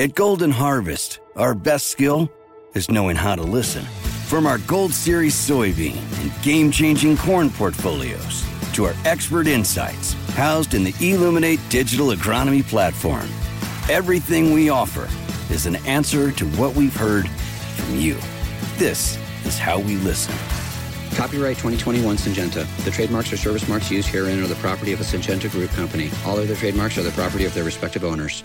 At Golden Harvest, our best skill is knowing how to listen. From our Gold Series soybean and game changing corn portfolios to our expert insights housed in the Illuminate digital agronomy platform, everything we offer is an answer to what we've heard from you. This is how we listen. Copyright 2021 Syngenta. The trademarks or service marks used herein are the property of a Syngenta Group company. All other trademarks are the property of their respective owners.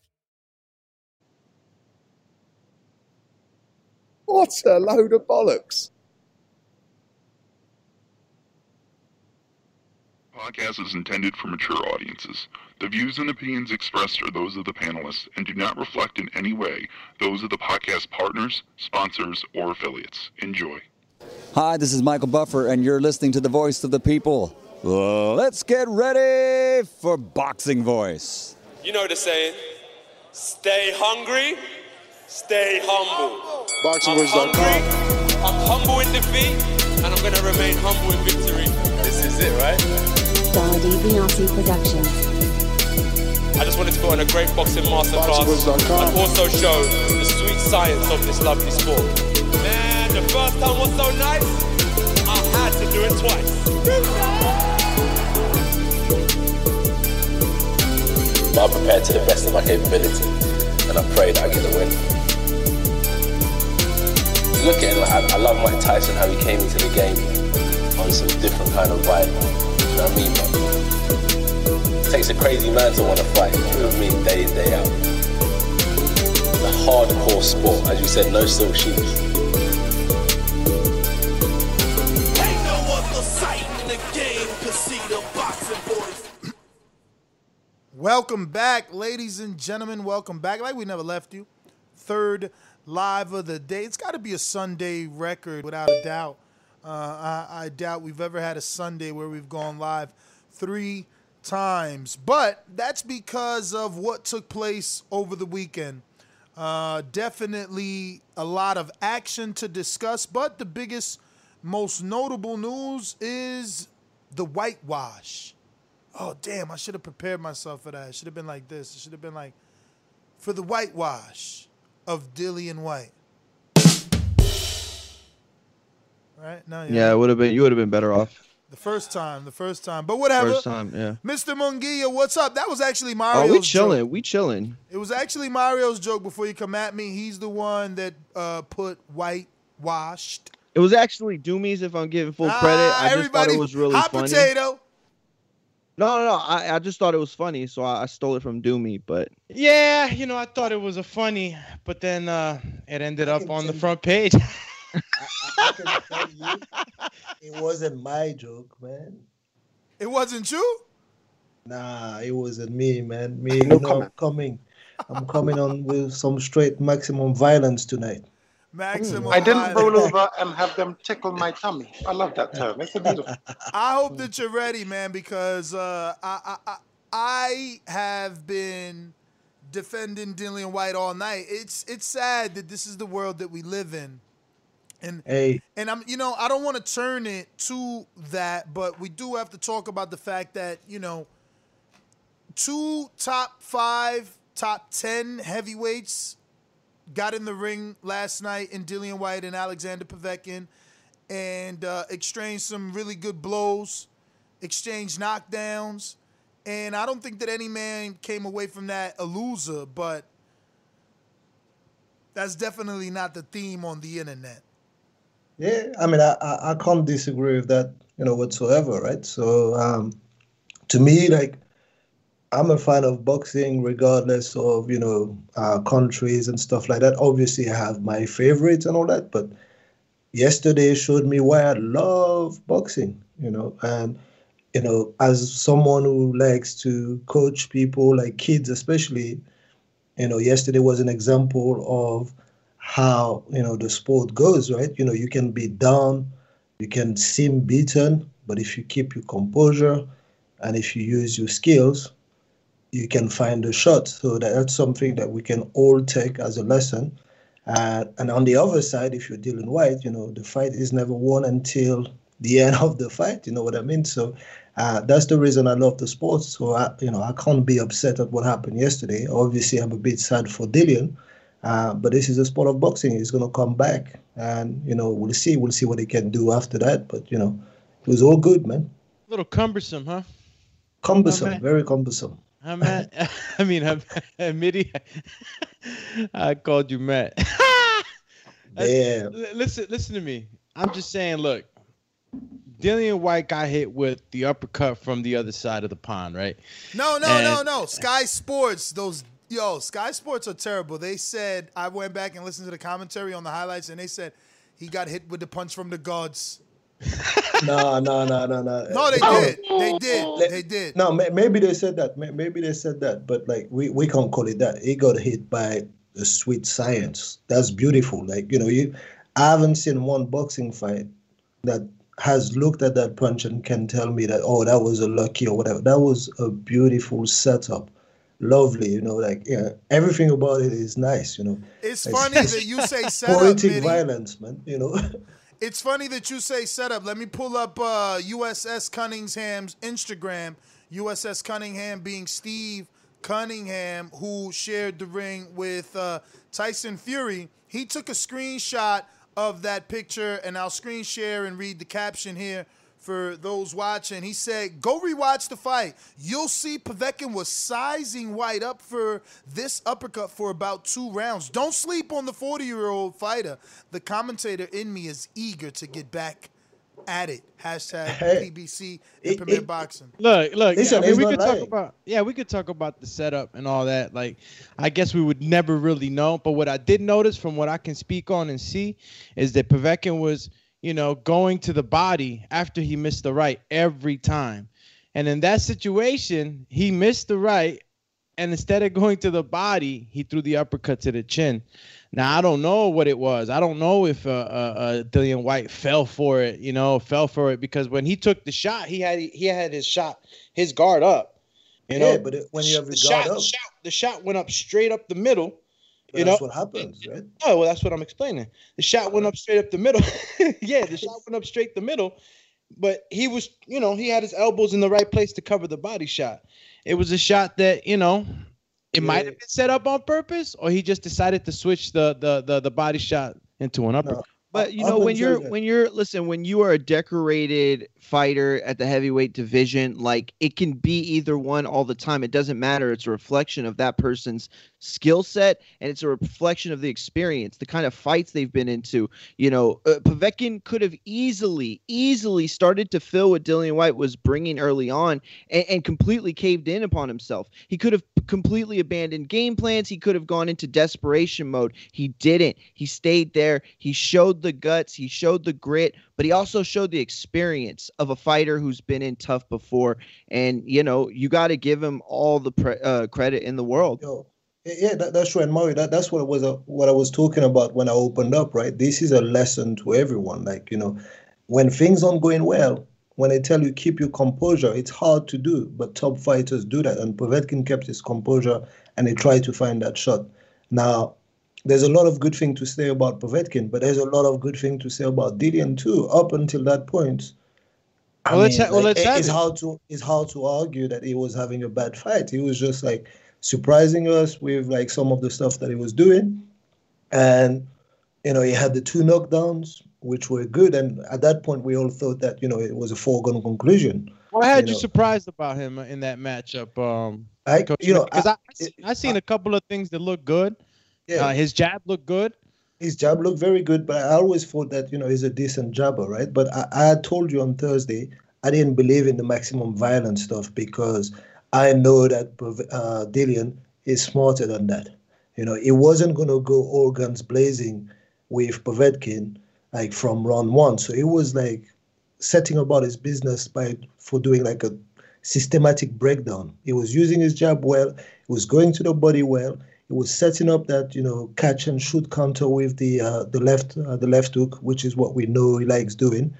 What a load of bollocks. podcast is intended for mature audiences. The views and opinions expressed are those of the panelists and do not reflect in any way those of the podcast partners, sponsors, or affiliates. Enjoy. Hi, this is Michael Buffer, and you're listening to the voice of the people. Let's get ready for Boxing Voice. You know the saying stay hungry, stay humble. BoxingVoice.com. hungry, I'm humble in defeat, and I'm going to remain humble in victory. This is it, right? Dardy Biasi Productions. I just wanted to put on a great boxing masterclass BoxingVoice.com. and also show the sweet science of this lovely sport. Man, the first time was so nice, I had to do it twice. I'm prepared to the best of my capability, and I pray that I get the win. Look at it, like, I, I love Mike Tyson, how he came into the game on some different kind of vibe. You know what I mean? But it takes a crazy man to want to fight, you know what I mean, day in, day out. The hardcore sport, as you said, no silk shoes. Ain't no other sight in the game to see the boxing boys. Welcome back, ladies and gentlemen. Welcome back. Like we never left you. Third live of the day. It's got to be a Sunday record without a doubt. Uh, I, I doubt we've ever had a Sunday where we've gone live three times. But that's because of what took place over the weekend. Uh, definitely a lot of action to discuss, but the biggest, most notable news is the whitewash. Oh, damn, I should have prepared myself for that. It should have been like this. It should have been like, for the whitewash of Dillian Whyte. Right? No, Yeah, it would have been. You would have been better off The first time, the first time. But whatever. first time. Yeah. Mr. Munguia, what's up? That was actually Mario's Oh, we joke. chilling. We chilling. It was actually Mario's joke before you come at me. He's the one that uh, put whitewashed. It was actually Doomies, if I'm giving full credit. Ah, I just everybody, thought it was really hot funny. potato. No, no, no. I, I just thought it was funny, so I, I stole it from Doomy. But Yeah, you know, I thought it was a funny, but then uh, it ended up on the front page. I can tell you, it wasn't my joke, man. It wasn't you? Nah, it wasn't me, man. Me, you know, I'm coming. I'm coming on with some straight maximum violence tonight. Maximum. I didn't roll over and have them tickle my tummy. I love that term. It's a beautiful. I hope that you're ready, man, because uh, I, I I I have been defending Dillian Whyte all night. It's it's sad that this is the world that we live in, and Hey, and I'm you know I don't want to turn it to that, but we do have to talk about the fact that you know two top five, top ten heavyweights got in the ring last night in Dillian Whyte and Alexander Povetkin and uh, exchanged some really good blows, exchanged knockdowns. And I don't think that any man came away from that a loser, but that's definitely not the theme on the internet. yeah, I mean, I, I, I can't disagree with that, you know, whatsoever, right? So, um, to me, like, I'm a fan of boxing regardless of, you know, uh, countries and stuff like that. Obviously, I have my favorites and all that, but yesterday showed me why I love boxing, you know, and, you know, as someone who likes to coach people, like kids especially, you know, yesterday was an example of how you know the sport goes, right? You know, you can be down, you can seem beaten, but if you keep your composure and if you use your skills, you can find a shot. So that's something that we can all take as a lesson. Uh, and on the other side, if you're Dillian Whyte, you know, the fight is never won until the end of the fight. You know what I mean? So uh, that's the reason I love the sport. So I, you know, I can't be upset at what happened yesterday. Obviously, I'm a bit sad for Dillian, uh, but this is a sport of boxing. He's going to come back, and you know, we'll see. We'll see what he can do after that. But you know, it was all good, man. A little cumbersome, huh? Cumbersome, very cumbersome. I'm Matt. I mean, I'm, Mitty. I called you Matt. Yeah. Listen, listen to me. I'm just saying. Look, Dillian Whyte got hit with the uppercut from the other side of the pond, right? No, no, And- no, no. Sky Sports, those yo, Sky Sports are terrible. They said I went back and listened to the commentary on the highlights, and they said he got hit with the punch from the gods. no, no, no, no, no. No, they did. They did. They did. No, maybe they said that. Maybe they said that, but like we, we can't call it that. He got hit by the sweet science. That's beautiful. Like you know, you I haven't seen one boxing fight that has looked at that punch and can tell me that oh that was a lucky or whatever. That was a beautiful setup. Lovely, you know, like yeah, everything about it is nice, you know. It's Like, funny that you say setup, poetic Mitty. violence, man. You know. It's funny that you say setup. Let me pull up uh, USS Cunningham's Instagram. USS Cunningham being Steve Cunningham, who shared the ring with uh, Tyson Fury. He took a screenshot of that picture, and I'll screen share and read the caption here for those watching. He said, Go rewatch the fight. You'll see Povetkin was sizing Whyte up for this uppercut for about two rounds. Don't sleep on the 40 year old fighter. The commentator in me is eager to get back at it. Hashtag Hey, PBC and Premier Boxing. Look, look. Listen, I mean, we not could talk about yeah, we could talk about the setup and all that. Like, I guess we would never really know. But what I did notice from what I can speak on and see is that Povetkin was, you know, going to the body after he missed the right every time, and in that situation, he missed the right, and instead of going to the body, he threw the uppercut to the chin. Now I don't know what it was. I don't know if uh, uh, uh, Dillian Whyte fell for it. You know, fell for it because when he took the shot, he had he had his shot, his guard up. You know, Yeah, but it- when you have the guard shot, up- the shot, the shot went up straight up the middle. But you that's know, what happens, right? Oh well, that's what I'm explaining. The shot went up straight up the middle. yeah, the shot went up straight the middle, but he was, you know, he had his elbows in the right place to cover the body shot. It was a shot that, you know, it might have been set up on purpose, or he just decided to switch the the the, the body shot into an uppercut. But you know, when you're when you're listen, when you are a decorated fighter at the heavyweight division, like it can be either one all the time. It doesn't matter. It's a reflection of that person's skill set and it's a reflection of the experience, the kind of fights they've been into. You know, uh, Povetkin could have easily, easily started to fill what Dillian Whyte was bringing early on and, and completely caved in upon himself. He could have completely abandoned game plans. He could have gone into desperation mode. He didn't. He stayed there. He showed the guts. He showed the grit, but he also showed the experience of a fighter who's been in tough before. And you know, you got to give him all the pre- uh, credit in the world. Yeah, that, that's. And Murray, that, that's what was uh, what I was talking about when I opened up, right? This is a lesson to everyone. Like, you know, when things aren't going well, when they tell you keep your composure, it's hard to do, but top fighters do that. And Povetkin kept his composure and he tried to find that shot. Now, there's a lot of good thing to say about Povetkin, but there's a lot of good thing to say about Dillian too. Up until that point, I Well, mean, ha- well, like, let's it- have it's it. hard to it's hard to argue that he was having a bad fight. He was just like surprising us with like some of the stuff that he was doing, and you know he had the two knockdowns which were good. And at that point, we all thought that you know it was a foregone conclusion. What had you know. surprised about him in that matchup? Um, I- Coach you know, because I, I- I, seen a couple of things that look good. Yeah. Uh, his jab looked good. His jab looked very good, but I always thought that you know he's a decent jabber, right? But I, I told you on Thursday I didn't believe in the maximum violence stuff because I know that uh, Dillian is smarter than that. You know, he wasn't going to go all guns blazing with Povetkin like from round one. So he was like setting about his business by for doing like a systematic breakdown. He was using his jab well. He was going to the body well. He was setting up that you know catch and shoot counter with the uh, the left uh, the left hook, which is what we know he likes doing,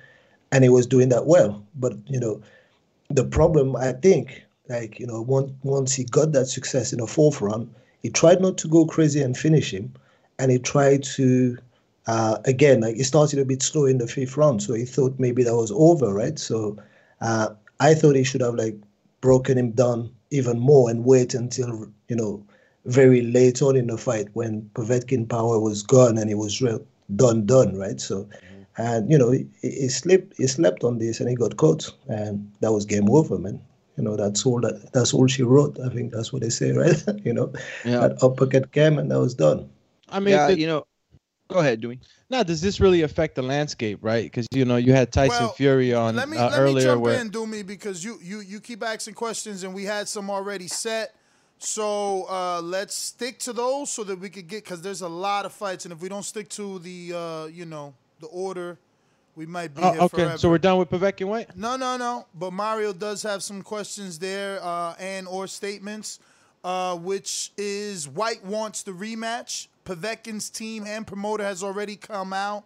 and he was doing that well. But you know, the problem I think, like you know, once once he got that success in the fourth round, he tried not to go crazy and finish him, and he tried to uh, again like he started a bit slow in the fifth round, so he thought maybe that was over, right? So uh, I thought he should have like broken him down even more and wait until you know very late on in the fight when Povetkin power was gone and he was real done done right? So and you know he, he slept he slept on this and he got caught and that was game over man. You know that's all that that's all she wrote I think that's what they say right? You know Yeah. that uppercut came and that was done. I mean, yeah, the- you know, go ahead, Dewey. now does this really affect the landscape, right? Because you know you had Tyson Well, Fury on let me uh, let me jump where in, Doomy, because you you you keep asking questions and we had some already set. So uh, let's stick to those so that we could get because there's a lot of fights, and if we don't stick to the uh, you know the order, we might be Oh, here okay, forever. so we're done with Povetkin Whyte. No, no, no. But Mario does have some questions there uh, and or statements, uh, which is Whyte wants the rematch. Povetkin's team and promoter has already come out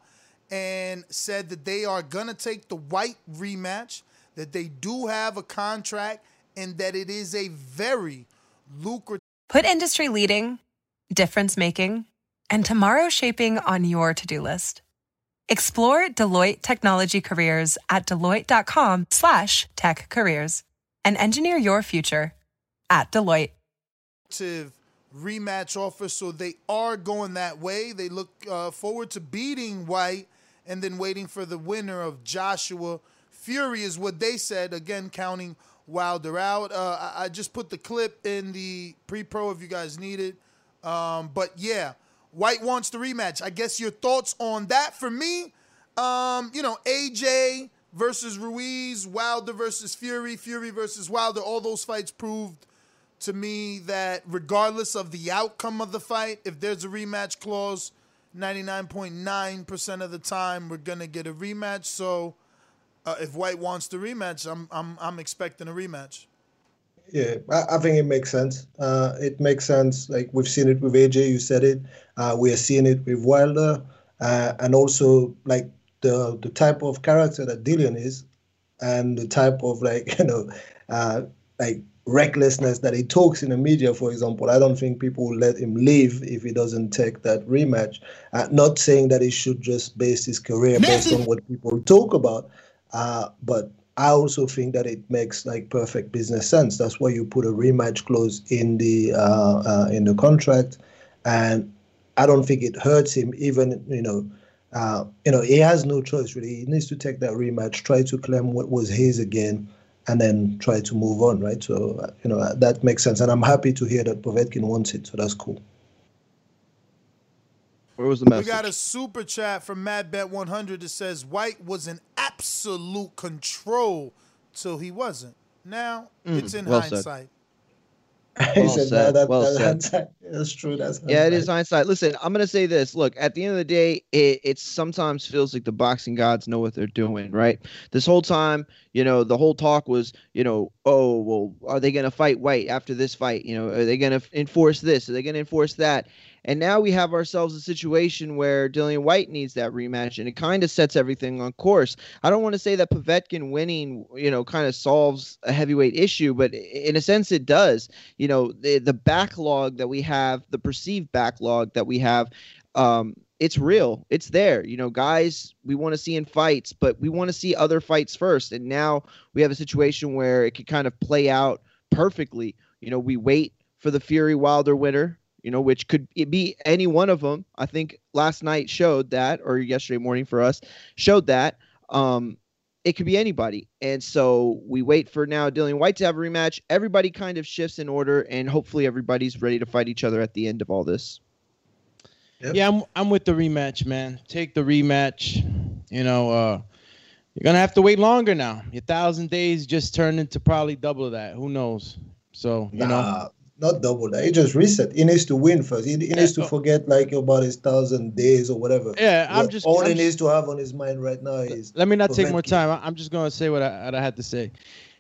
and said that they are gonna take the Whyte rematch. That they do have a contract and that it is a very lucrative. Put industry leading, difference making, and tomorrow shaping on your to do list. Explore Deloitte technology careers at deloitte.com slash tech careers and engineer your future at Deloitte. Rematch offer, so they are going that way. They look uh, forward to beating Whyte and then waiting for the winner of Joshua Fury, is what they said. Again, counting Wilder out. Uh, I, I just put the clip in the pre pro if you guys need it. Um, but yeah, Whyte wants the rematch. I guess your thoughts on that for me, um, you know, AJ versus Ruiz, Wilder versus Fury, Fury versus Wilder, all those fights proved to me that regardless of the outcome of the fight, if there's a rematch clause, 99.9% of the time we're gonna get a rematch. So uh, if Whyte wants the rematch, I'm I'm I'm expecting a rematch. Yeah, I, I think it makes sense. Uh, it makes sense. Like we've seen it with AJ, you said it. Uh, we are seeing it with Wilder, uh, and also like the the type of character that Dillian is, and the type of like you know, uh, like recklessness that he talks in the media. For example, I don't think people will let him leave if he doesn't take that rematch. Uh, not saying that he should just base his career based on what people talk about, uh, but I also think that it makes like perfect business sense. That's why you put a rematch clause in the uh, uh, in the contract, and I don't think it hurts him. Even you know, uh, you know, he has no choice really. He needs to take that rematch, try to claim what was his again, and then try to move on. Right. So you know that makes sense, and I'm happy to hear that Povetkin wants it. So that's cool. Where was the message? We got a super chat from MadBet100 that says Whyte was in absolute control till he wasn't. Now Mm, it's in well said. Hindsight. he Well said said, that, that, well that- said. hindsight- that's true. That's Yeah, it is hindsight. Listen, I'm gonna say this. Look, at the end of the day, it, it sometimes feels like the boxing gods know what they're doing, right? This whole time, you know, the whole talk was, you know, oh, well, are they gonna fight Whyte after this fight? You know, are they gonna enforce this? Are they gonna enforce that? And now we have ourselves a situation where Dillian Whyte needs that rematch, and it kind of sets everything on course. I don't want to say that Povetkin winning, you know, kind of solves a heavyweight issue, but in a sense, it does. You know, the the backlog that we have, the perceived backlog that we have, um, it's real. It's there. You know, guys, we want to see in fights, but we want to see other fights first. And now we have a situation where it could kind of play out perfectly. You know, we wait for the Fury Wilder winner you know, which could be any one of them. I think last night showed that, or yesterday morning for us showed that. Um, it could be anybody. And so we wait for now Dillian Whyte to have a rematch. Everybody kind of shifts in order, and hopefully everybody's ready to fight each other at the end of all this. Yeah, I'm I'm with the rematch, man. Take the rematch. You know, uh you're gonna have to wait longer now. Your thousand days just turned into probably double that. Who knows? So you know. Not double that. He just reset. He needs to win first. He, he needs to forget like about his thousand days or whatever. Yeah, I'm What- just- all I'm he just- needs to have on his mind right now is Let me not take more time. I'm just gonna say what I, what I had to say.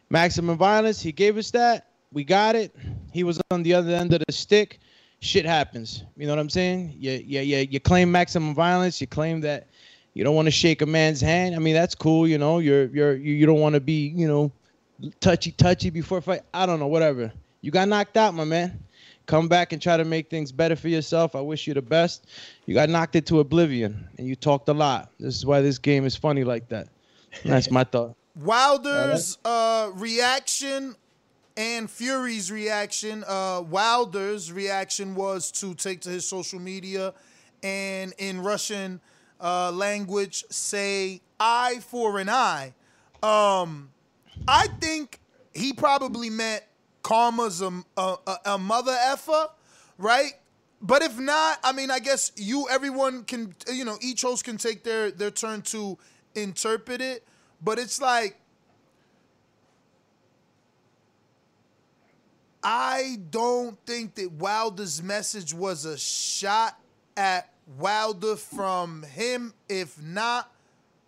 Maximum violence. He gave us that. We got it. He was on the other end of the stick. shit happens. You know what I'm saying? Yeah, yeah, yeah. you claim maximum violence. You claim that you don't want to shake a man's hand. I mean, that's cool. You know, you're you're you, you don't want to be you know touchy touchy before fight. I don't know, whatever. You got knocked out, my man. Come back and try to make things better for yourself. I wish you the best. You got knocked into oblivion, and you talked a lot. This is why this game is funny like that. That's my thought. Wilder's uh, reaction and Fury's reaction. Uh, Wilder's reaction was to take to his social media and in Russian uh, language say eye for an eye. Um, I think he probably meant karma's a, a, a mother effer, right? But if not, I mean, I guess you, everyone can, you know, each host can take their their turn to interpret it. But it's like, I don't think that Wilder's message was a shot at Wilder from him, if not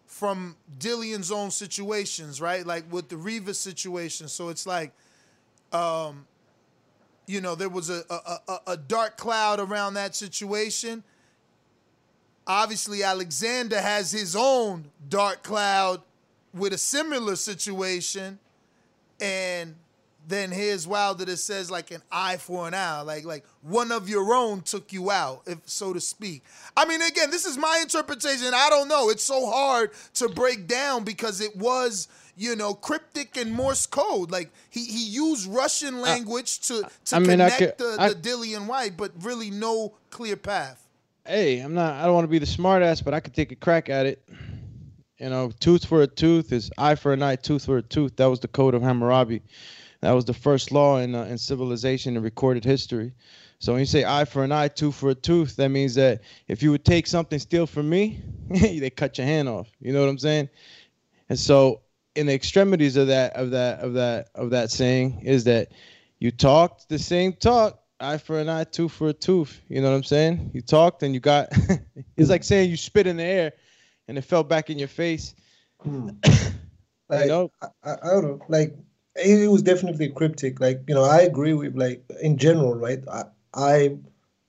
from Dillian's own situations, right? Like with the Rivas situation. So it's like, um, you know, there was a, a, a, dark cloud around that situation. Obviously, Alexander has his own dark cloud with a similar situation, and then here's Wilder that says like an eye for an eye, like like one of your own took you out, if so to speak. I mean, again, this is my interpretation. I don't know. It's so hard to break down because it was you know cryptic and Morse code. Like he he used Russian language to to I mean, connect could- the, I- the Dillian Whyte, but really no clear path. hey, I'm not. I don't want to be the smartass, but I could take a crack at it. You know, tooth for a tooth is eye for an eye, tooth for a tooth. That was the code of Hammurabi. That was the first law in uh, in civilization in recorded history. So when you say eye for an eye, tooth for a tooth, that means that if you would take something, steal from me, they cut your hand off. You know what I'm saying? And so in the extremities of that of that of that of that saying is that you talked the same talk, eye for an eye, tooth for a tooth. You know what I'm saying? You talked and you got. it's like saying you spit in the air, and it fell back in your face. Hmm. Like, you know? I, I, I don't know. Like it, it was definitely cryptic. Like you know, I agree with like in general, right? I, I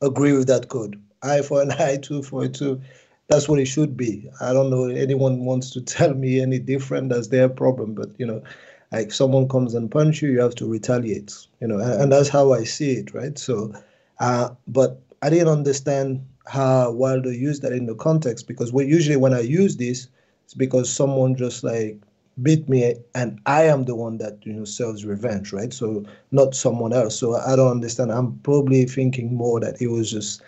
agree with that code. Eye for an eye, two for a two. That's what it should be. I don't know anyone wants to tell me any different. That's their problem. But you know, like someone comes and punch you, you have to retaliate. You know, and, and that's how I see it, right? So, uh, but I didn't understand how Wilder used that in the context because we usually when I use this, it's because someone just like beat me and I am the one that you know serves revenge, right? So not someone else. So I don't understand. I'm probably thinking more that it was just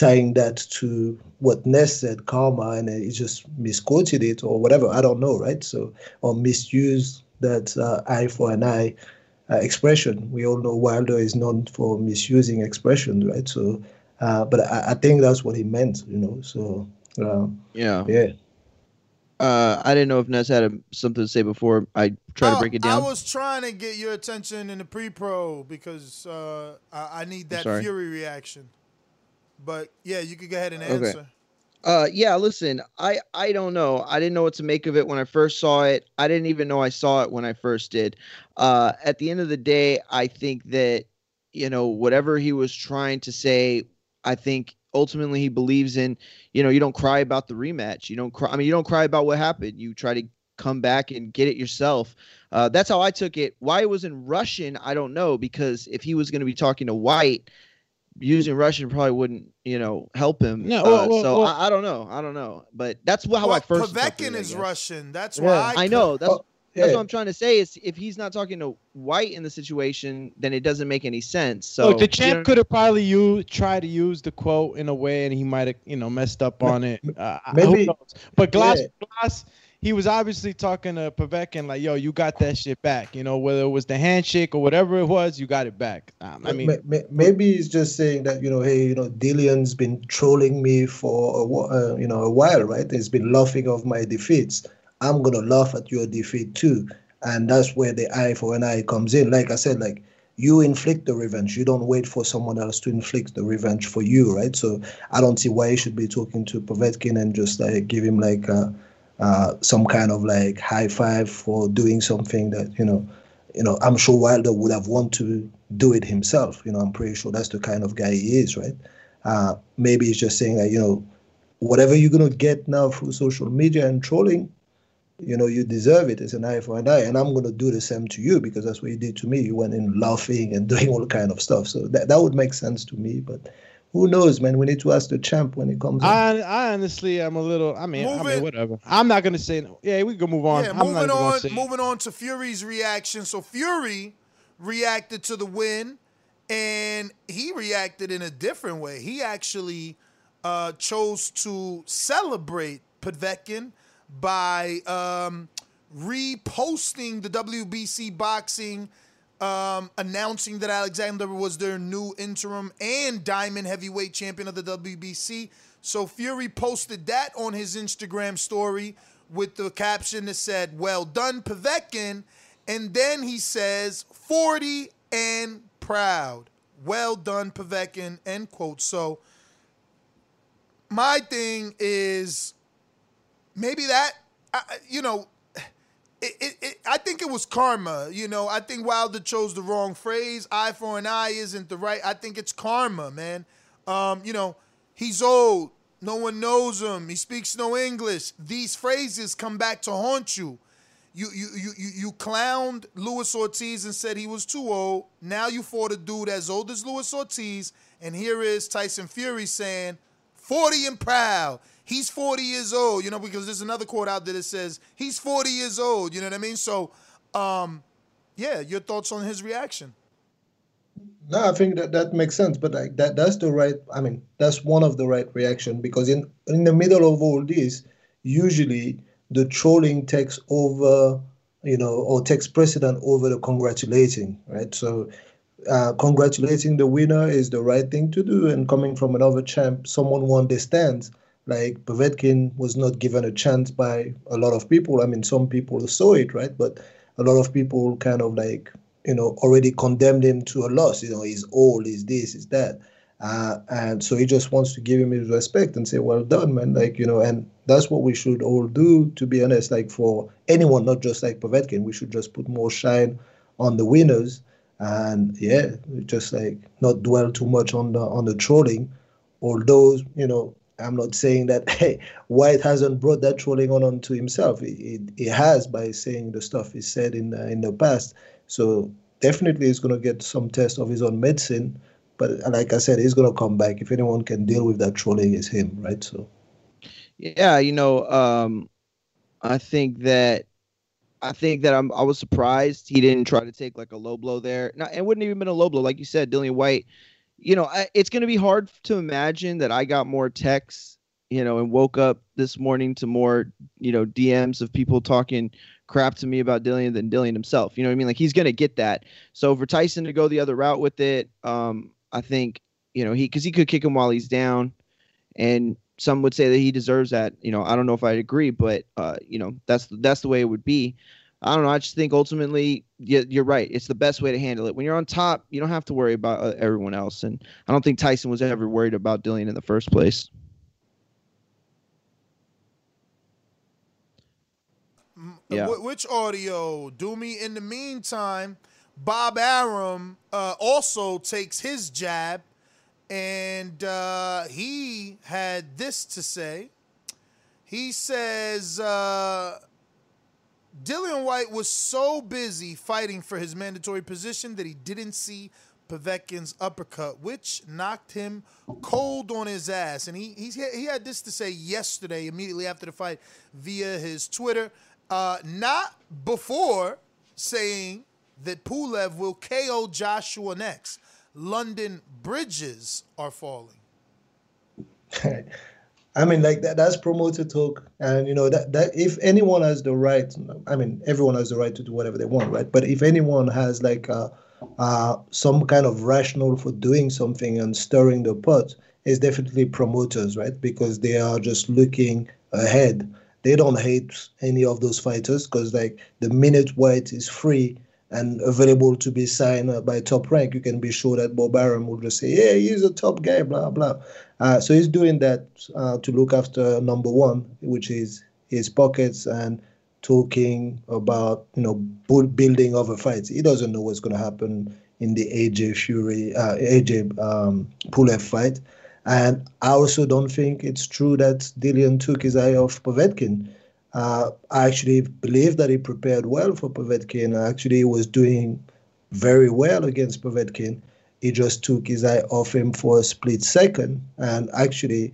tying that to what Ness said, karma, and he just misquoted it or whatever. I don't know, right? So or misused that uh, eye for an eye uh, expression. We all know Wilder is known for misusing expressions, right? So, uh, but I, I think that's what he meant, you know. So, uh, Yeah. yeah. Uh, I didn't know if Ness had a, something to say before I try to break it down. I was trying to get your attention in the pre-pro because uh, I, I need that. Fury reaction. But yeah, you could go ahead and Okay. answer. Uh, yeah. Listen, I I don't know. I didn't know what to make of it when I first saw it. I didn't even know I saw it when I first did. Uh, at the end of the day, I think that you know whatever he was trying to say, I think ultimately he believes in. You know, you don't cry about the rematch. You don't cry. I mean, you don't cry about what happened. You try to come back and get it yourself. Uh, that's how I took it. Why it was in Russian, I don't know. Because if he was going to be talking to Whyte, using Russian probably wouldn't, you know, help him. No, Uh, well, well, so well- I, I don't know. I don't know. But that's how well, I first. interpreted Povetkin is. Russian. That's Yeah. why I, I know. That's Oh, that's yeah. what I'm trying to say. Is if he's not talking to Whyte in the situation, then it doesn't make any sense. So Look, the you champ know- could have probably used tried to use the quote in a way, and he might have, you know, messed up on it. Uh, maybe- But Glass, yeah. Glass, he was obviously talking to Povetkin like, "Yo, you got that shit back." You know, whether it was the handshake or whatever it was, you got it back. Um, I mean, Ma- ma- maybe he's just saying that you know, hey, you know, Dillian's been trolling me for a, uh, you know a while, right? He's been laughing off my defeats. I'm gonna laugh at your defeat too, and that's where the eye for an eye comes in. Like I said, like you inflict the revenge. You don't wait for someone else to inflict the revenge for you, right? So I don't see why he should be talking to Povetkin and just like give him like uh, uh, some kind of like high five for doing something that you know, you know. I'm sure Wilder would have want to do it himself. You know, I'm pretty sure that's the kind of guy he is, right? Uh, maybe he's just saying that you know, whatever you're gonna get now through social media and trolling, you know, you deserve it. It's an eye for an eye, and I'm gonna do the same to you because that's what you did to me. You went in laughing and doing all kind of stuff. So that that would make sense to me, but. Who knows, man? We need to ask the champ when it comes. I, I honestly, I'm a little. I mean, I mean, whatever. I'm not gonna say. Yeah, we can move on. Yeah, I'm not moving gonna on. Moving on to Fury's reaction. So Fury reacted to the win, and he reacted in a different way. He actually uh, chose to celebrate Povetkin by um, reposting the WBC boxing. Um, announcing that Alexander was their new interim and diamond heavyweight champion of the WBC. So Fury posted that on his Instagram story with the caption that said, Well done, Povetkin. And then he says, 40 and proud. Well done, Povetkin. End quote. So my thing is maybe that, you know, it, it, it, I think it was karma. You know, I think Wilder chose the wrong phrase. Eye for an eye isn't the right. I think it's karma, man. Um, you know, he's old. No one knows him. He speaks no English. These phrases come back to haunt you. You you you you, you clowned Luis Ortiz and said he was too old. Now you fought a dude as old as Luis Ortiz, and here is Tyson Fury saying, 40 and proud. He's 40 years old, you know, because there's another quote out there that says he's 40 years old, you know what I mean? So, um, yeah, your thoughts on his reaction? No, I think that that makes sense, but like that that's the right. I mean, that's one of the right reaction because in in the middle of all this, usually the trolling takes over, you know, or takes precedent over the congratulating, right? So, uh, congratulating the winner is the right thing to do, and coming from another champ, someone who understands. Like Povetkin was not given a chance by a lot of people. I mean, some people saw it, right? But a lot of people kind of like you know, already condemned him to a loss. You know, he's old, he's this, he's that. Uh, and so he just wants to give him his respect and say, well done, man. Like, you know, and that's what we should all do, to be honest, like for anyone, not just like Povetkin. We should just put more shine on the winners and yeah, just like not dwell too much on the on the trolling. Although, you know, I'm not saying that hey, Whyte hasn't brought that trolling on onto himself. He, he, has by saying the stuff he said in the, in the past. So definitely he's going to get some test of his own medicine. But like I said, he's going to come back. If anyone can deal with that trolling, it's him, right? So Yeah, you know, um, I think that I think that I'm I was surprised he didn't try to take like a low blow there. Now it wouldn't even been a low blow, like you said, Dillian Whyte. You know, I, it's going to be hard to imagine that I got more texts, you know, and woke up this morning to more, you know, DMs of people talking crap to me about Dillian than Dillian himself. You know what I mean? Like he's going to get that. So for Tyson to go the other route with it, um, I think you know he because he could kick him while he's down, and some would say that he deserves that. You know, I don't know if I'd agree, but uh, you know, that's that's the way it would be. I don't know. I just think ultimately, you're right. It's the best way to handle it. When you're on top, you don't have to worry about uh, everyone else. And I don't think Tyson was ever worried about Dillian in the first place. Yeah. Which audio? Do me in the meantime. Bob Arum uh, also takes his jab, and uh, he had this to say. He says uh, Dillian Whyte was so busy fighting for his mandatory position that he didn't see Povetkin's uppercut, which knocked him cold on his ass. And he he, he had this to say yesterday, immediately after the fight, via his Twitter. Uh, not before saying that Pulev will KO Joshua next. London bridges are falling. I mean, like that, that's promoter talk, and you know that that if anyone has the right, I mean, everyone has the right to do whatever they want, right? But if anyone has like uh, uh, some kind of rationale for doing something and stirring the pot, it's definitely promoters, right? Because they are just looking ahead. They don't hate any of those fighters because, like, the minute Whyte is free and available to be signed by top rank, you can be sure that Bob Arum will just say, "Yeah, he's a top guy," blah blah. Uh, so he's doing that uh, to look after number one, which is his pockets and talking about you know bu- building other fights. He doesn't know what's going to happen in the AJ Fury, uh, AJ um, Pulev fight. And I also don't think it's true that Dillian took his eye off Povetkin. Uh, I actually believe that he prepared well for Povetkin. Actually, he was doing very well against Povetkin. He just took his eye off him for a split second. And actually,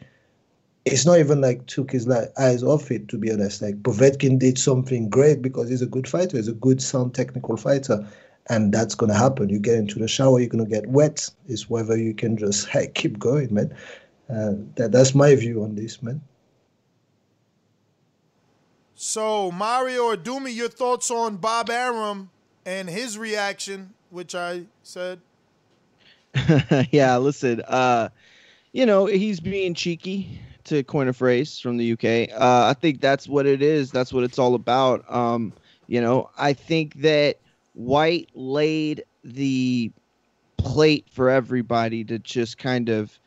it's not even like took his eyes off it, to be honest. Like Povetkin did something great because he's a good fighter. He's a good, sound technical fighter. And that's going to happen. You get into the shower, you're going to get wet. It's whether you can just hey, keep going, man. Uh, that, that's my view on this, man. So, Mario or Dumi, your thoughts on Bob Arum and his reaction, which I said. yeah, listen, uh, you know, he's being cheeky to coin a phrase from the UK. Uh, I think that's what it is. That's what it's all about. Um, you know, I think that Whyte laid the plate for everybody to just kind of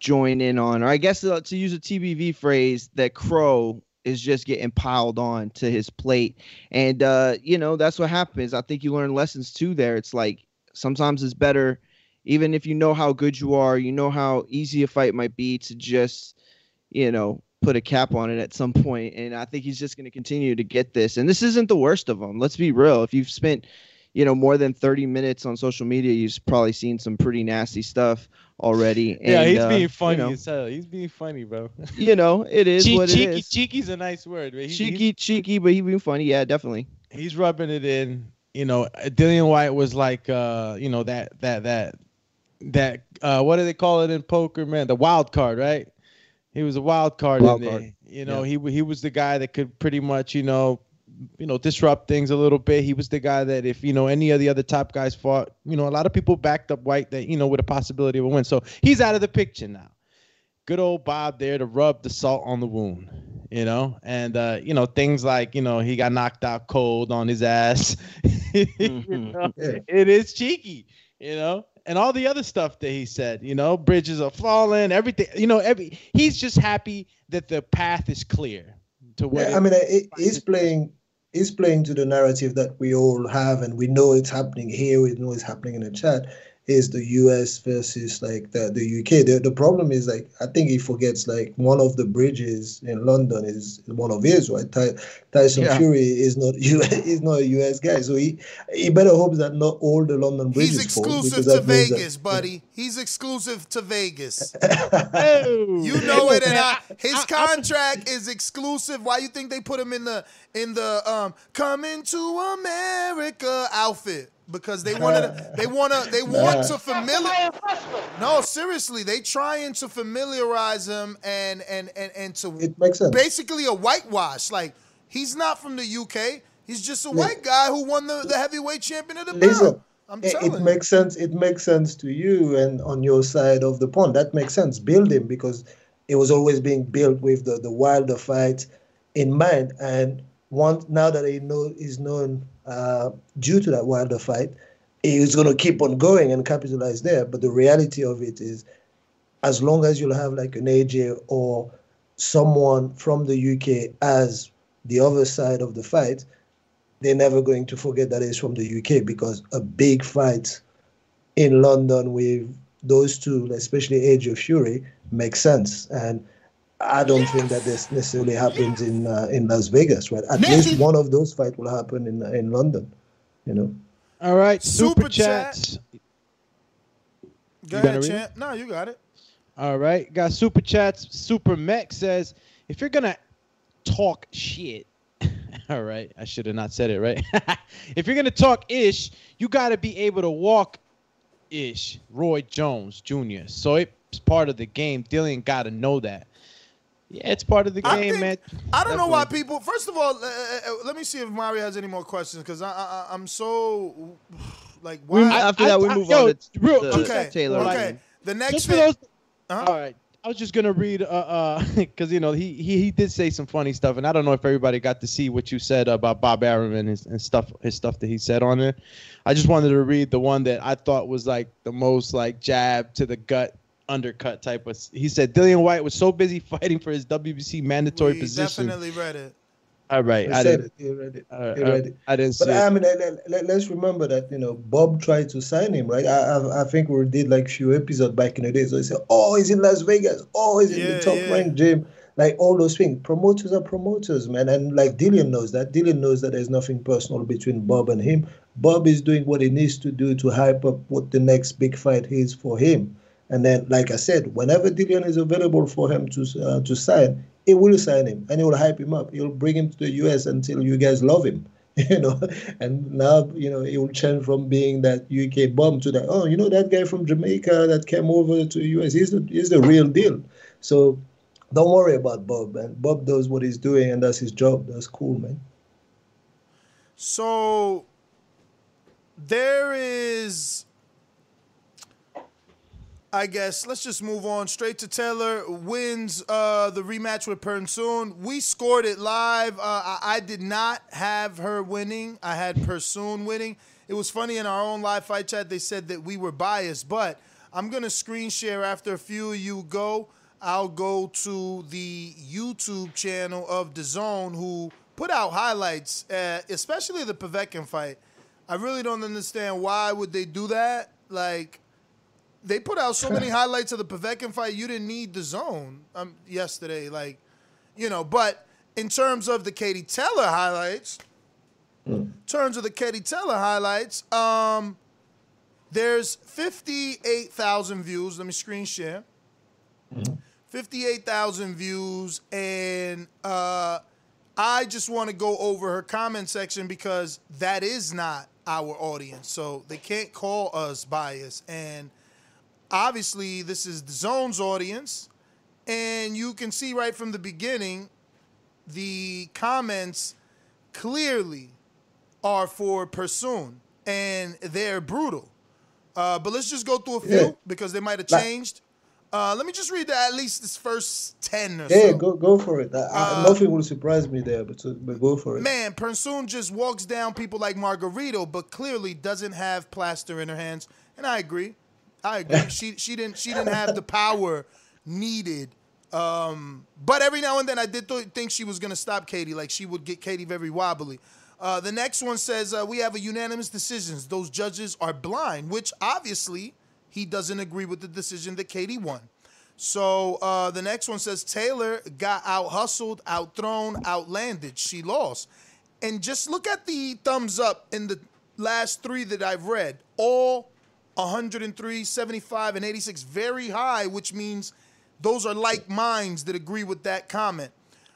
join in on, or I guess uh, to use a TBV phrase, that Crow is just getting piled on to his plate. And, uh, you know, that's what happens. I think you learn lessons too there. It's like sometimes it's better, even if you know how good you are, you know how easy a fight might be to just, you know, put a cap on it at some point. And I think he's just going to continue to get this. And this isn't the worst of them. Let's be real. If you've spent, you know, more than 30 minutes on social media, you've probably seen some pretty nasty stuff already. yeah, he's uh, being funny You know, as hell. He's being funny, bro. you know, it is Che- what cheeky, is. cheeky's a nice word. He- cheeky, cheeky, but he being funny. Yeah, definitely. he's rubbing it in. You know, Dillian Whyte was like, uh, you know, that that that that uh, what do they call it in poker, man? The wild card, right? He was a wild card Wild in there. card. You know, he he was the guy that could pretty much, you know, you know, disrupt things a little bit. He was the guy that if you know any of the other top guys fought, you know, a lot of people backed up Whyte that you know with a possibility of a win. So he's out of the picture now. Good old Bob there to rub the salt on the wound, you know, and uh, you know things like you know he got knocked out cold on his ass. You know, It is cheeky, you know, and all the other stuff that he said, you know, bridges are falling, everything, you know, every he's just happy that the path is clear to what. Yeah, I mean, it, he's playing. He's playing to the narrative that we all have, and we know it's happening here. We know it's happening in the chat. Is the U.S. versus like the, the UK? The, the problem is like I think he forgets like one of the bridges in London is one of his, right? Ty, Tyson Yeah. Fury is not U. is not a U.S. guy, so he he better hope that not all the London bridges He's exclusive because to that means that- Vegas, buddy. He's exclusive to Vegas. You know it, and I, his contract is exclusive. Why you think they put him in the in the um coming to America outfit? Because they want to, they want to, they want to familiar. No, seriously, they trying to familiarize him and and and and to It makes sense. basically a whitewash. Like he's not from the UK. He's just a white guy who won the, the heavyweight champion of the Listen, belt. I'm it, telling it you. makes sense. It makes sense to you and on your side of the pond. That makes sense. Build him because it was always being built with the, the wilder fight in mind. And once now that he know is known uh, due to that wilder fight, he's going to keep on going and capitalize there. But the reality of it is, as long as you'll have like an AJ or someone from the UK as the other side of the fight, they're never going to forget that it's from the UK because a big fight in London with those two, especially AJ Fury, makes sense. And I don't think that this necessarily happens in uh, in Las Vegas, right? At least one of those fights will happen in in London, you know. All right, super, Super chat. chats. Go You ahead, champ. No, you got it. All right, got super chats. Super Mech says, if you're gonna talk shit, all right, I should have not said it right. if you're gonna talk ish, you gotta be able to walk ish. Roy Jones Jr. So it's part of the game. Dillian gotta know that. Yeah, it's part of the I game, think- man. I don't know why people. First of all, uh, uh, let me see if Mario has any more questions because I, I, I'm so like. We- Why? after that, we move yo, on to real- the okay. Taylor. Okay. The next Just for thing. those- All right. I was just gonna read, uh, uh, because you know he, he he did say some funny stuff, and I don't know if everybody got to see what you said about Bob Arum and his and stuff, his stuff that he said on it. I just wanted to read the one that I thought was like the most like jab to the gut, undercut type of. He said Dillian Whyte was so busy fighting for his WBC mandatory we position definitely read it. All right, He I said didn't. it. He read it. He read it. I didn't But see I mean, let, let, us remember that you know Bob tried to sign him, right? I, I I think we did like few episodes back in the day. So he said, "Oh, he's in Las Vegas. Oh, he's in the top yeah. ranked gym." Like all those things. Promoters are promoters, man. And like Dillian knows that. Dillian knows that there's nothing personal between Bob and him. Bob is doing what he needs to do to hype up what the next big fight is for him. And then, like I said, whenever Dillian is available for him to uh, to sign, he will sign him and he will hype him up. He'll bring him to the US until you guys love him. You know, and now you know he will change from being that UK bomb to that. Oh, you know that guy from Jamaica that came over to the US. He's the he's the real deal. So don't worry about Bob, man. Bob does what he's doing and that's his job. That's cool, man. So there is, I guess, let's just move on straight to Taylor wins uh, the rematch with Persoon. We scored it live. Uh, I, I did not have her winning. I had Persoon winning. It was funny in our own live fight chat. They said that we were biased, but I'm gonna screen share after a few of you go. I'll go to the YouTube channel of DAZN who put out highlights, uh, especially the Povetkin fight. I really don't understand why would they do that. Like, they put out so many highlights of the Povetkin fight. You didn't need DAZN um, yesterday. Like, you know. But in terms of the Katie Taylor highlights, in terms of the Katie Taylor highlights, um, there's 58,000 views. Let me screen share. 58,000 views, and uh, I just want to go over her comment section because that is not our audience. So they can't call us biased. And obviously, this is DAZN's audience. And you can see right from the beginning, the comments clearly are for Persoon, and they're brutal. Uh, but let's just go through a few Yeah. because they might have changed. Uh, let me just read the, at least this first 10 or Yeah, so. go go for it. I, Uh, nothing will surprise me there, but, but go for it. Man, Persoon just walks down people like Margarito, but clearly doesn't have plaster in her hands. And I agree. I agree. she she didn't she didn't have the power needed. Um, but every now and then I did th- think she was gonna stop Katie. Like she would get Katie very wobbly. Uh, the next one says uh, we have a unanimous decisions. Those judges are blind, which obviously he doesn't agree with the decision that Katie won. So uh, the next one says Taylor got out hustled, out thrown, outlanded. She lost. And just look at the thumbs up in the last three that I've read. All 103, 75, and 86, very high, which means those are like minds that agree with that comment.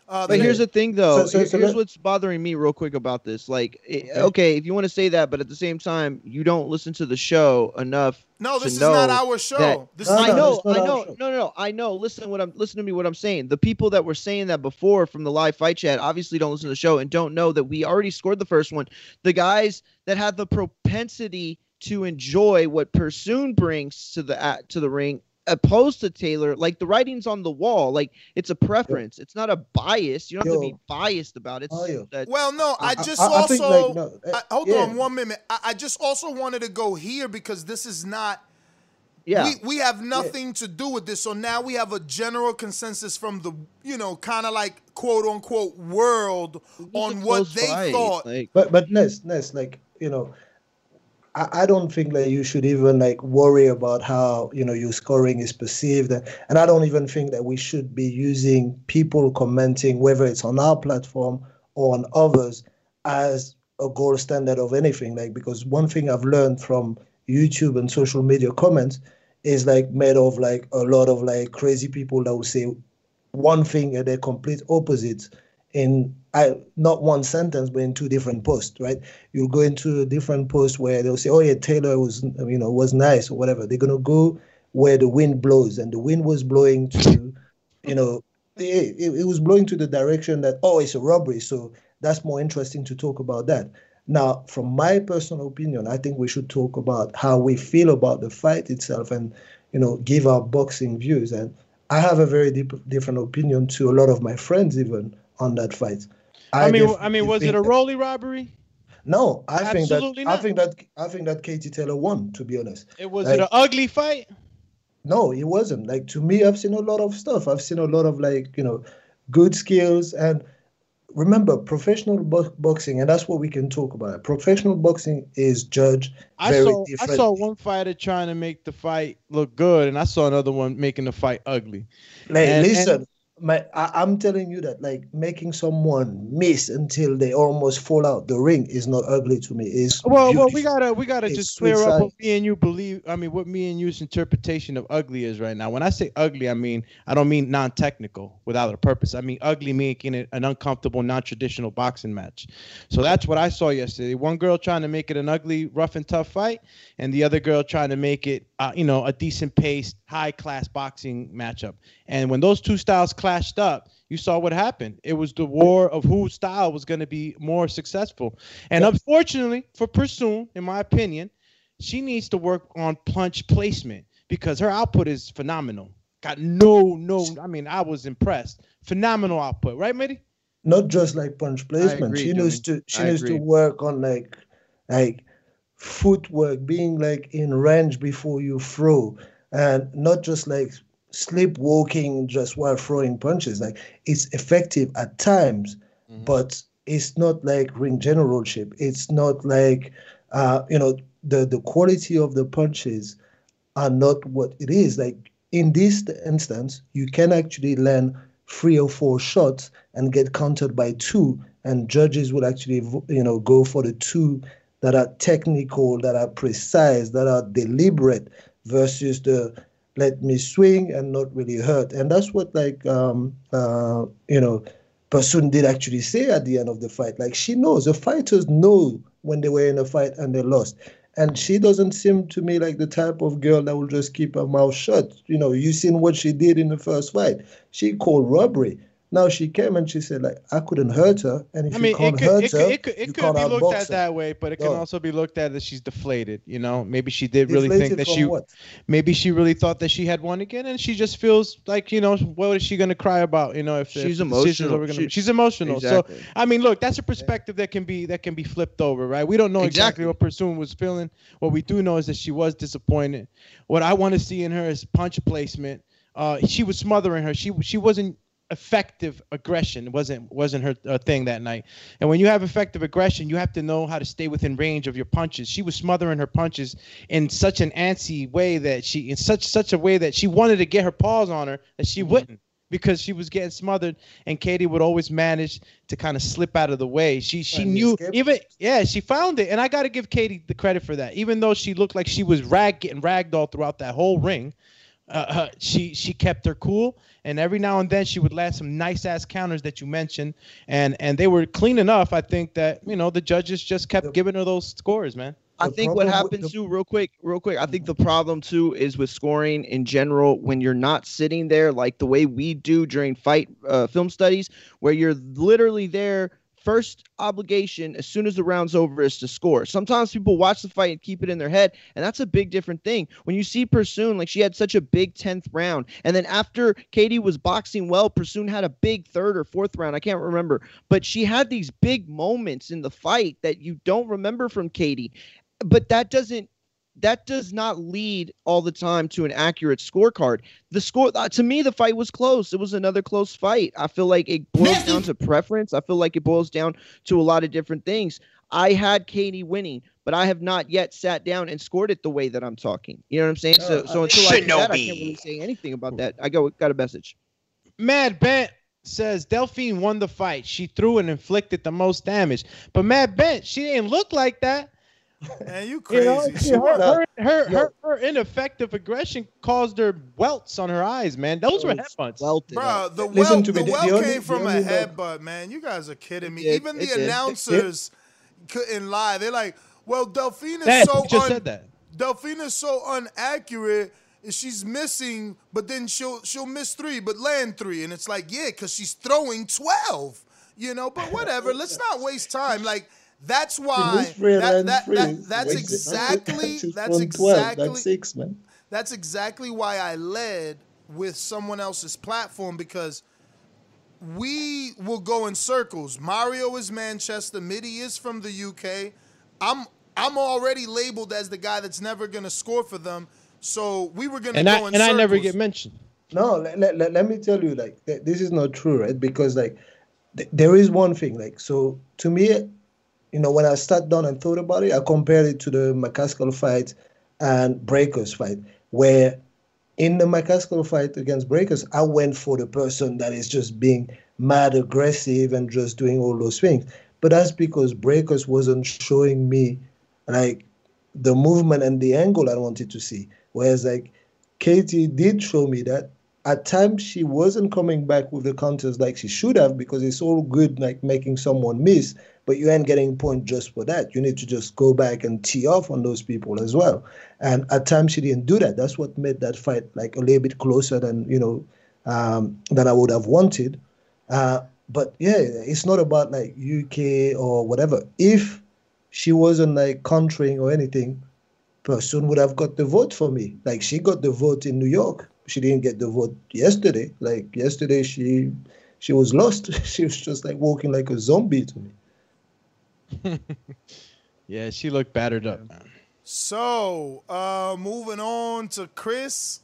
Uh, But here's the thing, though. So- so- Here- so here's what's bothering me, real quick, about this. Like, eh, okay, if you want to say that, but at the same time, you don't listen to the show enough. No, to this is know not our show. that- This I is- No, no, know, it's I know. No, no, no. I know. Listen, what I'm listen to me. What I'm saying. The people that were saying that before from the live fight chat obviously don't listen to the show and don't know that we already scored the first one. The guys that had the propensity to enjoy what Persoon brings to the at to the ring opposed to Taylor, like the writing's on the wall. Like it's a preference. It's not a bias. You don't have to be biased about it. It's that- Well, no, I I- just I- I think, also like, no, uh, I- hold yeah. on one minute. I, I just also wanted to go here because this is not. Yeah. We, we have nothing to do with this. So now we have a general consensus from the, you know, kind of like quote unquote world on what they fight, thought. like- But but Ness, Ness, like you know, I, I don't think that you should even like worry about how you know your scoring is perceived, and I don't even think that we should be using people commenting whether it's on our platform or on others as a gold standard of anything. Like because one thing I've learned from YouTube and social media comments is like made of like a lot of like crazy people that will say one thing and they're complete opposites in I, not one sentence, but in two different posts, right? You'll go into a different post where they'll say, "Oh yeah, Taylor was, you know, was nice or whatever." They're gonna go where the wind blows, and the wind was blowing to, you know, it, it, was blowing to the direction that oh, it's a robbery. So that's more interesting to talk about that. Now, from my personal opinion, I think we should talk about how we feel about the fight itself, and you know, give our boxing views. And I have a very deep, different opinion to a lot of my friends, even on that fight. I, mean, I mean, was it a rolly robbery? No, I think that Absolutely I think that I think that Katie Taylor won. To be honest, It was Like- it an ugly fight? no, it wasn't. Like to me, I've seen a lot of stuff. I've seen a lot of like you know, good skills, and remember professional bo- boxing, and that's what we can talk about. Professional boxing is judged I very saw different. I saw one fighter trying to make the fight look good, and I saw another one making the fight ugly. Like, And- listen, and- my, I, I'm telling you that like making someone miss until they almost fall out the ring is not ugly to me. Is Well, well, we gotta we gotta It's just clear up suicide. what me and you believe. I mean, what me and you's interpretation of ugly is right now. When I say ugly, I mean I don't mean non-technical without a purpose. I mean ugly, making it an uncomfortable, non-traditional boxing match. So that's what I saw yesterday. One girl trying to make it an ugly, rough and tough fight, and the other girl trying to make it, uh, you know, a decent paced, high-class boxing matchup. And when those two styles clashed up, you saw what happened. It was the war of whose style was going to be more successful. And unfortunately for Persoon, in my opinion, she needs to work on punch placement because her output is phenomenal. Got no, no. I mean, I was impressed. Phenomenal output, right, Mitty? not just like punch placement. agree, she needs to she I needs to work on like like footwork, being like in range before you throw, and not just like sleepwalking just while throwing punches. Like it's effective at times, Mm-hmm. but it's not like ring generalship. It's not like uh, you know the the quality of the punches are not what it is. Like in this instance, you can actually land three or four shots and get countered by two, and judges will actually you know go for the two that are technical, that are precise, that are deliberate, versus the let me swing and not really hurt. And that's what like um uh you know Persoon did actually say at the end of the fight. Like she knows the fighters know when they were in a fight and they lost. And she doesn't seem to me like the type of girl that will just keep her mouth shut. You know, you seen what she did in the first fight. She called robbery. Now she came and she said, like, I couldn't hurt her. And if I mean, you can't it could, hurt it her, could, it could, you it could can't be looked at her. that way, but it can also be looked at that she's deflated. You know, maybe she did really think that she, what? maybe she really thought that she had won again, and she just feels like you know, what is she gonna cry about? You know, if if She's the decisions emotional. Are gonna, She- she's emotional. Exactly. So I mean, look, that's a perspective that can be that can be flipped over, right? We don't know exactly, Exactly. what Persoon was feeling. What we do know is that she was disappointed. What I want to see in her is punch placement. Uh, she was smothering her. She she wasn't effective aggression. Wasn't wasn't her uh, thing that night. And when you have effective aggression you have to know how to stay within range of your punches. She was smothering her punches in such an antsy way that she in such such a way that she wanted to get her paws on her that she wouldn't because she was getting smothered and Katie would always manage to kind of slip out of the way. She she knew even yeah she found it. And I got to give Katie the credit for that. Even though she looked like she was rag getting ragged all throughout that whole ring uh, uh, she she kept her cool, and every now and then she would land some nice ass counters that you mentioned, and and they were clean enough. I think that you know the judges just kept giving her those scores, man. I think what problem with happens the- too, real quick, real quick. I think the problem too is with scoring in general when you're not sitting there like the way we do during fight uh, film studies, where you're literally there. First obligation as soon as the round's over is to score. Sometimes people watch the fight and keep it in their head, and that's a big different thing. When you see Persoon, like she had such a big 10th round, and then after Katie was boxing well, Persoon had a big third or fourth round. I can't remember, but she had these big moments in the fight that you don't remember from Katie but that doesn't that does not lead all the time to an accurate scorecard. The score uh, to me, the fight was close. It was another close fight. I feel like it boils down to preference. I feel like it boils down to a lot of different things. I had Katie winning, but I have not yet sat down and scored it the way that I'm talking. You know what I'm saying? So, so until I do that, I can't really say anything about that. I go got a message. Mad Bent says Delfine won the fight. She threw and inflicted the most damage, but Mad Bent she didn't look like that. Man, you You crazy. know, She her, her, her, her, her ineffective aggression caused her welts on her eyes, man. Those were headbutts. Bro, the Listen well, to me, the the- well the only- came from a only headbutt, man. You guys are kidding me. It did, Even it the did. announcers couldn't lie. They're like, "Well, Delfine is Dad, so you just un- said that. Delfine is so inaccurate. She's missing, but then she'll she'll miss three, but land three, and it's like, yeah, because she's throwing twelve. You know, but whatever. Let's not waste time. Like that's why that, that, that, that's exactly that's exactly That's six, man. that's exactly why I led with someone else's platform because we will go in circles. Mario is Manchester, Mitty is from the UK. I'm I'm already labeled as the guy that's never gonna score for them. So we were gonna And go I in and I never get mentioned. No, let, let, let, let me tell you, like, th- this is not true, right? Because, like, th- there is one thing like so to me, you know, when I sat down and thought about it, I compared it to the McCaskill fight and Braekhus fight, where in the McCaskill fight against Braekhus, I went for the person that is just being mad aggressive and just doing all those things. But that's because Braekhus wasn't showing me like the movement and the angle I wanted to see. Whereas like Katie did show me that at times she wasn't coming back with the counters like she should have because it's all good like making someone miss, but you ain't getting point just for that. You need to just go back and tee off on those people as well. And at times she didn't do that. That's what made that fight like a little bit closer than you know um, than I would have wanted. Uh, but yeah, it's not about like UK or whatever. If she wasn't like countering or anything, Persoon would have got the vote for me. Like she got the vote in New York. She didn't get the vote yesterday. Like yesterday, she she was lost. she was just like walking like a zombie to me. yeah, she looked battered up. So, uh, moving on to Chris,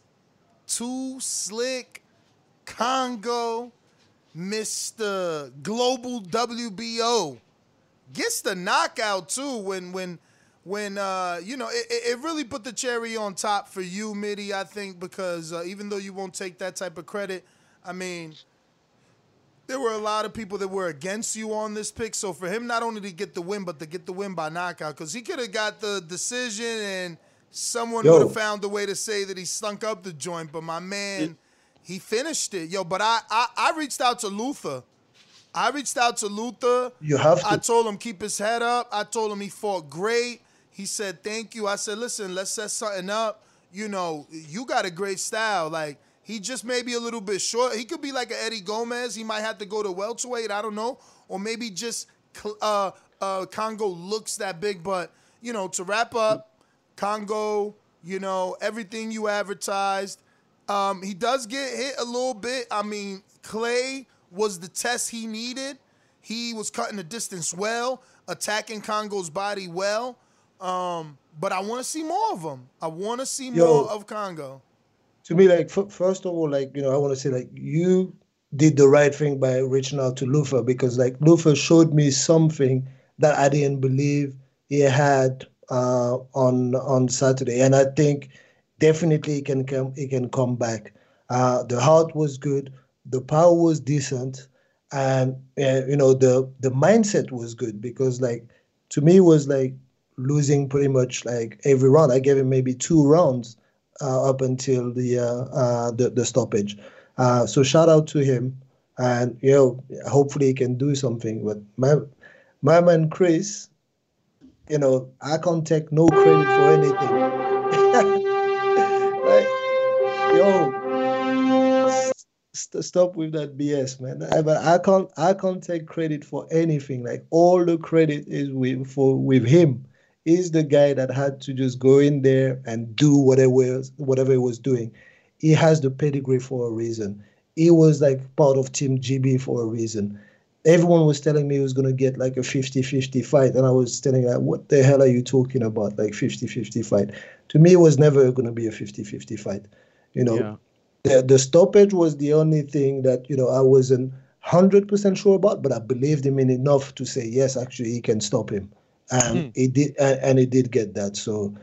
Too Slick, Kongo, Mr. Global WBO gets the knockout too when when when uh, you know it, it really put the cherry on top for you, Mitty. I think because uh, even though you won't take that type of credit, I mean, there were a lot of people that were against you on this pick. So for him not only to get the win, but to get the win by knockout, because he could have got the decision and someone would have found a way to say that he stunk up the joint. But my man, he finished it. Yo, but I I, I reached out to Luther. I reached out to Luther. You have to. I told him keep his head up. I told him he fought great. He said thank you. I said listen, let's set something up. You know, you got a great style. Like he just may be a little bit short. He could be like an Eddie Gomez. He might have to go to welterweight. I don't know, or maybe just uh, uh, Kongo looks that big. But you know, to wrap up, Kongo. You know everything you advertised. Um, he does get hit a little bit. I mean, Clay was the test he needed. He was cutting the distance well, attacking Kongo's body well. Um, but I want to see more of them. I want to see Yo. more of Kongo. to me, like f- first of all, like you know, I want to say like you did the right thing by reaching out to Luther because like Luther showed me something that I didn't believe he had uh, on on Saturday, and I think definitely he can come he can come back. Uh, the heart was good, the power was decent, and uh, you know the the mindset was good because like to me it was like losing pretty much like every round. I gave him maybe two rounds uh, up until the, uh, uh, the the stoppage. Uh, so shout out to him, and you know hopefully he can do something. But my my man Chris, you know I can't take no credit for anything. like, yo, st- stop with that BS, man. I, but I can't I can't take credit for anything. Like all the credit is with for with him. He's the guy that had to just go in there and do whatever whatever he was doing. He has the pedigree for a reason. He was like part of Team GB for a reason. Everyone was telling me he was going to get like a 50-50 fight, and I was telling like, what the hell are you talking about? Like 50-50 fight. To me, it was never going to be a 50-50 fight. You know, Yeah. the, the stoppage was the only thing that you know I wasn't hundred percent sure about, but I believed him in enough to say yes, actually he can stop him, and Hmm. he did, and, and he did get that. So,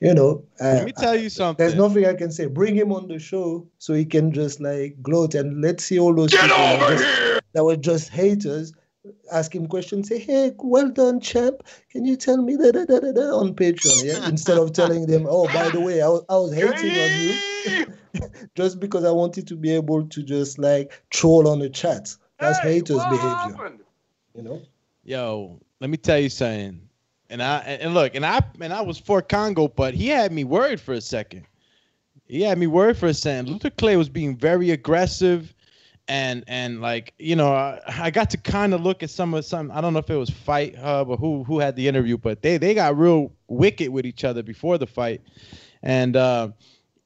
you know, uh, Let me tell you something. there's nothing I can say. Bring him on the show so he can just like gloat and let's see all those people that, just, that were just haters. Ask him questions. Say, hey, well done, champ. Can you tell me that da, da, da, da, on Patreon? Yeah, instead of telling them, oh, by the way, I was, I was hating on you just because I wanted to be able to just like troll on the chat. That's haters' behavior. You know. Yo, let me tell you something. And I and look, and I and I was for Kongo, but he had me worried for a second. He had me worried for a second. Luther Clay was being very aggressive, and and like you know, I, I got to kind of look at some of some. I don't know if it was Fight Hub or who who had the interview, but they they got real wicked with each other before the fight, and. uh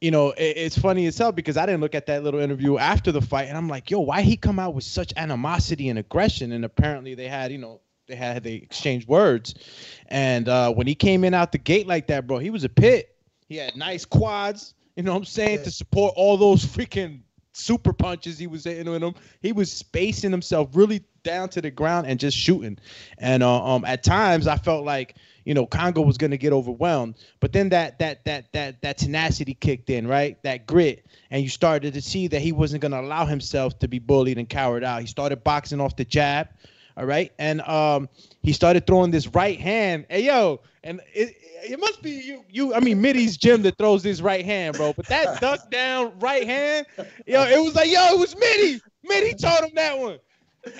you know, it's funny as hell because I didn't look at that little interview after the fight, and I'm like, yo, why he come out with such animosity and aggression? And apparently they had, you know, they had they exchanged words, and uh, when he came in out the gate like that, bro, he was a pit. He had nice quads, you know what I'm saying, to support all those freaking super punches he was hitting with him. He was spacing himself really down to the ground and just shooting. And uh, um, at times I felt like you know Kongo was going to get overwhelmed, but then that that that that that tenacity kicked in, right? That grit, and you started to see that he wasn't going to allow himself to be bullied and cowered out. He started boxing off the jab. All right, and um, he started throwing this right hand. Hey yo, and it, it must be you. You, I mean, Mitty's gym that throws this right hand, bro. But that duck down right hand, yo, it was like, yo, it was Mitty. Mitty taught him that one,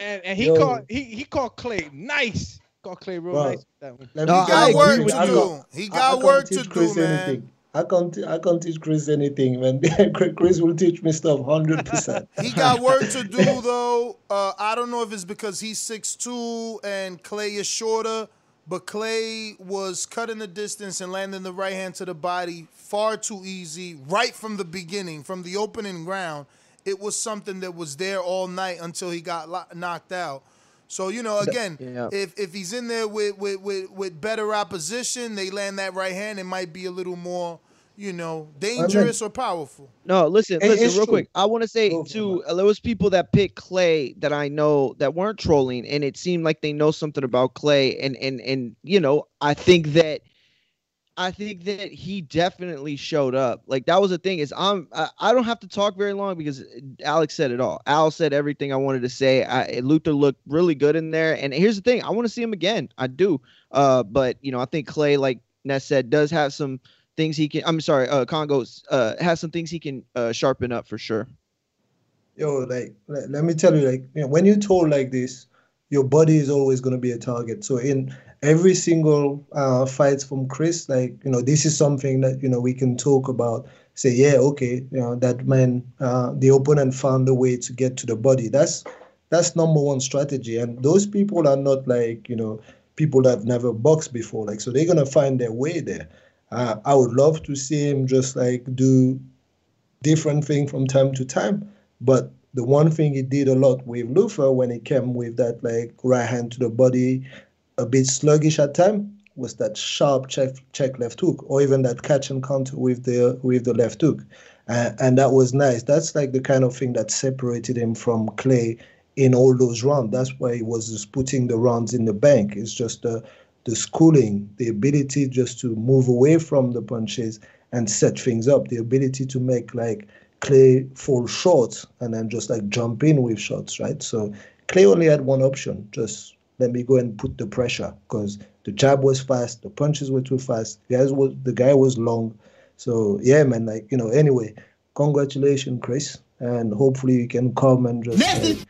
and and he Yo. called he he called Clay nice. Called Clay real Bro, nice. with That one. Let He got tell work to can't- do. He got I can't work to do, man. anything. I can't. I can't teach Chris anything, man. Chris will teach me stuff hundred percent. He got work to do though. Uh, I don't know if it's because he's 6'2 and Clay is shorter, but Clay was cutting the distance and landing the right hand to the body far too easy right from the beginning, from the opening round. It was something that was there all night until he got knocked out. So you know, again, Yeah. if if he's in there with, with with with better opposition, they land that right hand. It might be a little more, you know, dangerous or powerful. No, listen, It- listen, real true. quick. I want to say too, uh, there was people that picked Clay that I know that weren't trolling, and it seemed like they know something about Clay, and and and you know, I think that. I think that he definitely showed up. Like that was the thing is I'm I, I don't have to talk very long because Alex said it all. Al said everything I wanted to say. I, Luther looked really good in there. And here's the thing, I want to see him again. I do. Uh, but you know, I think Clay, like Ness said, does have some things he can. I'm sorry, uh, Kongo's uh has some things he can uh sharpen up for sure. Yo, like let, let me tell you, like you know, when you're told like this, your body is always going to be a target. So in every single uh, fight from Chris, like you know, this is something that you know we can talk about. Say, yeah, okay, you know that man, uh, the opponent found a way to get to the body. That's that's number one strategy, and those people are not like you know people that have never boxed before. Like so, they're gonna find their way there. Uh, I would love to see him just like do different thing from time to time. But the one thing he did a lot with Luther when he came with that like right hand to the body, a bit sluggish at time, was that sharp check check left hook, or even that catch and counter with the with the left hook, uh, and that was nice. That's like the kind of thing that separated him from Clay in all those rounds. That's why he was just putting the rounds in the bank. It's just the the schooling, the ability just to move away from the punches and set things up, the ability to make like Clay fall short and then just like jump in with shots, right? So Clay only had one option, just let me go and put the pressure because the jab was fast, the punches were too fast, the guy was the guy was long. So yeah, man, like you know. Anyway, congratulations, Chris, and hopefully you can come and just like,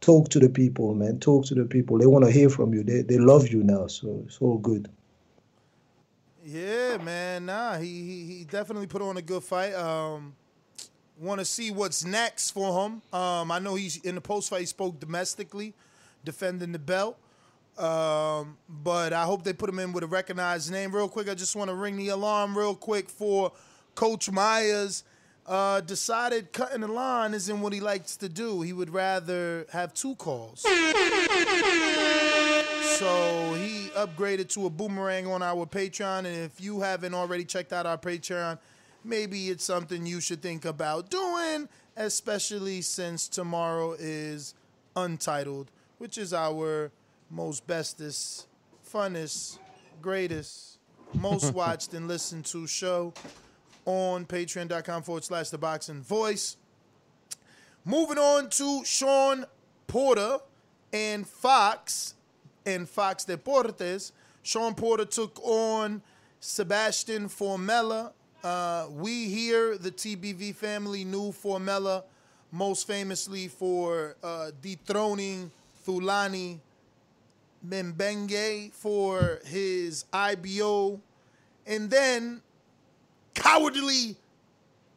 talk to the people, man. Talk to the people. They want to hear from you. They they love you now, so it's all good. Yeah, man. Nah, he he, he definitely put on a good fight. Um, want to see what's next for him. Um, I know he's in the post fight. He spoke domestically, defending the belt. Um, but I hope they put him in with a recognized name. Real quick, I just want to ring the alarm real quick for Coach Myers. Uh, decided cutting the line isn't what he likes to do. He would rather have two calls. So he upgraded to a boomerang on our Patreon. And if you haven't already checked out our Patreon, maybe it's something you should think about doing, especially since tomorrow is Untitled, which is our most bestest, funnest, greatest, most watched and listened to show on patreon.com forward slash the boxing voice. Moving on to Sean Porter and Fox and Fox Deportes. Sean Porter took on Sebastian Formella. Uh, we here, the TBV family, knew Formella most famously for uh, dethroning Thulani Mbenge for his IBO and then cowardly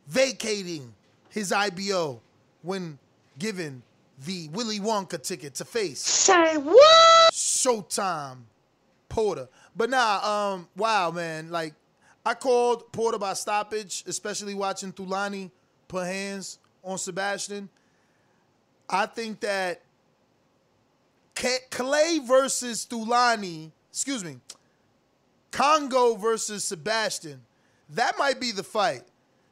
vacating his IBO when given the Willy Wonka ticket to face. Say what? Showtime Porter. But nah, um, wow, man. Like, I called Porter by stoppage, especially watching Thulani put hands on Sebastian. I think that Clay versus Thulani, excuse me, Kongo versus Sebastian, that might be the fight.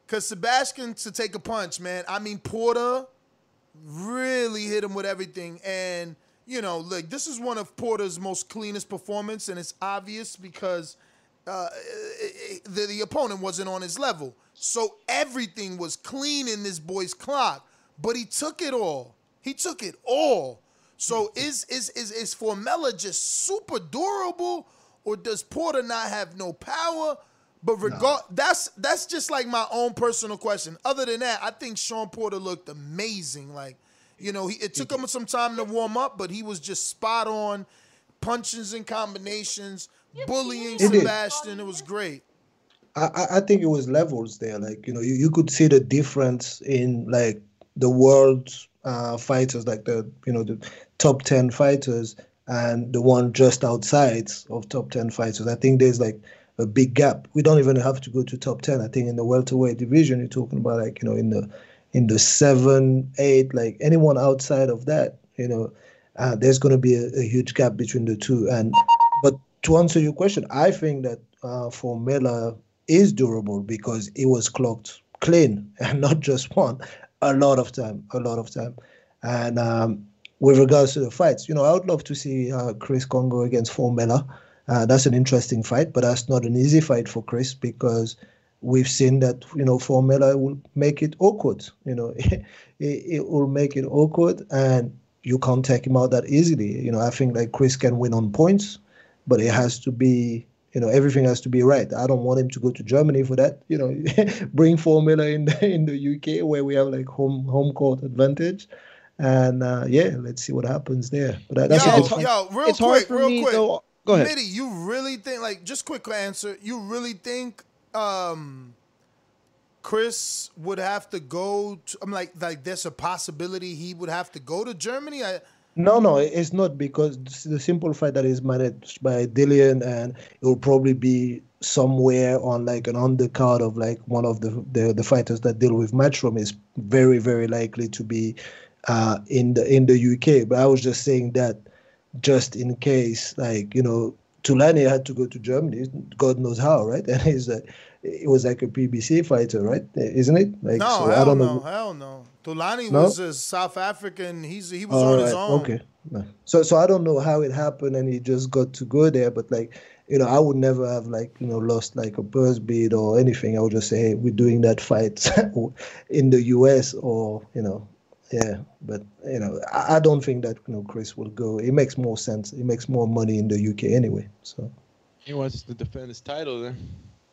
Because Sebastian to take a punch, man. I mean, Porter really hit him with everything. And, you know, look, this is one of Porter's most cleanest performance, and it's obvious because uh, the, the opponent wasn't on his level. So everything was clean in this boy's clock, but he took it all. He took it all. So is is is is Formella just super durable, or does Porter not have no power? But regard that's that's just like my own personal question. Other than that, I think Sean Porter looked amazing. Like, you know, he, it took him some time to warm up, but he was just spot on, punches and combinations, bullying He did. Sebastian. It was great. I, I- I think it was levels there. Like you know, you, you could see the difference in like the world uh, fighters, like the you know the top ten fighters, and the one just outside of top ten fighters. I think there's like a big gap. We don't even have to go to top ten. I think in the welterweight division, you're talking about like you know in the in the seven, eight, like anyone outside of that, you know, uh, there's going to be a, a huge gap between the two. And but to answer your question, I think that uh, Formella is durable because it was clocked clean and not just one, a lot of time, a lot of time. And um, with regards to the fights, you know, I would love to see uh, Chris Kongo against Formella. Uh, that's an interesting fight, but that's not an easy fight for Chris because we've seen that you know Formella will make it awkward. You know, it, it will make it awkward, and you can't take him out that easily. You know, I think like Chris can win on points, but it has to be you know everything has to be right. I don't want him to go to Germany for that. You know, bring Formella in the in the UK where we have like home home court advantage. And uh, yeah, let's see what happens there. But that- that's a yo, good yo, real it's hard quick, for real me, quick. though- go ahead. Mitty, you really think like just quick answer? You really think um Chris would have to go? To, I'm like like there's a possibility he would have to go to Germany. I No, no, it's not because the simple fact that is managed by Dillian and it will probably be somewhere on like an undercard of like one of the the, the fighters that deal with Matchroom is very very likely to be uh, in the in the UK. But I was just saying that just in case, like you know, Thulani had to go to Germany, God knows how, right? And he's like, it was like a PBC fighter, right? Isn't it? Like, no, so hell I don't no, know. hell no. Thulani No? was a South African. He's he was All on his own. Okay. So so I don't know how it happened and he just got to go there, but like you know, I would never have like you know lost like a purse bid or anything. I would just say, hey, we're doing that fight in the US or you know, yeah. But you know, I, I don't think that you know Chris will go. It makes more sense. It makes more money in the UK anyway. So He wants to defend his title then.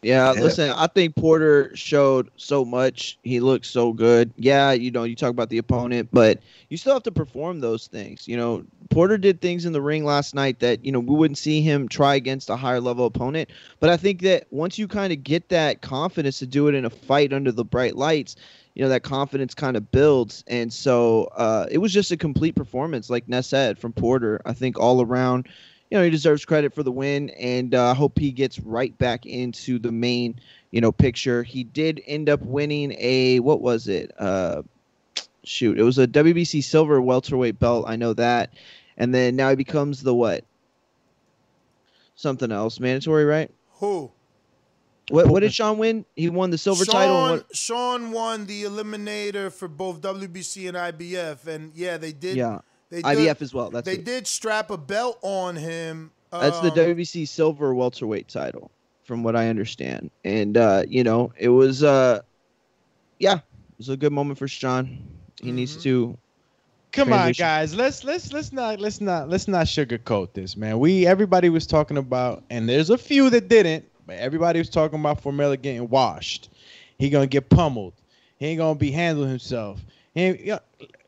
Yeah, Yeah. listen, I think Porter showed so much. He looked so good. Yeah, you know, you talk about the opponent, but you still have to perform those things. You know, Porter did things in the ring last night that, you know, we wouldn't see him try against a higher level opponent. But I think that once you kind of get that confidence to do it in a fight under the bright lights, you know, that confidence kind of builds. And so uh, it was just a complete performance, like Ness said, from Porter. I think all around you know, he deserves credit for the win, and uh, I hope he gets right back into the main, you know, picture. He did end up winning a what was it? Uh, shoot, it was a WBC silver welterweight belt. I know that, and then now he becomes the what? Something else, mandatory, right? Who? What what did Sean win? He won the silver Sean, title. And what, Sean won the eliminator for both WBC and IBF, and yeah, they did. Yeah. They IBF as well, that's they it. did strap a belt on him. That's the um, WBC silver welterweight title, from what I understand. And uh, you know, it was uh, yeah, it was a good moment for Sean. He needs to. Come on, guys. Let's let's let's not let's not let's not sugarcoat this, man. We everybody was talking about, and there's a few that didn't, but everybody was talking about Formella getting washed. He gonna get pummeled. He ain't gonna be handling himself. He ain't- yeah,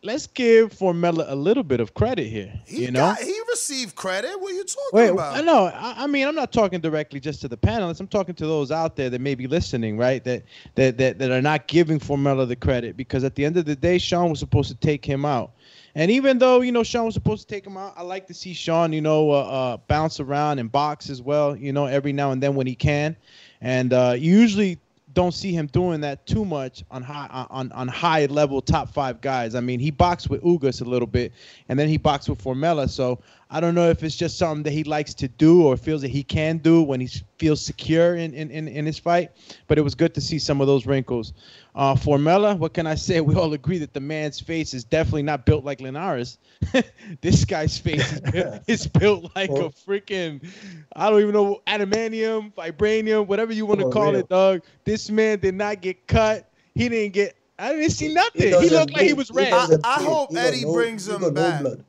let's give Formella a little bit of credit here. He you know, got, he received credit. What are you talking Wait, about? I know. I, I mean, I'm not talking directly just to the panelists. I'm talking to those out there that may be listening, right? That that that, that are not giving Formella the credit because at the end of the day, Sean was supposed to take him out. And even though you know Sean was supposed to take him out, I like to see Sean, you know, uh, uh, bounce around and box as well. You know, every now and then when he can. And uh, usually don't see him doing that too much on high on on high level top five guys. I mean, he boxed with Ugas a little bit, and then he boxed with Formella. So I don't know if it's just something that he likes to do or feels that he can do when he feels secure in, in, in, in his fight. But it was good to see some of those wrinkles. Uh, Formella, what can I say? We all agree that the man's face is definitely not built like Linares. this guy's face is built, is built like a freaking, I don't even know, adamantium, vibranium, whatever you want to For call real. it, dog. This man did not get cut. He didn't get. I didn't see nothing. He, doesn't looked like he was He red. doesn't I hope He Eddie no- brings him no back. blood.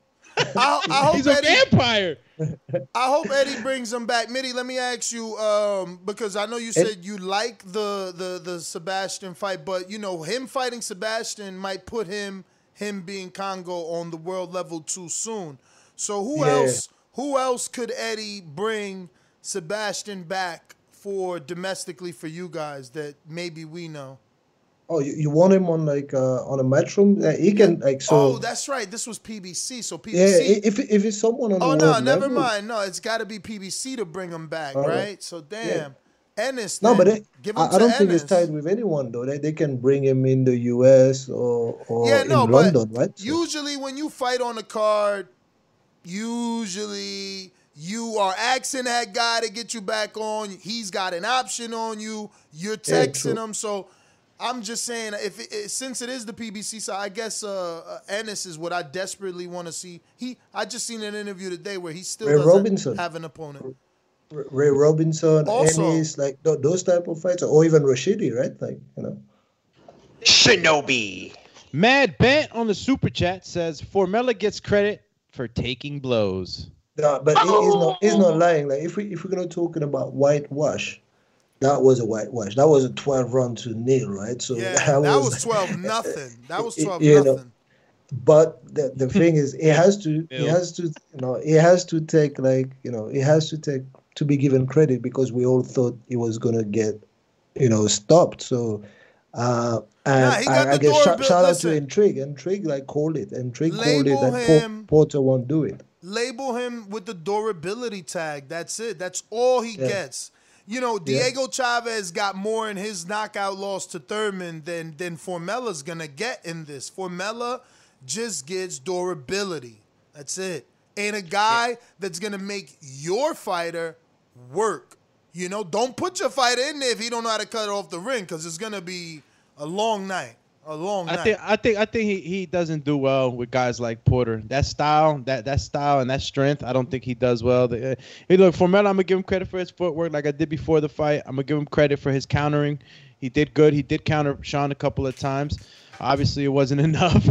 I, I hope He's a Eddie, vampire. I hope Eddie brings him back. Mitty, let me ask you, um, because I know you said you like the, the the Sebastian fight, but you know him fighting Sebastian might put him him being Kongo on the world level too soon. So who Yeah. else who else could Eddie bring Sebastian back for domestically for you guys that maybe we know? Oh, you, you want him on like uh, on a matchroom? Uh, he can like so. oh, that's right. This was PBC. So PBC. yeah, if if it's someone on Oh the no, never level- mind. No, it's got to be PBC to bring him back, right? right. So damn, Ennis. No, but they, give him I, I don't think it's tied with anyone though. They, they can bring him in the U.S. or or Yeah, no, in London, right? So- usually when you fight on a card, usually you are asking that guy to get you back on. He's got an option on you. You're texting true. him. So I'm just saying, if it, it- since it is the PBC side, I guess uh, uh, Ennis is what I desperately want to see. He, I just seen an interview today where he still Ray doesn't Robinson. have an opponent. Ray Robinson, Also- Ennis, like th- those type of fights, or even Rashidi, right? Like you know. Shinobi. Mad Bent on the super chat says Formella gets credit for taking blows. No, but he, he's not. He's not lying. Like if we if we're gonna talking about whitewash, that was a whitewash. That was a twelve run to nil, right? So Yeah, that was twelve nothing. That was twelve you know, nothing. But the the thing is, it has to. It has to. You know, it has to take like you know, it has to take to be given credit because we all thought it was gonna get, you know, stopped. So. Uh, and Nah, I, I guess door shout, built- shout out to Intrigue. Intrigue like called it. Intrigue called it Label that him- Porter won't do it. label him with the durability tag. That's it. That's all he Yeah. gets. You know, Yeah. Diego Chaves got more in his knockout loss to Thurman than than Formella's gonna get in this. Formella just gets durability. That's it. And a guy that's gonna make your fighter work. You know, don't put your fighter in there if he don't know how to cut off the ring, because it's gonna be a long night. A long I night. think I think I think he, he doesn't do well with guys like Porter. That style, that that style and that strength, I don't think he does well. The, uh, hey, look, Formella, I'm gonna give him credit for his footwork, like I did before the fight. I'm gonna give him credit for his countering. He did good. He did counter Sean a couple of times. Obviously, it wasn't enough,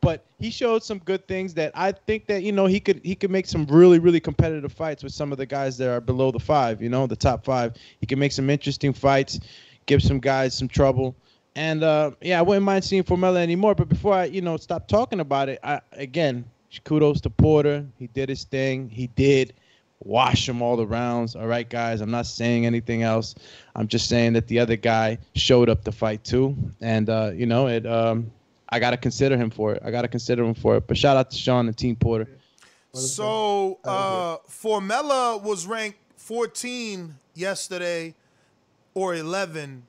but he showed some good things that I think that you know he could he could make some really really competitive fights with some of the guys that are below the five. You know, the top five. He can make some interesting fights, give some guys some trouble. And uh, yeah, I wouldn't mind seeing Formella anymore. But before I, you know, stop talking about it, I, again, kudos to Porter. He did his thing. He did wash him all the rounds. All right, guys. I'm not saying anything else. I'm just saying that the other guy showed up to fight too, and uh, you know, it. Um, I gotta consider him for it. I gotta consider him for it. But shout out to Sean and Team Porter. So uh, Formella was ranked 14 yesterday or 11.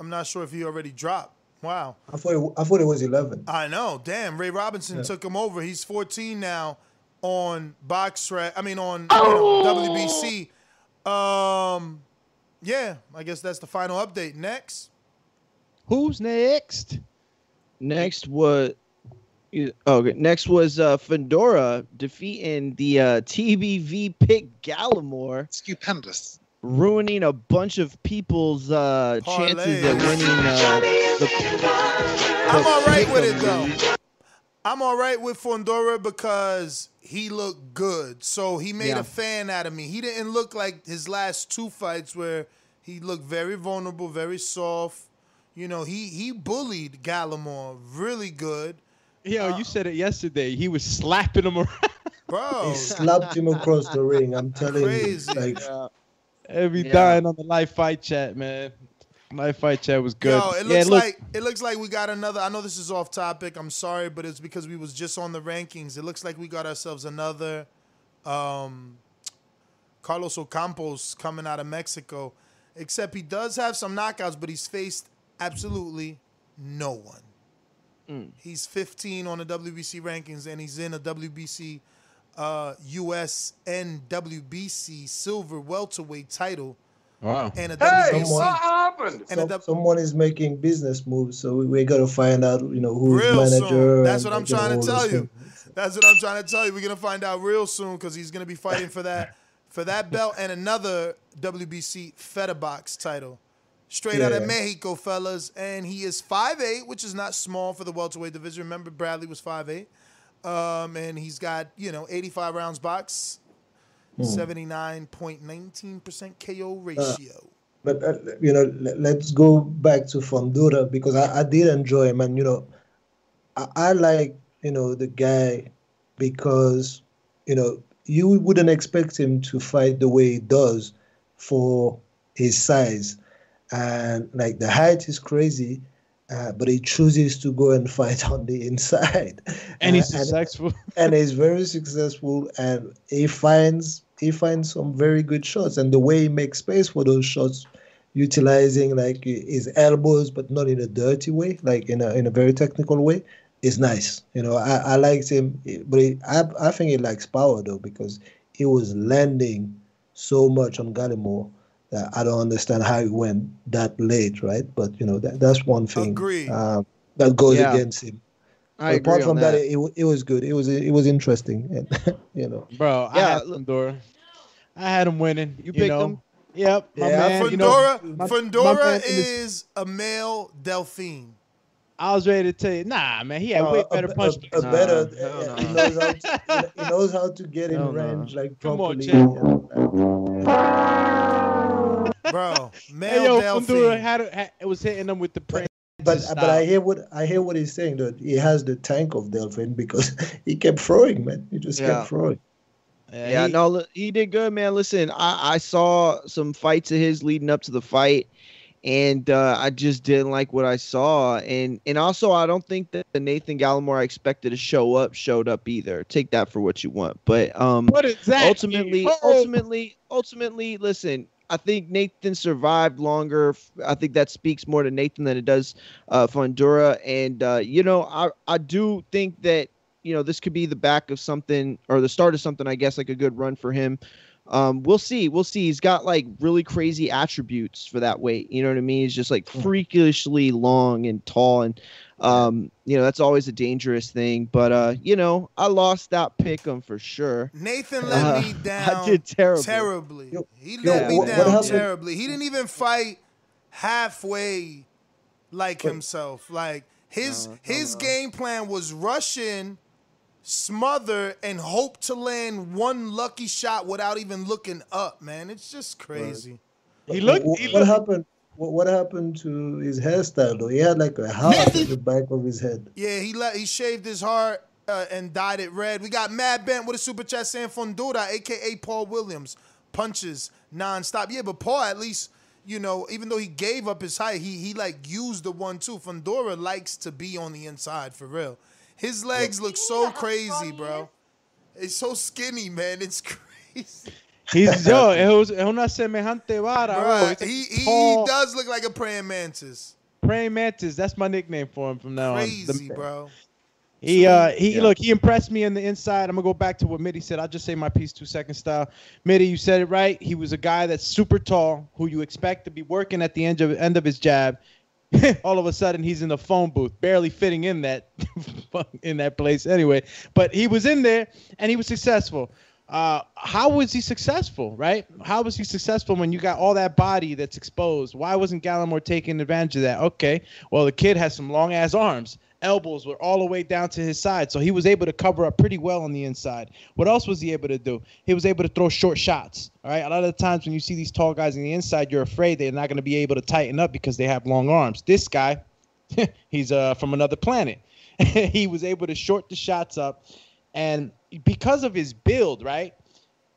I'm not sure if he already dropped. Wow. I thought it, I thought it was eleven. I know. Damn. Ray Robinson Yeah. took him over. He's 14 now on BoxRec. I mean on you know, WBC. Um, yeah. I guess that's the final update. Next. Who's next? Next was you- okay. Next was uh, Fundora defeating the uh, TBV pick Gallimore, Stupendous. Ruining a bunch of people's uh, chances at winning. Uh, the, I'm all right with it pick'em though. I'm all right with Fundora because he looked good. So he made Yeah. a fan out of me. He didn't look like his last two fights where he looked very vulnerable, very soft. You know, he he bullied Gallimore really good. Yo, you said it yesterday. He was slapping him around. Bro. He slapped him across the ring. I'm telling Crazy. you, like Every Yeah. dying on the live fight chat, man. Live fight chat was good. Yo, it yeah, looks look, like it looks like we got another. I know this is off topic. I'm sorry, but it's because we was just on the rankings. It looks like we got ourselves another um, Carlos Ocampos coming out of Mexico. Except he does have some knockouts, but he's faced absolutely no one. He's 15 on the WBC rankings, and he's in a WBC uh, US and WBC silver welterweight title. Wow. And a Hey, WBC. what happened? And Some, W- someone is making business moves, so we, we got to find out, you know, who's real manager. soon. That's what I'm trying to tell you. things. That's what I'm trying to tell you. We're gonna find out real soon because he's gonna be fighting for that for that belt and another WBC Federbox title. Straight out of Yeah. Mexico, fellas. And he is 5'8, which is not small for the welterweight division. Remember, Bradley was 5'8. Um, and he's got, you know, 85 rounds box, Hmm. 79.19% KO ratio. But uh, you know, let, let's go back to Fundora because I, I did enjoy him, and you know, I, I like you know the guy because you know you wouldn't expect him to fight the way he does for his size, and like the height is crazy, uh, but he chooses to go and fight on the inside, And he's Uh, successful. and he's very successful and he finds he finds some very good shots. And the way he makes space for those shots utilizing like his elbows but not in a dirty way like in a in a very technical way is nice. You know i, I liked him but he, I, I think he likes power though because he was landing so much on Gallimore that I don't understand how he went that late, right? But you know that that's one thing Agreed. um, that goes Yeah. against him. I But apart from that, that. it, it, was good. It was it was interesting, and you know. Bro, I Yeah, had Fundora. I had him winning. You, picked know? him? Yep. My Yeah, man, you know, Fundora, my- my Fundora this- is a male Delfine. I was ready to tell you, nah, man, he had Uh, way a- better a, punch. a, Nah, better. hell uh, he no. knows how to, he knows how to get in Hell no. range like Come on, properly. champ. Bro, male Hey, yo, Delfine. Fundora had, had it was hitting him with the print. But but I hear what I hear what he's saying that He has the tank of Delfine because he kept throwing, man. He just Yeah. kept throwing. Yeah, no, li- he did good, man. Listen, I, I saw some fights of his leading up to the fight, and uh, I just didn't like what I saw. And and also, I don't think that the Nathan Gallimore I expected to show up showed up either. Take that for what you want. But um, What is that? ultimately, Oh. ultimately, ultimately, listen. I think Nathan survived longer. I think that speaks more to Nathan than it does uh, Fundora. And uh, you know, I I do think that you know this could be the back of something or the start of something. I guess like a good run for him. Um, we'll see. We'll see. He's got like really crazy attributes for that weight. You know what I mean? He's just like freakishly long and tall, and um, you know that's always a dangerous thing. But uh, you know, I lost that pick him for sure. Nathan let Uh, me down I did terrible. terribly. he yo, let me what- what down happened- terribly. He didn't even fight halfway like himself. Like his his game plan was rush in, smother, and hope to land one lucky shot without even looking up. Man, it's just crazy. He looked. What, He what looked. happened? What, what happened to his hairstyle though? He had like a heart at the back of his head. Yeah, he let he shaved his heart uh, and dyed it red. We got Mad Bent with a super chat saying Fundora, aka Paul Williams, punches nonstop. Yeah, but Paul at least, you know, even though he gave up his height, he he like used the one too. Fundora likes to be on the inside for real. His legs look so crazy, bro. It's so skinny, man. It's crazy. He's yo, es, es una semejante vara. bro. Bruh, It's a he, he, he does look like a praying mantis. praying mantis. That's my nickname for him from now on. Crazy, bro. He uh he Yeah. look he impressed me on the inside. I'm gonna go back to what Mitty said. I'll just say my piece two second style. Mitty, you said it right. He was a guy that's super tall, who you expect to be working at the end of end of his jab. All of a sudden he's in the phone booth, barely fitting in that in that place anyway. But he was in there and he was successful. Uh, how was he successful, right? How was he successful when you got all that body that's exposed? Why wasn't Gallimore taking advantage of that? Okay, well the kid has some long ass arms elbows were all the way down to his side. So he was able to cover up pretty well on the inside. What else was he able to do? He was able to throw short shots. All right. A lot of the times when you see these tall guys on the inside, you're afraid they're not going to be able to tighten up because they have long arms. This guy, he's uh, from another planet. he was able to short the shots up. And because of his build, right?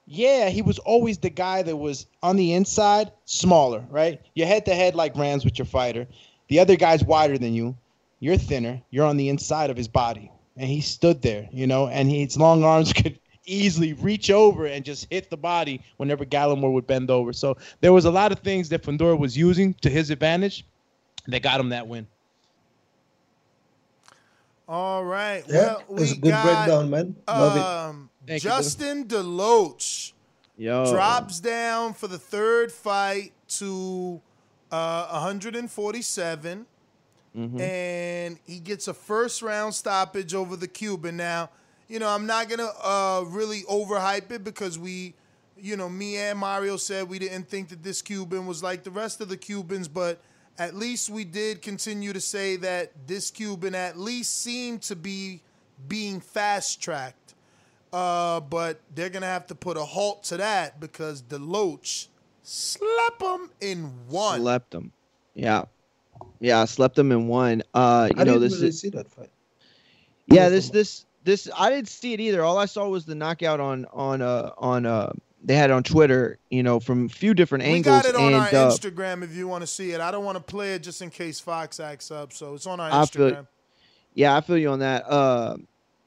Yeah, he was always the guy that was on the inside, smaller, right? You're head to head like Rams with your fighter. The other guy's wider than you. You're thinner. You're on the inside of his body. And he stood there, you know, and his long arms could easily reach over and just hit the body whenever Gallimore would bend over. So there was a lot of things that Fundora was using to his advantage that got him that win. All right. Yeah, well, it's we a good got, breakdown, man. Love it. Um, Thank you, Justin Deloach Yo. drops down for the third fight to uh, 147, Mhm. and he gets a first round stoppage over the Cuban. Now, you know, I'm not gonna uh, really overhype it because we, you know, me and Mario said we didn't think that this Cuban was like the rest of the Cubans, but at least we did continue to say that this Cuban at least seemed to be being fast tracked. Uh, but they're gonna have to put a halt to that because Deloach slept him in one. Slept him. Yeah. Yeah, I slept them in one. Uh, you I know, didn't this really is see that fight. yeah, this this this I didn't see it either. All I saw was the knockout on on uh on uh they had on Twitter, you know, from a few different We angles. got it on and our uh, Instagram if you want to see it. I don't want to play it just in case Fox acts up, so it's on our I Instagram. feel, yeah, I feel you on that. Uh,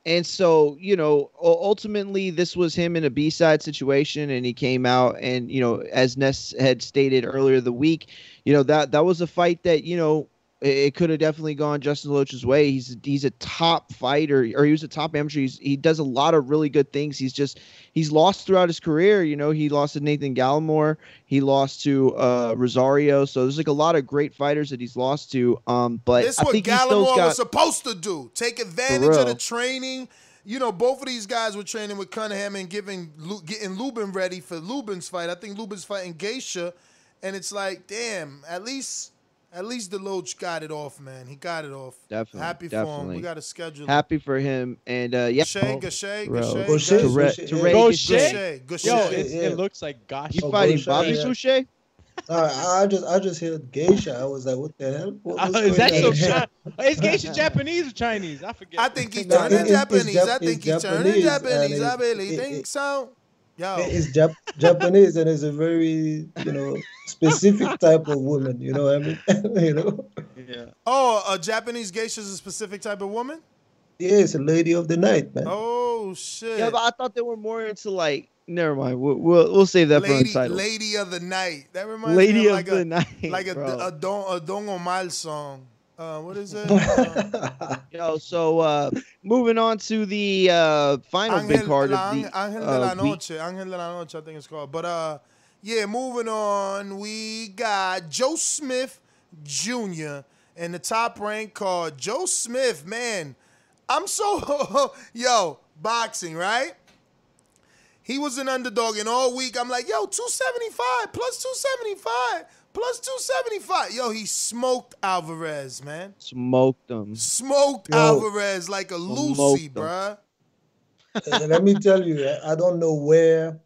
and so, you know, ultimately, this was him in a B side situation, and he came out, and you know, as Ness had stated earlier the week, you know that that was a fight that you know it, it could have definitely gone Justin Loach's way. He's he's a top fighter, or he was a top amateur. He's, he does a lot of really good things. He's just he's lost throughout his career. You know, he lost to Nathan Gallimore, he lost to uh, Rosario. So there's like a lot of great fighters that he's lost to. Um, but This I what think Gallimore got was supposed to do. Take advantage of the training. You know, both of these guys were training with Cunningham and giving getting Lubin ready for Lubin's fight. I think Lubin's fighting Geisha, and it's like, damn, at least at least Deloach got it off, man. He got it off. Definitely, Happy for him. We got to schedule. happy for him. And uh, yeah, Gausha, Gausha, Bro. Gausha, Gausha, Ture- Gausha, Ture- yeah. Gausha? Gausha, Yo, it, looks like gosh. you fighting Gausha, Bobby yeah. Suchet? I, I just I just heard geisha. I was like, what the hell? What, what's is that so? Chi- is Geisha Japanese or Chinese? I forget. I think he's No, turning it's- it's Japanese. I think it's he's turning Japanese, Japanese. and I it- really it- think so. Yo, It's Jap- Japanese and it's a very you know specific type of woman. You know what I mean? you know, Yeah. oh, a Japanese geisha is a specific type of woman. yeah, it's a lady of the night, man. Oh shit! Yeah, but I thought they were more into like. Never mind. We'll we'll, we'll save that for lady, untitled. lady of the night. That reminds Lady me of of like the a night, like a bro. a Don a Don Omar song. Uh, what is it? Uh, Yo, so uh, moving on to the uh, final big card la, of the Angel de la uh, week. Noche. Angel de la Noche, I think it's called. But uh, yeah, moving on, we got Joe Smith Jr. in the top rank card. Joe Smith, man, I'm so yo boxing right. He was an underdog, and all week I'm like, yo, 275 plus 275 plus 275. Yo, he smoked Alvarez, man. Smoked them. Smoked Yo. Alvarez like a Lucy, Smoked 'em. bruh. Uh, let me tell you, I- I don't know where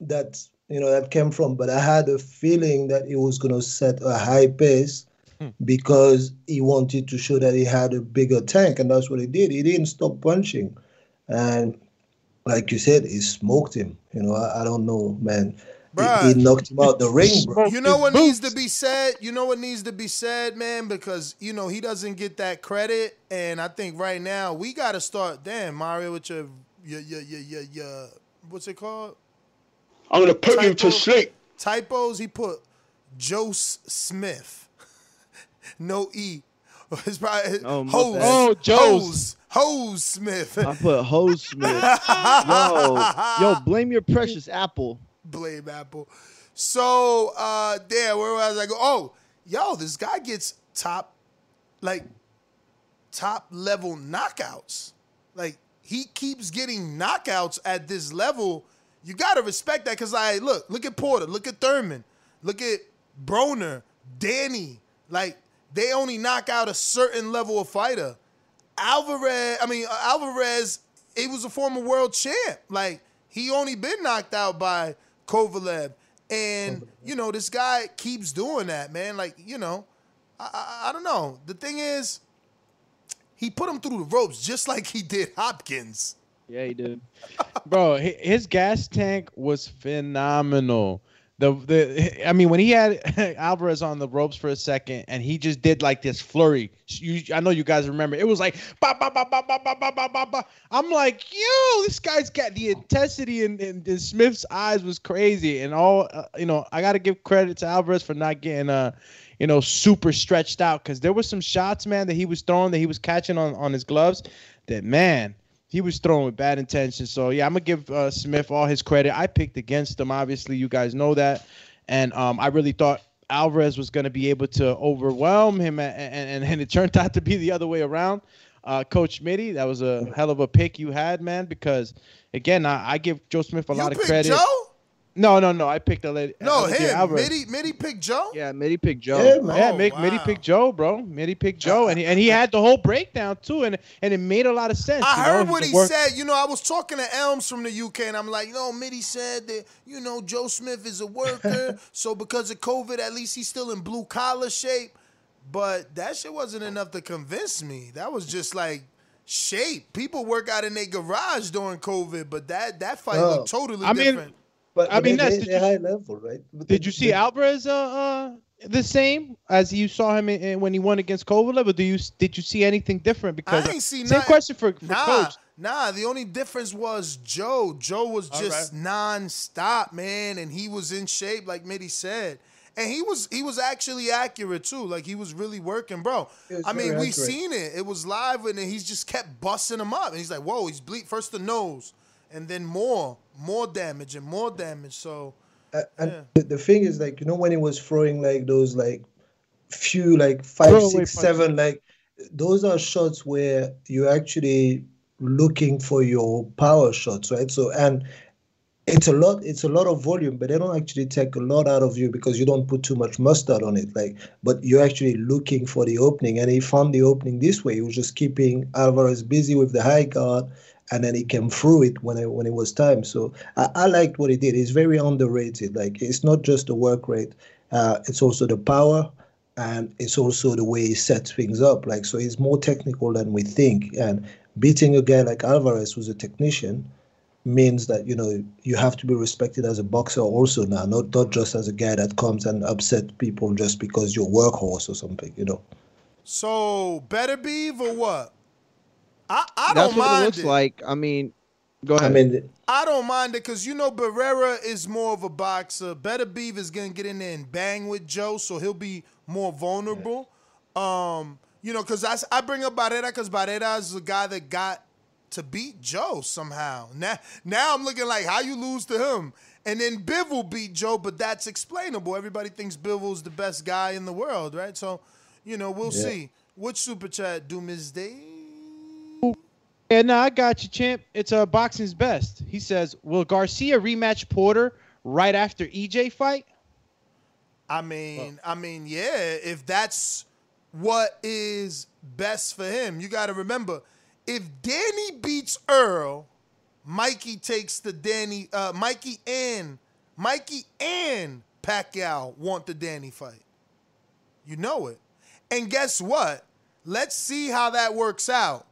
that you know that came from, but I had a feeling that he was gonna set a high pace because he wanted to show that he had a bigger tank, and that's what he did. He didn't stop punching, and like you said, he smoked him. You know, I, I don't know, man. He, Bruh. he knocked him out the ring, bro. You know what needs to be said? You know what needs to be said, man? Because, you know, he doesn't get that credit. And I think right now we got to start, damn, Mario, with your, your, your, your, your, your what's it called? I'm gonna put you to sleep. Typos. He put Jose Smith. no E. It's probably Oh, my Hose. bad. Oh, Joe's. Hose. Hose Smith. I put Hose Smith. yo, yo, blame your precious apple. Blame Apple. So uh there, where was I go? Oh, yo, this guy gets top like top level knockouts. Like he keeps getting knockouts at this level. You gotta respect that because I look, look at Porter, look at Thurman, look at Broner, Danny. Like they only knock out a certain level of fighter. Alvarez, I mean uh, Alvarez, he was a former world champ. Like he only been knocked out by Kovalev, and you know this guy keeps doing that, man. Like you know, I, I, I don't know. The thing is, he put him through the ropes just like he did Hopkins. Yeah, he did. bro. His gas tank was phenomenal. The the I mean, when he had Alvarez on the ropes for a second, and he just did like this flurry. You, I know you guys remember. It was like ba ba ba ba ba ba ba ba ba ba. I'm like, yo, this guy's got the intensity in, in, in Smith's eyes was crazy, and all uh, you know. I got to give credit to Alvarez for not getting uh, you know, super stretched out because there were some shots, man, that he was throwing that he was catching on on his gloves. That man, he was throwing with bad intentions. So yeah, I'm gonna give uh, Smith all his credit. I picked against him. Obviously, you guys know that, and um, I really thought Alvarez was gonna be able to overwhelm him, and, and, and it turned out to be the other way around. Uh, Coach Mitty, that was a hell of a pick you had, man. Because again, I, I give Joe Smith a You lot of credit. Joe? No, no, no. I picked a lady. No, Alexander him. Alvarez. Mitty, Mitty picked Joe? Yeah, Mitty picked Joe. Yeah, man. Yeah, Oh, Mick, Mitty wow. picked Joe, bro. Mitty picked Joe, and he, and he had the whole breakdown too, and and it made a lot of sense. I you know? heard what he work- said. You know, I was talking to Elms from the UK, and I'm like, you know, Mitty said that, you know, Joe Smith is a worker, so because of COVID, at least he's still in blue collar shape. But that shit wasn't enough to convince me. That was just like shape. People work out in their garage during COVID, but that that fight Oh. looked totally I mean, different. But, I mean, they, that's- they, did they're you- high level, right? But Did they- you see they- Alvarez uh, uh the same as you saw him in, in- when he won against Kovalev, or do you did you see anything different? Because I ain't see same nothing. question for, for nah, coach. Nah, the only difference was Joe. Joe was All just non-stop, man, and he was in shape, like Mitty said. And he was he was actually accurate too. Like he was really working, bro. I mean, we accurate. seen it. It was live, and then he's just kept busting him up. And he's like, "Whoa!" He's bleed first the nose, and then more, more damage, and more damage. So Uh, and Yeah. the, the thing is, like, you know, when he was throwing like those, like, few, like five, Throwaway six, seven, like, those are shots where you're actually looking for your power shots, right? So, and it's a lot, it's a lot of volume, but they don't actually take a lot out of you because you don't put too much mustard on it. Like, but you're actually looking for the opening, and he found the opening this way. He was just keeping Alvarez busy with the high guard, and then he came through it when it when it was time. So I, I liked what he did. He's very underrated. Like it's not just the work rate, uh, it's also the power, and it's also the way he sets things up. Like so, he's more technical than we think. And beating a guy like Alvarez, who's a technician, means that you know you have to be respected as a boxer also now, not not just as a guy that comes and upset people just because you're workhorse or something. You know. so Beterbiev or what? I I That's don't what mind it looks it. like. I mean, go ahead. I mean, I don't mind it because you know Barrera is more of a boxer. Beterbiev is gonna get in there and bang with Joe, so he'll be more vulnerable. Um, you know, because I, I bring up Barrera because Barrera is the guy that got to beat Joe somehow. Now now I'm looking like how you lose to him. And then Bivol beat Joe, but that's explainable. Everybody thinks Bivol's the best guy in the world, right? So, you know, we'll Yeah. see. Which super chat do Ms. Day? Yeah, no, I got you, champ. It's uh, boxing's best. He says, "Will Garcia rematch Porter right after EJ fight?" I mean, I mean, yeah, if that's what is best for him, you got to remember, if Danny beats Errol, Mikey takes the Danny, uh, Mikey and Mikey and Pacquiao want the Danny fight. You know it. And guess what? Let's see how that works out.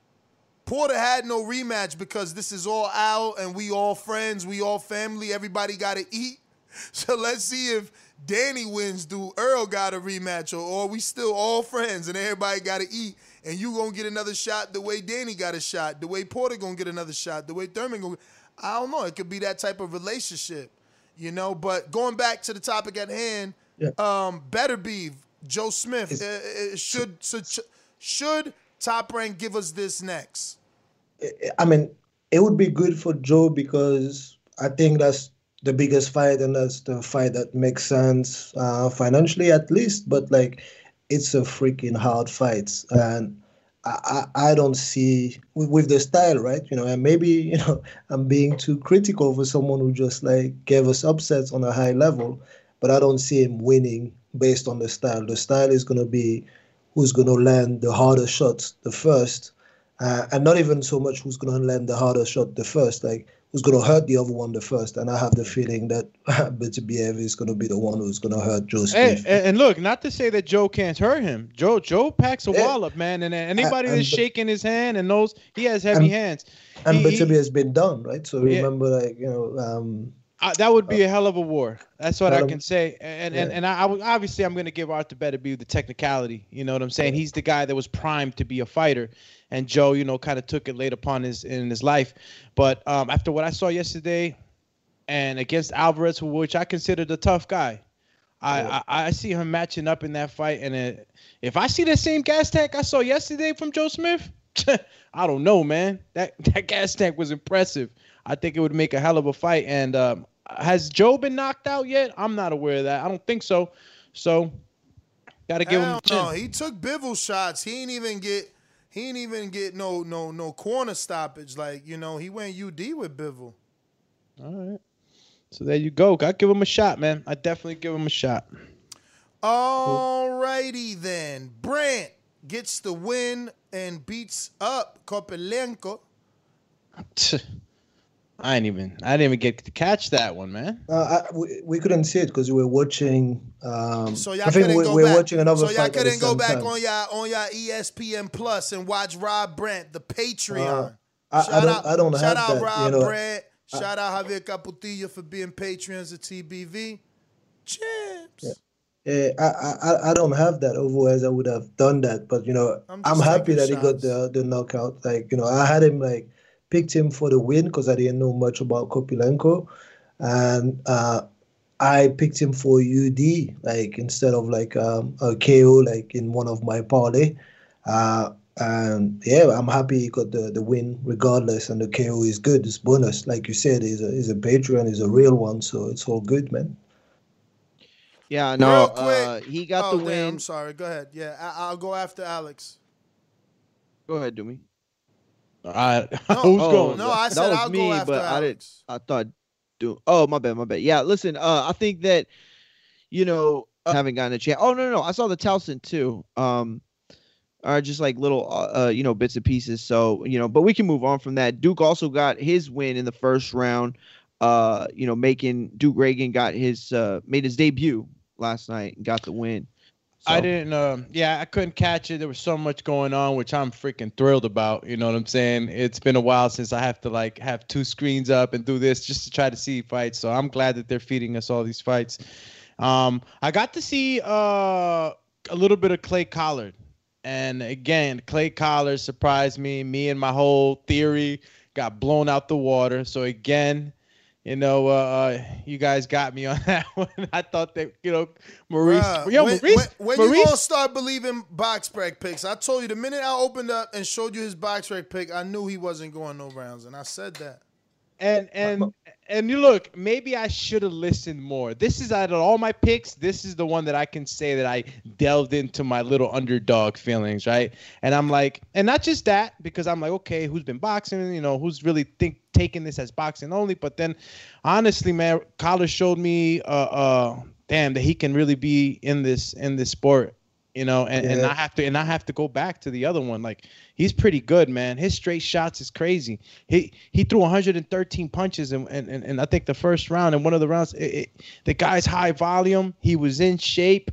Porter had no rematch because this is all out and we all friends, we all family, everybody got to eat. So let's see if Danny wins. Do Errol got a rematch or, or we still all friends and everybody got to eat and you gonna get another shot the way Danny got a shot, the way Porter gonna get another shot, the way Thurman gonna. I don't know. It could be that type of relationship, you know. But going back to the topic at hand, Yeah. um, Beterbiev Joe Smith. Uh, uh, should should should Top Rank give us this next? I mean, it would be good for Joe because I think that's the biggest fight and that's the fight that makes sense uh, financially at least. But like, it's a freaking hard fight, and I, I, don't see with, with the style, right? You know, and maybe you know I'm being too critical for someone who just like gave us upsets on a high level, but I don't see him winning based on the style. The style is going to be who's going to land the harder shots the first uh, and not even so much who's going to land the harder shot the first, like who's going to hurt the other one the first. And I have the feeling that Beterbiev is going to be the one who's going to hurt Joe Smith. and, and look, not to say that Joe can't hurt him. Joe Joe packs a Yeah. wallop, man, and anybody and that's shaking his hand and knows he has heavy And- hands. and he- Beterbiev has been done, right? So Yeah. remember, like you know, um, Uh, that would be a hell of a war. That's what I hell of- can say. And and, Yeah. and I, I obviously I'm going to give Arthur Beterbiev the technicality. You know what I'm saying? He's the guy that was primed to be a fighter, and Joe, you know, kind of took it late upon his in his life. But um, after what I saw yesterday, and against Alvarez, who which I considered a tough guy, I, I I see him matching up in that fight. And it, if I see the same gas tank I saw yesterday from Joe Smith, I don't know, man. That that gas tank was impressive. I think it would make a hell of a fight. And um, has Joe been knocked out yet? I'm not aware of that. I don't think so. So, got to give him. Hell A chin. no, he took Bivol shots. He ain't even get. He ain't even get no no no corner stoppage. Like you know, he went UD with Bivol. All right. So there you go. I give him a shot, man. I definitely give him a shot. Alrighty then. Brant gets the win and beats up Kopylenko. I didn't even. I didn't even get to catch that one, man. Uh, I, we, we couldn't see it because we were watching. Um, So y'all I think couldn't we, go we're back. watching another so y'all fight. at the couldn't go back time. on y'all on y'all ESPN Plus and watch Rob Brant, the Patreon. Uh, I- I shout don't- out, I don't shout have out that, Rob you know. Brant. Shout out Javier Caputillo for being patrons of TBV. Champs. Yeah, I, I I don't have that. Otherwise, I would have done that. But you know, I'm I'm, happy taking that he got the the knockout. Like you know, I had him like picked him for the win because I didn't know much about Kopylenko, and uh, I picked him for UD like instead of like um, a KO like in one of my parlay. Uh, and yeah, I'm happy he got the, the win regardless, and the KO is good. It's bonus, like you said, is a is a Patreon, is a real one, so it's all good, man. Yeah, no, uh, he got oh, the damn, win. I'm sorry. Go ahead. Yeah, I, I'll go after Alex. Go ahead, Doomy. All right. No, Who's oh, going? No, I said I'll me, go after but I didn't. I thought, do. Oh, my bad, my bad. Yeah, listen. Uh, I think that, you know, I haven't gotten a chance. Oh no, no, I saw the Towson too. Um, are just like little, uh, uh, you know, bits and pieces. So you know, but we can move on from that. Duke also got his win in the first round. Uh, you know, making Duke Ragan got his uh made his debut last night and got the win. I didn't. Um, yeah, I couldn't catch it. There was so much going on, which I'm freaking thrilled about. You know what I'm saying? It's been a while since I have to like have two screens up and do this just to try to see fights. So I'm glad that they're feeding us all these fights. Um, I got to see uh, a little bit of Clay Collard, and again, Clay Collard surprised me. Me and my whole theory got blown out the water. So again. You know, uh, uh, you guys got me on that one. I thought that, you know, Maurice. Bruh, yo, when, Maurice, when, when Maurice, you gonna start believing BoxRec picks? I told you the minute I opened up and showed you his BoxRec pick, I knew he wasn't going no rounds, and I said that. And and and you look, maybe I should have listened more. This is out of all my picks, this is the one that I can say that I delved into my little underdog feelings, right? And I'm like, and not just that, because I'm like, okay, who's been boxing? You know, who's really think taking this as boxing only? But then, honestly, man, Collard showed me, uh, uh, damn, that he can really be in this in this sport. You know, and, and I have to and I have to go back to the other one. Like he's pretty good, man. His straight shots is crazy. He he threw 113 punches and and, and, and I think the first round and one of the rounds, it, it, the guy's high volume. He was in shape.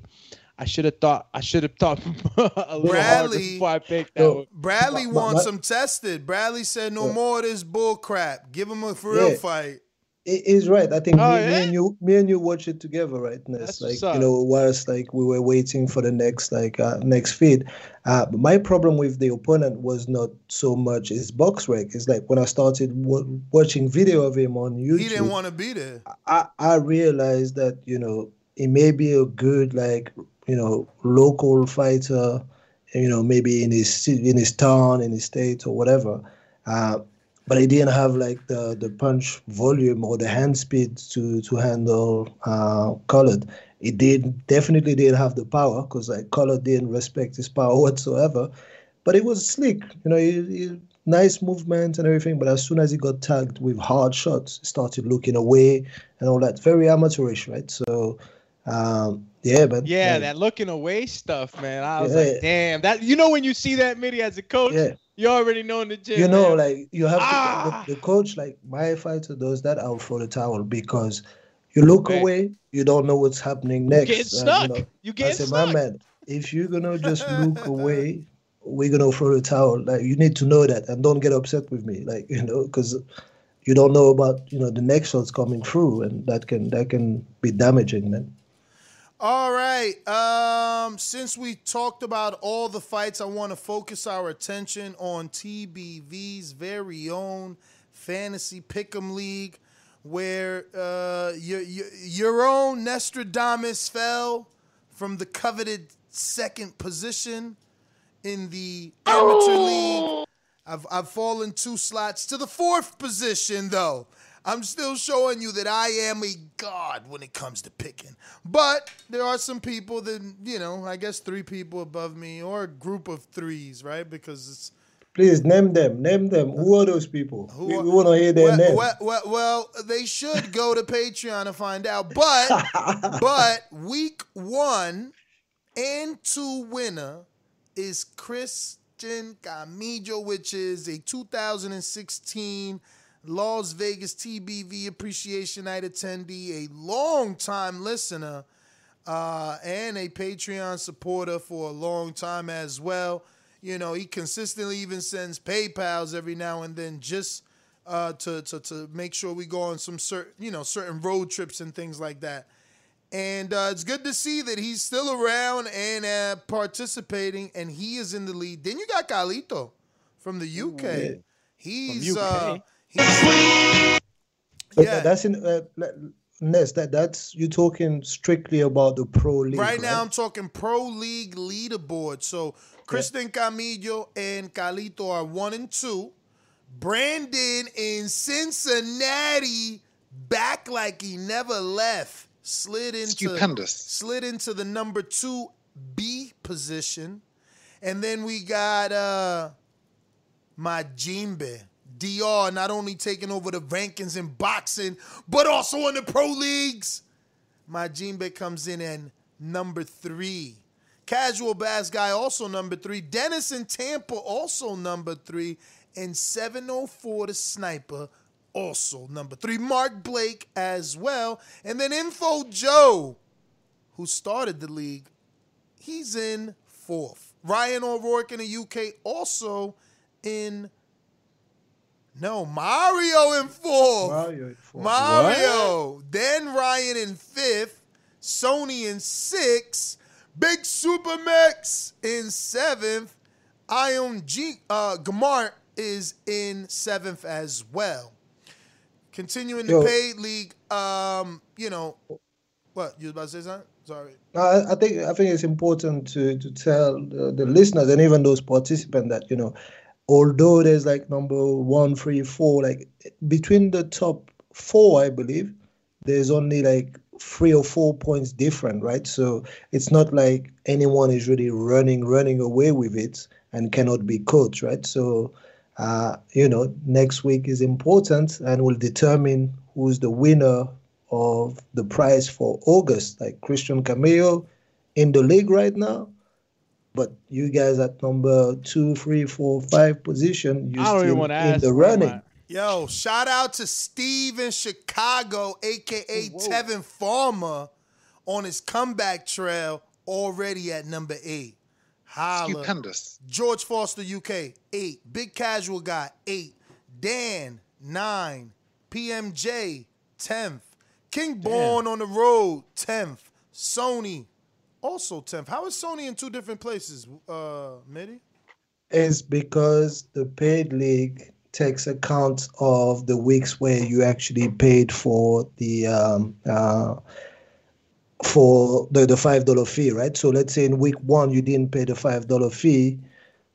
I should have thought. I should have thought a little harder Bradley- before I picked that Yo. Bradley My- my- wants my- him tested. Bradley said, "No Yeah. more of this bull crap. Give him a for real Yeah. fight." He- He's right. I think Oh, me, me and you, me and you watch it together, right? Ness? Like you know, whilst like we were waiting for the next like uh, next feed. Uh, but my problem with the opponent was not so much his box rec. It's like when I started w- watching video of him on YouTube, He didn't want to be there. I, I realized that you know he may be a good like you know local fighter, you know maybe in his in his town, in his state or whatever, uh, but he didn't have like the the punch volume or the hand speed to to handle uh, Collard. He did definitely didn't have the power because like Collard didn't respect his power whatsoever, but it was slick. You know, he, he, nice movement and everything. But as soon as he got tagged with hard shots, he started looking away and all that. Very amateurish, right? So, um, yeah, but Yeah, that looking away stuff, man. I was Yeah. like, damn. That you know when you see that Mitty as a coach, Yeah. You already know in the gym. you know, man. like you have Ah! to, the, the coach, like my fighter does that. I'll throw the towel because you look Okay. away, you don't know what's happening next. You get and, stuck. know, You I get say, stuck. my man, if you're gonna just look away, we're gonna throw the towel. Like you need to know that, and don't get upset with me. Like you know, because you don't know about you know the next shots coming through, and that can that can be damaging, man. All right. Um, since we talked about all the fights, I want to focus our attention on TBV's very own fantasy pick'em league, where uh, your, your your own Nostradamus fell from the coveted second position in the amateur league I've I've fallen two slots to the fourth position though. I'm still showing you that I am a god when it comes to picking. But there are some people that you know, I guess three people above me or a group of threes, right? Because it's Please name them. Name them. Who are those people? we, we want to hear their well, names. well, well, well, they should go to Patreon to find out. But but week one and two winner is Christian Camillo, which is a 2016 Las Vegas TBV Appreciation Night attendee, a long-time listener, uh, and a Patreon supporter for a long time as well. You know, he consistently even sends PayPal's every now and then just uh, to, to to make sure we go on some certain you know certain road trips and things like that. And uh, it's good to see that he's still around and uh, participating, and he is in the lead. Then you got Carlito from the UK. He's uh, he's But yeah. that's in uh, Ness. That that's you talking strictly about the pro league. Right now, I'm talking pro league leaderboard. So Christian Camillo and Calito are one and two. Brandon in Cincinnati back like he never left. Slid into Stupendous. slid into the number two B position. And then we got uh Majimbe. DR not only taking over the rankings in boxing, but also in the pro leagues. My Majimbe comes in at number three. Casual Bass Guy also number three. Dennis in Tampa also number three. And 704 the Sniper also number three. Mark Blake as well. And then Info Joe, who started the league, he's in fourth. Ryan O'Rourke in the UK also in no Mario in fourth. Mario in fourth. Mario. Then Ryan in fifth. Sony in sixth. Big Super Max in seventh. Ion G uh Gamart is in seventh as well. Continuing the Yo. paid league, um, you know, what you was about to say something? Sorry. No, I, I think I think it's important to to tell the, the listeners and even those participants that you know, although there's like number one, three, four, like between the top four, I believe there's only like three or four points different, right? So it's not like anyone is really running running away with it and cannot be coached, right? So uh, you know, next week is important and will determine who's the winner of the prize for August. Like Christian Camillo in the league right now, but you guys at number two, three, four, five position, you I even still wanna in ask the running. Yo, shout out to Steve in Chicago, aka Tevin Farmer, on his comeback trail already at number eight. Holla. Stupendous. George Foster, UK, eight. Big Casual Guy, eight. Dan, nine. PMJ, 10th. King Born on the Road, 10th. Sony, also 10th. How is Sony in two different places, uh, Mitty? It's because the paid league takes account of the weeks where you actually paid for the um, uh, for the, the five dollar fee, right? So let's say in week one you didn't pay the five dollar fee,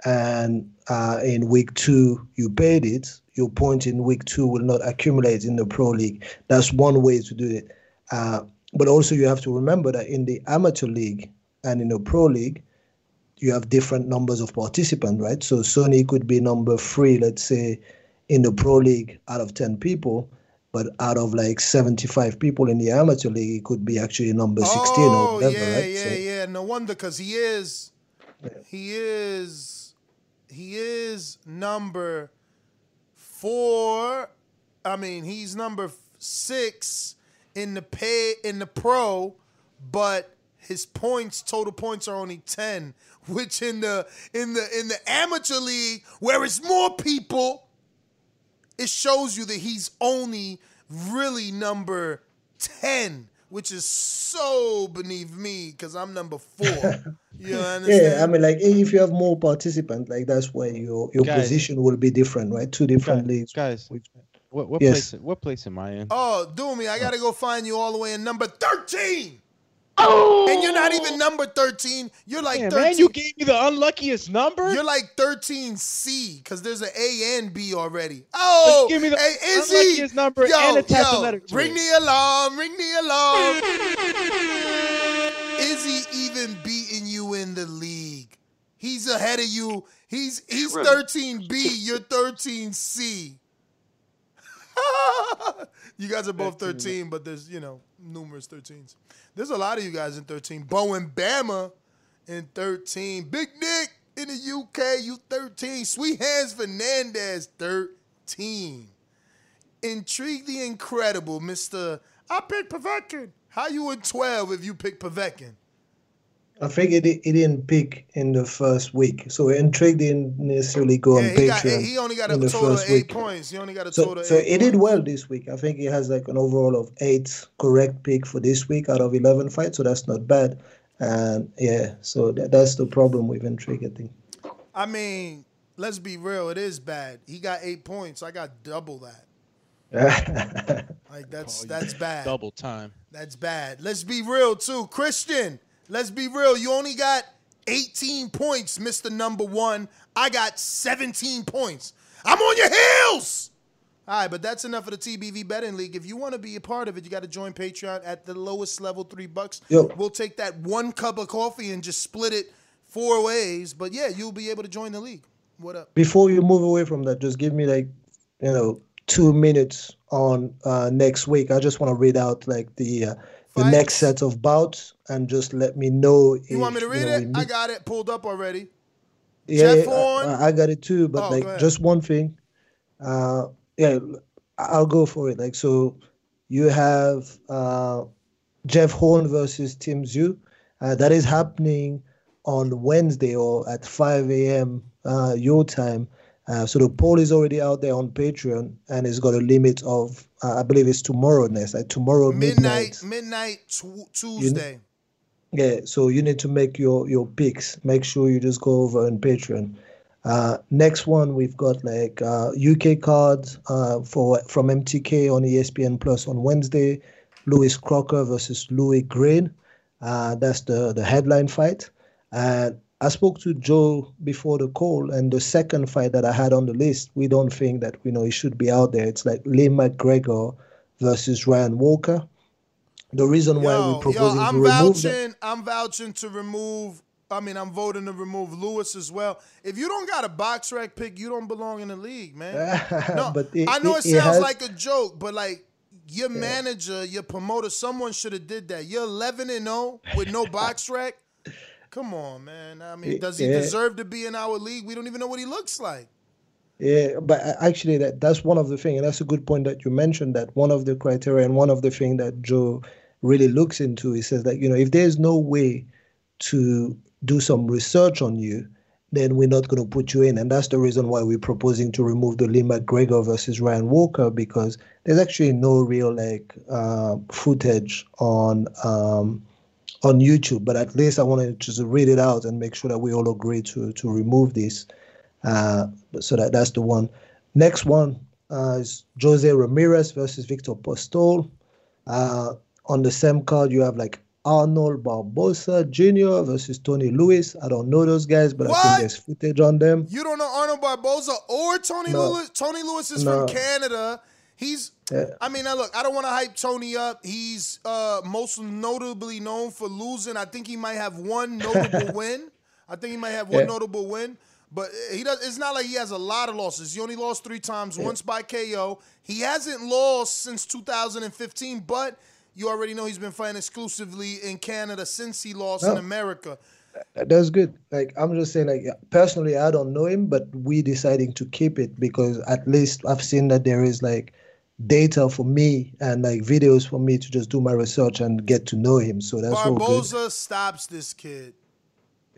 and uh, in week two you paid it. Your point in week two will not accumulate in the pro league. That's one way to do it. Uh, but also you have to remember that in the amateur league and in the pro league, you have different numbers of participants, right? So Sony could be number three, let's say, in the pro league out of 10 people, but out of like 75 people in the amateur league, it could be actually number 16 or Oh, whatever, yeah, right? yeah, So- yeah. No wonder, because he is, he is, he is number four. I mean, he's number six in the pay in the pro, but his points, total points, are only ten. Which in the in the in the amateur league, where it's more people, it shows you that he's only really number 10, which is so beneath me because I'm number four. you understand? Yeah, I mean, like if you have more participants, like that's where your your Guys. position will be different, right? Two different leagues. Guys, what, what Yes. place? What place am I in? Oh, do me. I got to go find you all the way in number 13. Oh! And you're not even number 13. You're like Yeah, 13. man, you gave me the unluckiest number. You're like 13C because there's an A and B already. Oh, give me the hey, Izzy. unluckiest number yo, and attach a yo, letter to Ring it. the alarm, ring the alarm. Izzy even beating you in the league. He's ahead of you. He's he's 13B. You're 13C. you guys are both 13, but there's, you know, numerous 13s. There's a lot of you guys in 13. Bo and Bama in 13. Big Nick in the UK, you 13. Sweet Hands Fernandez, 13. Intrigue the Incredible, Mr. I picked Povetkin. How you in 12 if you pick Povetkin? I think it, it didn't pick in the first week, so Intrigue didn't necessarily go Yeah, on he, got, Patreon. he only got a total of eight week. points. He only got a So, total of so eight it did well this week. I think he has like an overall of eight correct pick for this week out of eleven fights, so that's not bad. And yeah, so that, that's the problem with Intrigue, I think. I mean, let's be real. It is bad. He got eight points. I got double that. Like that's that's bad. Double time. That's bad. Let's be real too. Christian, let's be real. You only got 18 points, Mr. Number One. I got 17 points. I'm on your heels. All right, but that's enough of the TBV betting league. If you want to be a part of it, you got to join Patreon at the lowest level, three bucks. Yo. We'll take that one cup of coffee and just split it four ways. But yeah, you'll be able to join the league. What up? Before you move away from that, just give me like, you know, two minutes on uh, next week. I just want to read out like the uh, the next set of bouts and just let me know. You if, want me to read know, it? I got it pulled up already. yeah, Jeff yeah, I, I got it too, but Oh, like just one thing. Uh, yeah, I'll go for it. Like so, you have uh, Jeff Horn versus Tim Tszyu. Uh, that is happening on Wednesday or at 5 a.m. Uh, your time. Uh, so the poll is already out there on Patreon, and it's got a limit of uh, I believe it's tomorrow. Next, like tomorrow midnight. Midnight, midnight tw- Tuesday. Yeah, so you need to make your your picks. Make sure you just go over on Patreon. Uh, next one we've got like uh, UK cards uh, for from MTK on ESPN Plus on Wednesday. Lewis Crocker versus Louis Green. Uh, that's the the headline fight. And I spoke to Joe before the call, and the second fight that I had on the list, we don't think that you know it should be out there. It's like Lee McGregor versus Ryan Walker. The reason why we're proposing Yo, I'm to remove that. vouching. I'm vouching to remove. I mean, I'm voting to remove Lewis as well. If you don't got a BoxRec pick, you don't belong in the league, man. No, but it, I know it, it sounds has- like a joke, but like your manager, your promoter, someone should have did that. You're 11 and 0 with no box rec. Come on, man. I mean, does he Yeah. deserve to be in our league? We don't even know what he looks like. Yeah, but actually, that that's one of the thing, and that's a good point that you mentioned. That one of the criteria and one of the thing that Joe really looks into, he says that you know if there's no way to do some research on you, then we're not going to put you in, and that's the reason why we're proposing to remove the Lee McGregor versus Ryan Walker because there's actually no real like uh, footage on um, on YouTube. But at least I wanted to just read it out and make sure that we all agree to to remove this. Uh, so that that's the one. Next one uh, is Jose Ramirez versus Victor Postol. Uh, on the same card, you have like Arnold Barboza Jr. versus Tony Lewis. I don't know those guys, but I think there's footage on them. You don't know Arnold Barboza or Tony No. Lewis. Tony Lewis is No. from Canada. He's Yeah. I mean, now look, I don't want to hype Tony up. He's uh, most notably known for losing. I think he might have one notable win. I think he might have one Yeah. notable win. But he does. It's not like he has a lot of losses. He only lost three times. Once by KO. He hasn't lost since 2015. But you already know he's been fighting exclusively in Canada since he lost in. America. That's good. Like I'm just saying, like personally, I don't know him, but we deciding to keep it because at least I've seen that there is like data for me and like videos for me to just do my research and get to know him. So that's. Barboza stops this kid.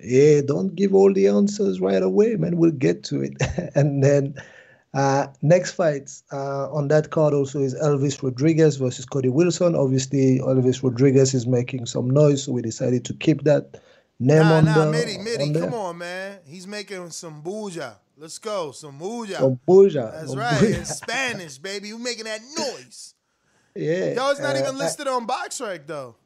Yeah, don't give all the answers right away, man. We'll get to it. and then uh, next fight uh, on that card also is Elvis Rodriguez versus Cody Wilson. Obviously, Elvis Rodriguez is making some noise, so we decided to keep that name Nah, on nah, the Mitty, Mitty, on come on, man. He's making some bouja. Let's go, some bouja. Some bouja, That's some right, in. Spanish, baby. You making that noise. Yeah. Yo, it's not uh, even I- listed on BoxRec though.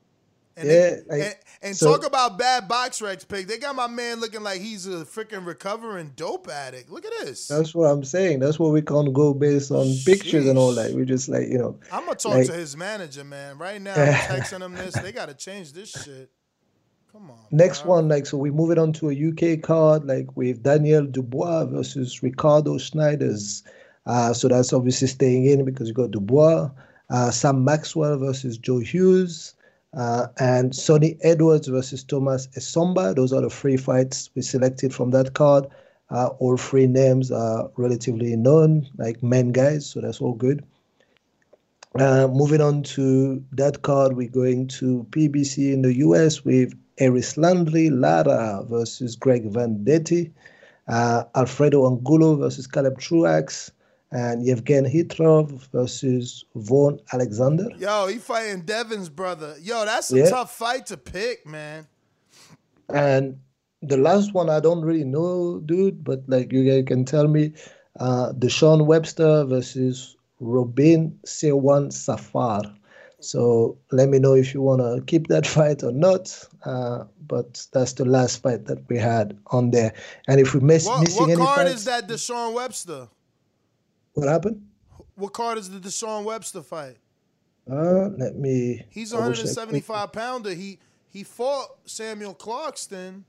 And Yeah, they, like, and, and so- talk about bad box recs pick. They got my man looking like he's a freaking recovering dope addict. Look at this. That's what I'm saying. That's what we can't go based on pictures and all that. We just like you know. I'm gonna talk like, to his manager, man. Right now, I'm texting him this. They gotta change this shit. Next one, like so, we move it on to a UK card, like with Daniel Dubois versus Ricardo Snijders. Uh, so that's obviously staying in because you got Dubois. Uh, Sam Maxwell versus Joe Hughes. Uh, and Sunny Edwards versus Thomas Essomba. Those are the three fights we selected from that card. Uh, all three names are relatively known, like men guys, so that's all good. Uh, moving on to that card, we're going to PBC in the US with Erislandy Lara versus Greg Vendetti, uh, Alfredo Angulo versus Caleb Truax, and Yevgen Khytrov versus Vaughn Alexander. Yo, he fighting Devon's brother. Yo, that's a Yeah. tough fight to pick, man. And the last one I don't really know, dude, but like you guys can tell me, uh, Deshaun Webster versus Robin Sirwan Safar. So let me know if you want to keep that fight or not. Uh, but that's the last fight that we had on there. And if we miss What, missing what any card fights, is that Deshaun Webster? what happened? What card is the Deshaun Webster fight? Uh, let me. He's a 175 pounder. He he fought Samuel Clarkson.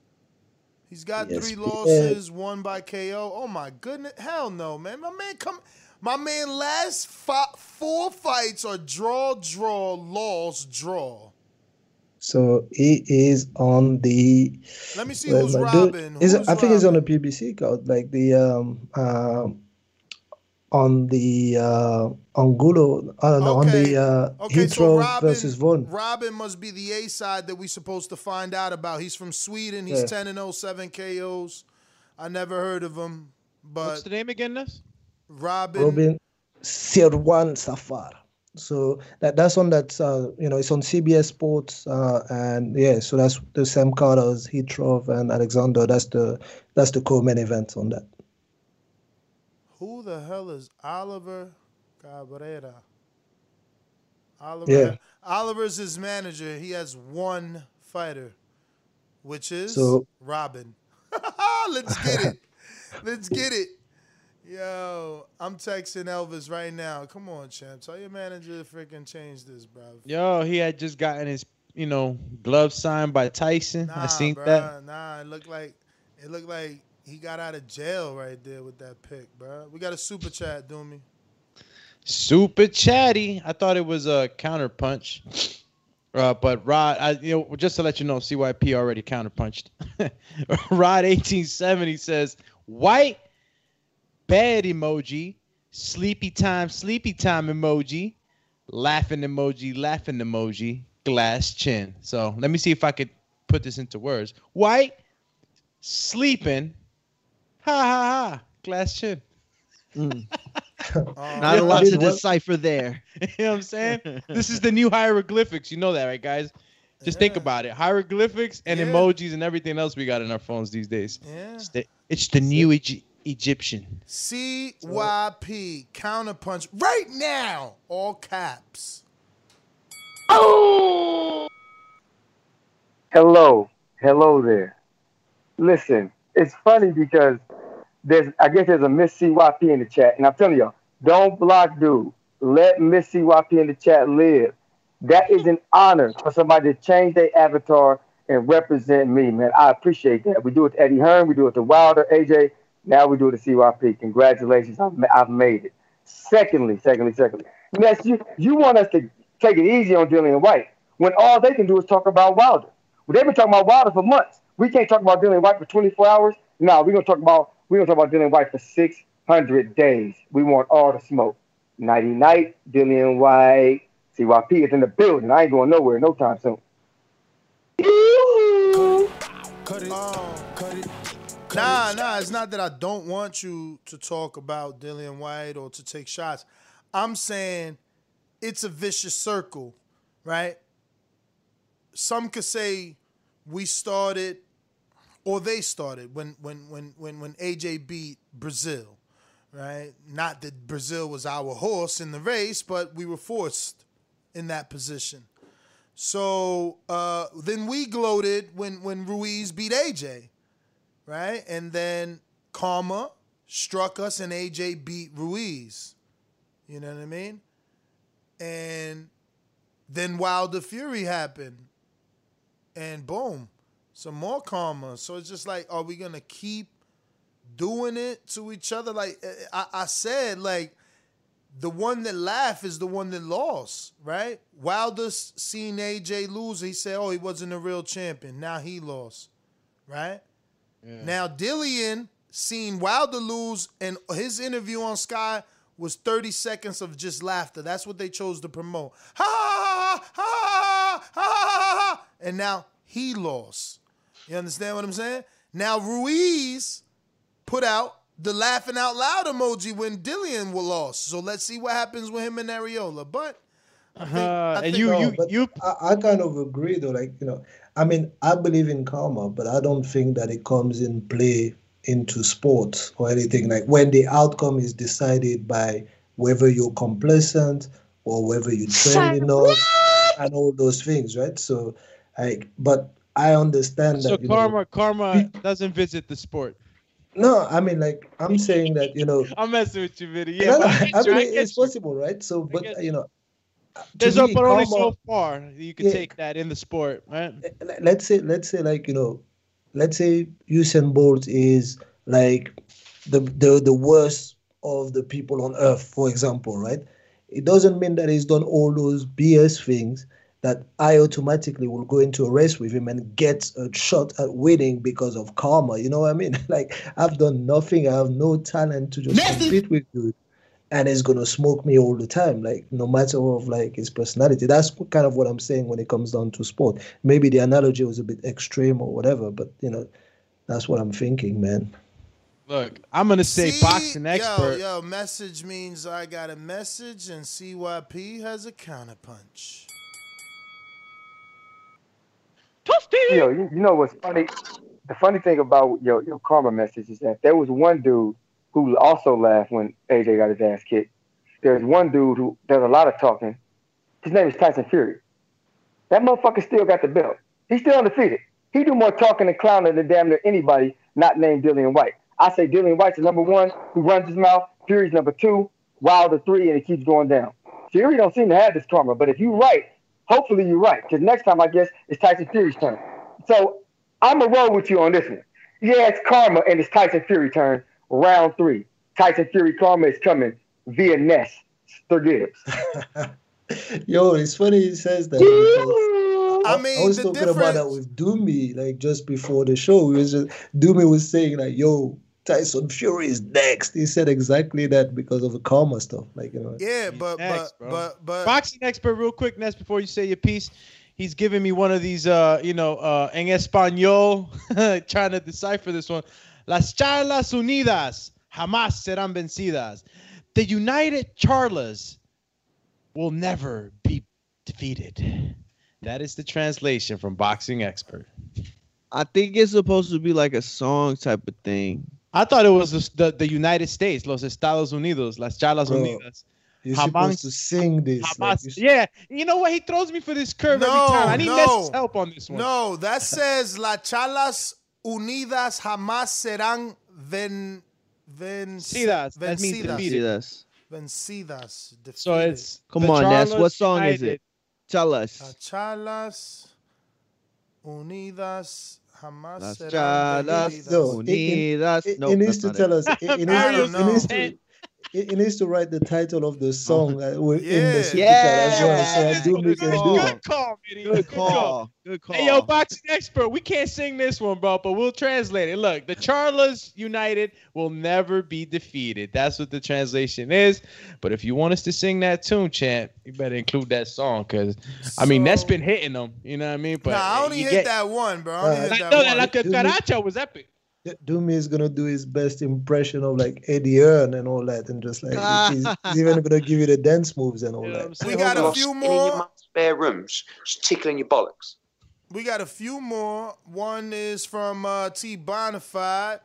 He's got Yes, three losses, one by KO. Oh my goodness, hell no, man. My man come, my man. Last fi- four fights are draw, draw, loss, draw. So he is on the. Let me see who's am I? Robin. Is Who's I think he's on the PBC card, like the um um on the uh Angulo. I don't know on the uh Okay, so Robin, versus Vaughn. Robin must be the A side that we're supposed to find out about. He's from Sweden. He's Yeah. 10 and 0, 7 KOs. I never heard of him, but What's the name again? This Robin. Robin Sirwan Safar. So that that's one that's uh you know it's on CBS Sports uh and yeah so that's the same card as Khytrov and Alexander. That's the that's the co-main event on that. Who the hell is Oliver Cabrera? Oliver. Yeah. Oliver's his manager. He has one fighter, which is So- Robin. Let's get it. Let's get it. Yo, I'm texting Elvis right now. Come on, champ. Tell your manager to freaking change this, bro. Yo, he had just gotten his, you know, glove signed by Tyson. I Nah, seen bruh, that. Nah, it looked like it looked like he got out of jail right there with that pick, bro. We got a super chat, do me. Super chatty. I thought it was a counter punch. Uh, but Rod, I, you know, just to let you know, CYP already counterpunched. Rod eighteen seventy says white bad emoji, sleepy time, sleepy time emoji, laughing emoji, laughing emoji, glass chin. So let me see if I could put this into words. White sleeping, ha ha ha, glass chin. Mm. Um, Not a lot to decipher there. you know what I'm saying? this is the new hieroglyphics. You know that, right, guys? Just think about it. Hieroglyphics and Yeah. emojis and everything else we got in our phones these days. Yeah. It's the, it's the new Egy- Egyptian. CYP counterpunch right now, all caps. Oh! Hello, hello there. Listen, it's funny because there's, I guess there's a Miss CYP in the chat, and I'm telling y'all, don't block dude. Let Miss CYP in the chat live. That is an honor for somebody to change their avatar and represent me, man. I appreciate that. We do it to Eddie Hearn, we do it to Wilder, AJ. Now we do the CYP. Congratulations, I've, I've made it. Secondly, secondly, secondly, Ness, you, you want us to take it easy on Dillian Whyte when all they can do is talk about Wilder. Well, they've been talking about Wilder for months. We can't talk about Dillian Whyte for 24 hours. No, we're gonna talk about we're gonna talk about Dillian Whyte for 600 days. We want all the smoke. Nighty night, Dillian Whyte. CYP is in the building. I ain't going nowhere no time soon. Cut it. Oh. cut it. Nah, nah, it's not that I don't want you to talk about Dillian Whyte or to take shots. I'm saying it's a vicious circle, right? Some could say we started or they started when when when when when AJ beat Breazeale, right? Not that Breazeale was our horse in the race, but we were forced in that position. So uh, then we gloated when when Ruiz beat AJ, right? And then karma struck us, and AJ beat Ruiz. You know what I mean? And then Wilder Fury happened, and boom, some more karma. So it's just like, are we gonna keep doing it to each other? Like eh, eh, I, I said, like the one that laughed is the one that lost, right? Wilder seen AJ lose. He said, "Oh, he wasn't a real champion. Now he lost." Right? Yeah. Now Dillian seen Wilder lose, and his interview on Sky was 30 seconds of just laughter. That's what they chose to promote. Ha ha ha ha ha ha ha ha. And now he lost. You understand what I'm saying? Now Ruiz put out the laughing out loud emoji when Dillian was lost. So let's see what happens with him and Arreola. But Think, and you, No, you, you. I, I kind of agree though. Like you know, I mean, I believe in karma, but I don't think that it comes in play into sports or anything. Like when the outcome is decided by whether you're complacent or whether you train enough and all those things, right? So, like, but I understand So that. you know, karma, karma doesn't visit the sport. no, I mean, like, I'm saying that you know. I'm messing with you, Vinny. Yeah, no, no, I I get you, I mean, it's possible, right? So, but you know, There's no, me, but only karma- so far you can Yeah. take that in the sport, right? Eh, eh, let's say let's say like you know let's say Usain Bolt is like the the the worst of the people on earth for example right it doesn't mean that he's done all those BS things that I automatically will go into a race with him and get a shot at winning because of karma you know what I mean like I've done nothing I have no talent to just compete with dude and he's gonna smoke me all the time, like no matter of like his personality. That's kind of what I'm saying when it comes down to sport. Maybe the analogy was a bit extreme or whatever, but you know, that's what I'm thinking, man. Look, I'm gonna say See? boxing expert. Yo, yo, message means I got a message, and CYP has a counterpunch. Yo, you, you know what's funny? The funny thing about your your karma message is that there was one dude who also laughed when AJ got his ass kicked. There's one dude who does a lot of talking. His name is Tyson Fury. That motherfucker still got the belt. He's still undefeated. He do more talking and clowning than damn near anybody not named Dillian Whyte. I say Dillian Whyte's the number one who runs his mouth. Fury's number two. Wilder three, and it keeps going down. Fury don't seem to have this karma, but if you're right, hopefully you're right. Because next time I guess it's Tyson Fury's turn. So I'm gonna roll with you on this one. Yeah, it's karma and it's Tyson Fury turn. Round three. Tyson Fury karma is coming via Ness. Sir Gibbs. Yo, it's funny he says that. because I mean, I was the talking about that with Doomy, like just before the show. We was just, Doomy was saying like, "Yo, Tyson Fury is next." He said exactly that because of the karma stuff. Like you know. Yeah, but Next, but but but boxing expert, real quick, Ness, before you say your piece. He's giving me one of these, uh, you know, uh, en español, trying to decipher this one. Las charlas unidas jamás serán vencidas. The united charlas will never be defeated. That is the translation from boxing expert. I think it's supposed to be like a song type of thing. I thought it was the, the, the United States, los Estados Unidos, las charlas Bro, unidas. You're Jamás- supposed to sing this. like, Jamás- you- yeah, you know what? He throws me for this curve no, every time. I need no, help on this one. No, that says La Chalas Unidas jamás serán ven, ven, Vencidas. Vencidas. Vencidas. Vencidas. Defeated. So it's Come the on, Ness. What Charlas song is it? Tell us. La Chalas Unidas jamás Las serán charlas vencidas. Yo, it- unidas. It, Nope, it needs to tell it. us. It, it, needs, it, needs to. It, it needs to write the title of the song uh, with- in Yeah. the super chat as well, so Yeah. I do make Good it call. do. Good call, Vinny. Good call. Good call. Hey, yo, boxing expert, we can't sing this one, bro, but we'll translate it. Look, the Charlas United will never be defeated. That's what the translation is. But if you want us to sing that tune, champ, you better include that song, because I mean that's been hitting them. You know what I mean? But nah, I only hit get- that one, bro. I only Uh, hit Like, that no, one. like Do me- Caracha was epic. Doomy is gonna do his best impression of like Eddie Hearn and all that, and just like he's, he's even gonna give you the dance moves and all You know what that. We got a Lost few in your more. spare rooms, just tickling your bollocks. We got a few more. One is from uh, T Bonafide,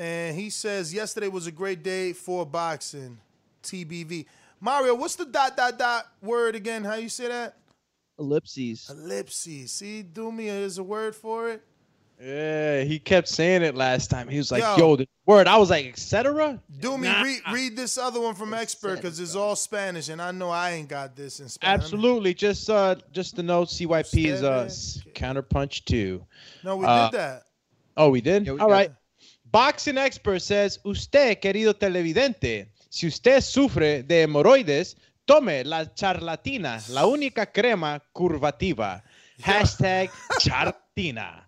and he says yesterday was a great day for boxing. TBV. Mario, what's the dot dot dot word again? How you say that? Ellipses. Ellipses. See, Dumia is a word for it. Yeah, he kept saying it last time. He was like, Yo. "Yo, the word." I was like, "Etc." Doomy, Nah. read, read this other one from Expert because it's all Spanish, and I know I ain't got this in Spanish. Absolutely. Just uh, just to know, CYP is uh counterpunch two. No, we Uh, did that. Oh, we did. Yeah, we All did right. Boxing expert says, usted, querido televidente, si usted sufre de hemorroides, tome la charlatina, la única crema curvativa. Hashtag charlatina.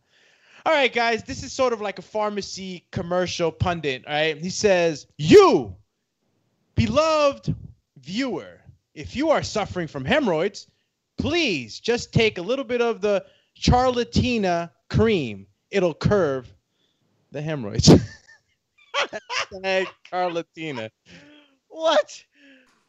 All right, guys, this is sort of like a pharmacy commercial pundit. All right, he says, "You, beloved viewer, if you are suffering from hemorrhoids, please just take a little bit of the Charlatina cream. It'll curve the hemorrhoids." Hashtag Charlatina. What?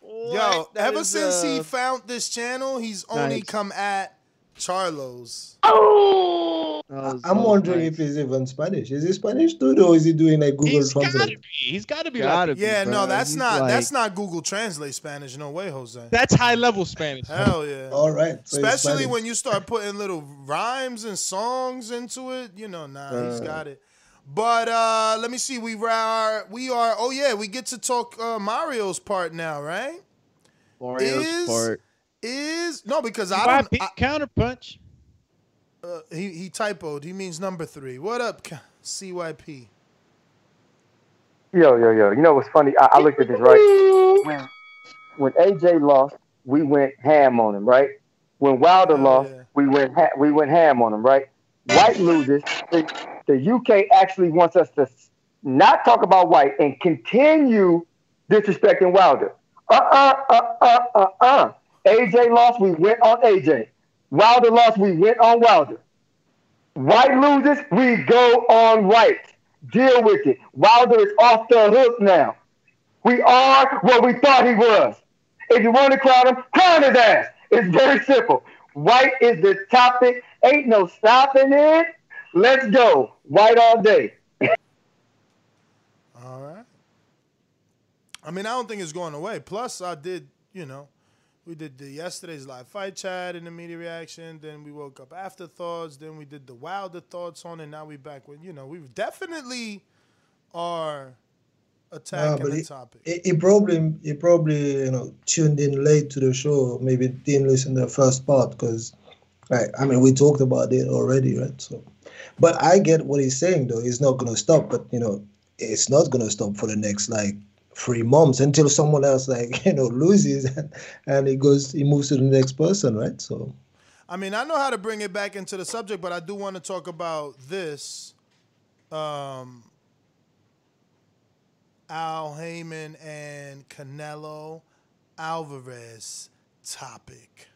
Yo, ever is, since he found this channel, he's only Nice. come at Charlos. Oh! I'm wondering if he's even Spanish. Is he Spanish dude or is he doing like Google Translate? He's got to be. Gotta like, be, Yeah, bro. no, that's He's not like- that's not Google Translate Spanish. No way, Jose. That's high level Spanish. Hell yeah. All right. so Especially when you start putting little rhymes and songs into it, you know, nah, he's got it. But uh let me see. We are we are oh yeah, we get to talk uh Mario's part now, right? Mario's Is- part. Is no because I don't CYP counterpunch. Uh, he he typoed. He means number 3. What up CYP? Yo, yo, yo. You know what's funny? I, I looked at this right. When, when AJ lost, we went ham on him, right? When Wilder lost, we went ha- we went ham on him, right? Whyte loses. The, the UK actually wants us to not talk about Whyte and continue disrespecting Wilder. Uh uh uh uh uh uh. AJ lost, we went on AJ. Wilder lost, we went on Wilder. Whyte loses, we go on Whyte. Deal with it. Wilder is off the hook now. We are what we thought he was. If you want to crown him, crown his ass. It's very simple. Whyte is the topic. Ain't no stopping it. Let's go. Whyte all day. All right. I mean, I don't think it's going away. Plus, I did, you know, we did the yesterday's live fight chat and the media reaction. Then we woke up afterthoughts. Then we did the wilder thoughts on it. Now we back with, you know, we definitely are attacking but the he, topic. he, he probably he probably you know tuned in late to the show. Maybe didn't listen to the first part because, right? I mean, we talked about it already, right? So, but I get what he's saying though. He's not gonna stop, but you know, it's not gonna stop for the next like three months until someone else like you know loses and, and he goes he moves to the next person, right? So. I mean, I know how to bring it back into the subject, but I do want to talk about this. Um, Al Haymon and Canelo Alvarez topic.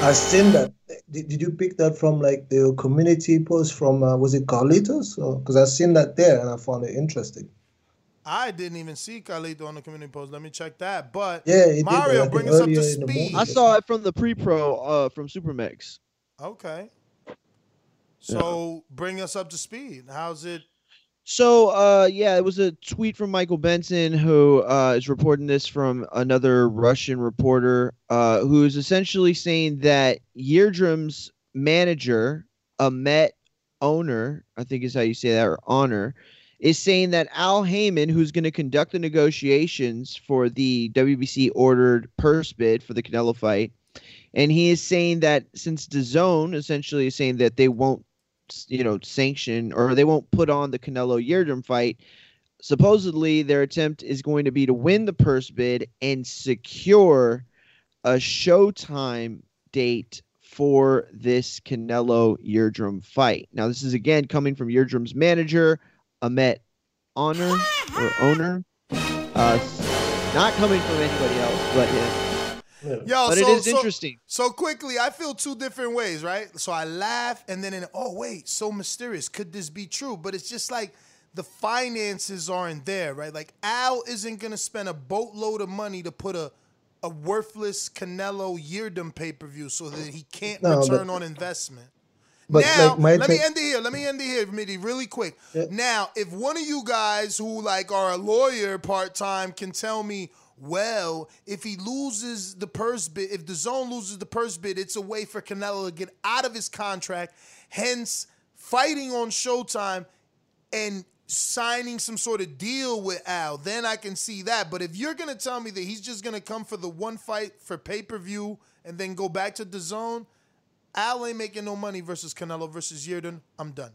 I seen that. Did, did you pick that from like the community post from uh, was it Carlitos? Because I seen that there and I found it interesting. I didn't even see Carlito on the community post. Let me check that. But Yeah, he did that, I Mario, bring us up to earlier in the speed. I saw it from the pre-pro uh, from Supermex. Okay. So bring us up to speed. How's it? So, uh, yeah, it was a tweet from Michael Benson who uh, is reporting this from another Russian reporter uh, who is essentially saying that Yildirim's manager, a Met owner, I think is how you say that, or honor, is saying that Al Haymon, who's going to conduct the negotiations for the WBC ordered purse bid for the Canelo fight, and he is saying that since zone essentially is saying that they won't you know, sanction or they won't put on the Canelo Yildirim fight. Supposedly, their attempt is going to be to win the purse bid and secure a Showtime date for this Canelo Yildirim fight. Now, this is again coming from Yildirim's manager, Ahmet Honor or Owner. Uh, not coming from anybody else, but him. Yo, but so, it is so- interesting. So quickly, I feel two different ways, right? So I laugh, and then in, oh wait, so mysterious. Could this be true? But it's just like the finances aren't there, right? Like Al isn't gonna spend a boatload of money to put a a worthless Canelo Yildirim pay per view so that he can't No, but- return on investment. But, now, like, my let me end it here. Let me end it here, Mitty, really quick. Now, if one of you guys who like are a lawyer part time can tell me well, if he loses the purse bid, if DAZN loses the purse bid, it's a way for Canelo to get out of his contract, hence fighting on Showtime and signing some sort of deal with Al. Then I can see that. But if you're gonna tell me that he's just gonna come for the one fight for pay per view and then go back to DAZN, Al ain't making no money versus Canelo versus Yildirim. I'm done.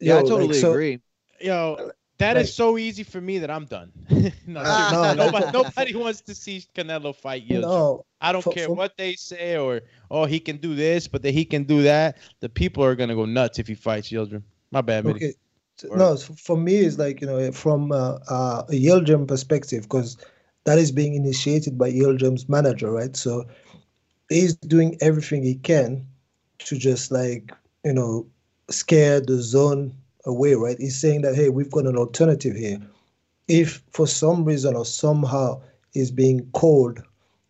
Yeah, I totally like, so- agree. Yo, that is so easy for me that I'm done. no, seriously, no, nobody, nobody wants to see Canelo fight Yildirim. No, I don't for- care for- what they say or oh he can do this, but that he can do that. The people are gonna go nuts if he fights Yildirim. My bad, Mitty. Okay. No, for me, it's like, you know, from uh, uh, a Yildirim perspective, because that is being initiated by Yildirim's manager, right? So he's doing everything he can to just like, you know, scare DAZN away, right? He's saying that, hey, we've got an alternative here. If for some reason or somehow is being called,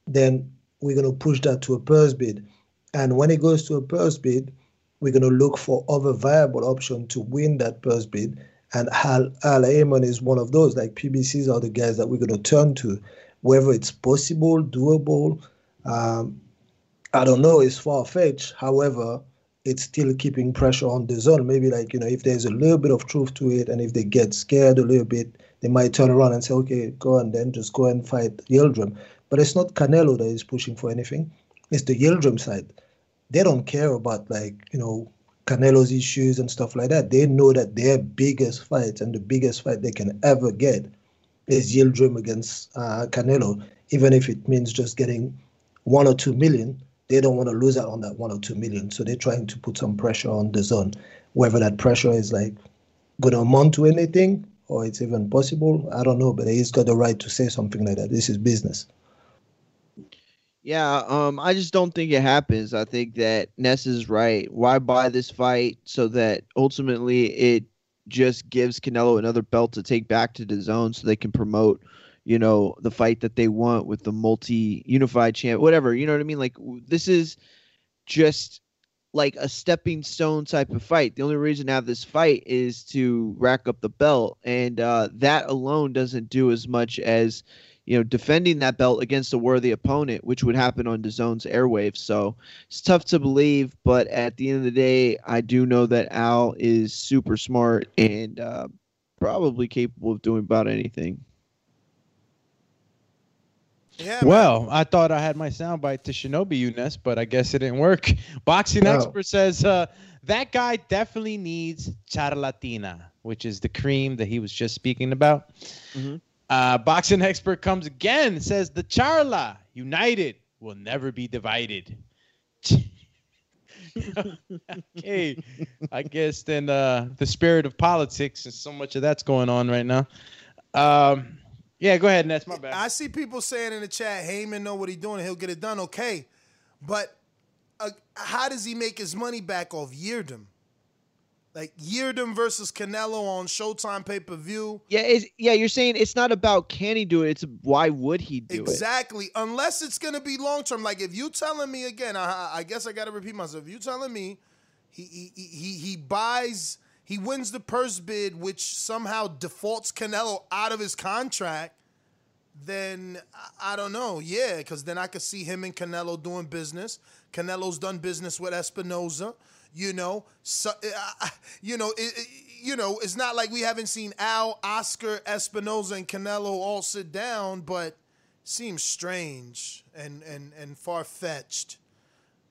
then we're going to push that to a purse bid. And when it goes to a purse bid, we're going to look for other viable option to win that purse bid. And Al, Al Haymon is one of those. Like PBCs are the guys that we're going to turn to, whether it's possible, doable. Um, I don't know. It's far fetched. However, it's still keeping pressure on DAZN. Maybe like you know, if there's a little bit of truth to it, and if they get scared a little bit, they might turn around and say, okay, go and then just go and fight Yildirim. But it's not Canelo that is pushing for anything. It's the Yildirim side. They don't care about like you know Canelo's issues and stuff like that. They know that their biggest fight and the biggest fight they can ever get is Yildirim against uh, Canelo, even if it means just getting one or two million. They don't want to lose out on that one or two million, so they're trying to put some pressure on DAZN. Whether that pressure is like going to amount to anything or it's even possible, I don't know. But he's got the right to say something like that. This is business. Yeah, um, I just don't think it happens. I think that Ness is right. Why buy this fight so that ultimately it just gives Canelo another belt to take back to the zone so they can promote, you know, the fight that they want with the multi unified champ, whatever. You know what I mean? Like this is just like a stepping stone type of fight. The only reason to have this fight is to rack up the belt, and uh, that alone doesn't do as much as you know defending that belt against a worthy opponent, which would happen on DAZN's airwaves. So it's tough to believe, but at the end of the day, I do know that Al is super smart and uh, probably capable of doing about anything. Yeah. Well, I thought I had my soundbite to Shinobi Unes, but I guess it didn't work. Boxing No. expert says uh, that guy definitely needs charlatina, which is the cream that he was just speaking about. Mhm. Uh, boxing expert comes again says the charla united will never be divided. okay, I guess then uh, the spirit of politics and so much of that's going on right now. Um, yeah, go ahead, Nets. My bad. I see people saying in the chat, Haymon know what he's doing, he'll get it done. Okay, but uh, how does he make his money back off Yildirim? Like Yildirim versus Canelo on Showtime pay per view. Yeah, it's, yeah, you're saying it's not about can he do it; it's why would he do it? Exactly. Unless it's gonna be long term. Like if you telling me again, I, I guess I gotta repeat myself. If you telling me he he he he buys he wins the purse bid, which somehow defaults Canelo out of his contract, then I, don't know. Yeah, because then I could see him and Canelo doing business. Canelo's done business with Espinoza. You know, so uh, you know, it, it- you know, it's not like we haven't seen Al, Oscar, Espinoza, and Canelo all sit down, but seems strange and and and far fetched.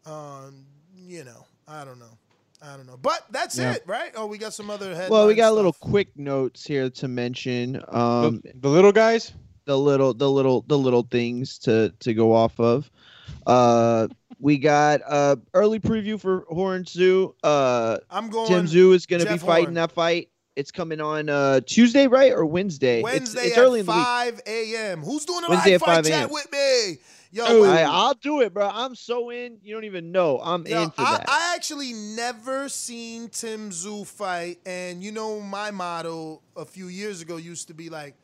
Um, you know, I don't know, I don't know, but that's Yeah. it, right? Oh, we got some other headlines. Well, we got a little quick notes here to mention. Um, the, the little guys, the little, the little, the little things to to go off of. Uh, we got uh early preview for Horn Tszyu. Uh, I'm going Tim Tszyu is going to be fighting Horn. that fight. It's coming on uh Tuesday, right, or Wednesday? Wednesday it's, at early in the 5 a.m. Who's doing a Wednesday live at fight chat with me? Yo, Oh, wait- I, I'll do it, bro. I'm so in. You don't even know. I'm Yo, in for I, that. I actually never seen Tim Tszyu fight, and you know my motto a few years ago used to be like,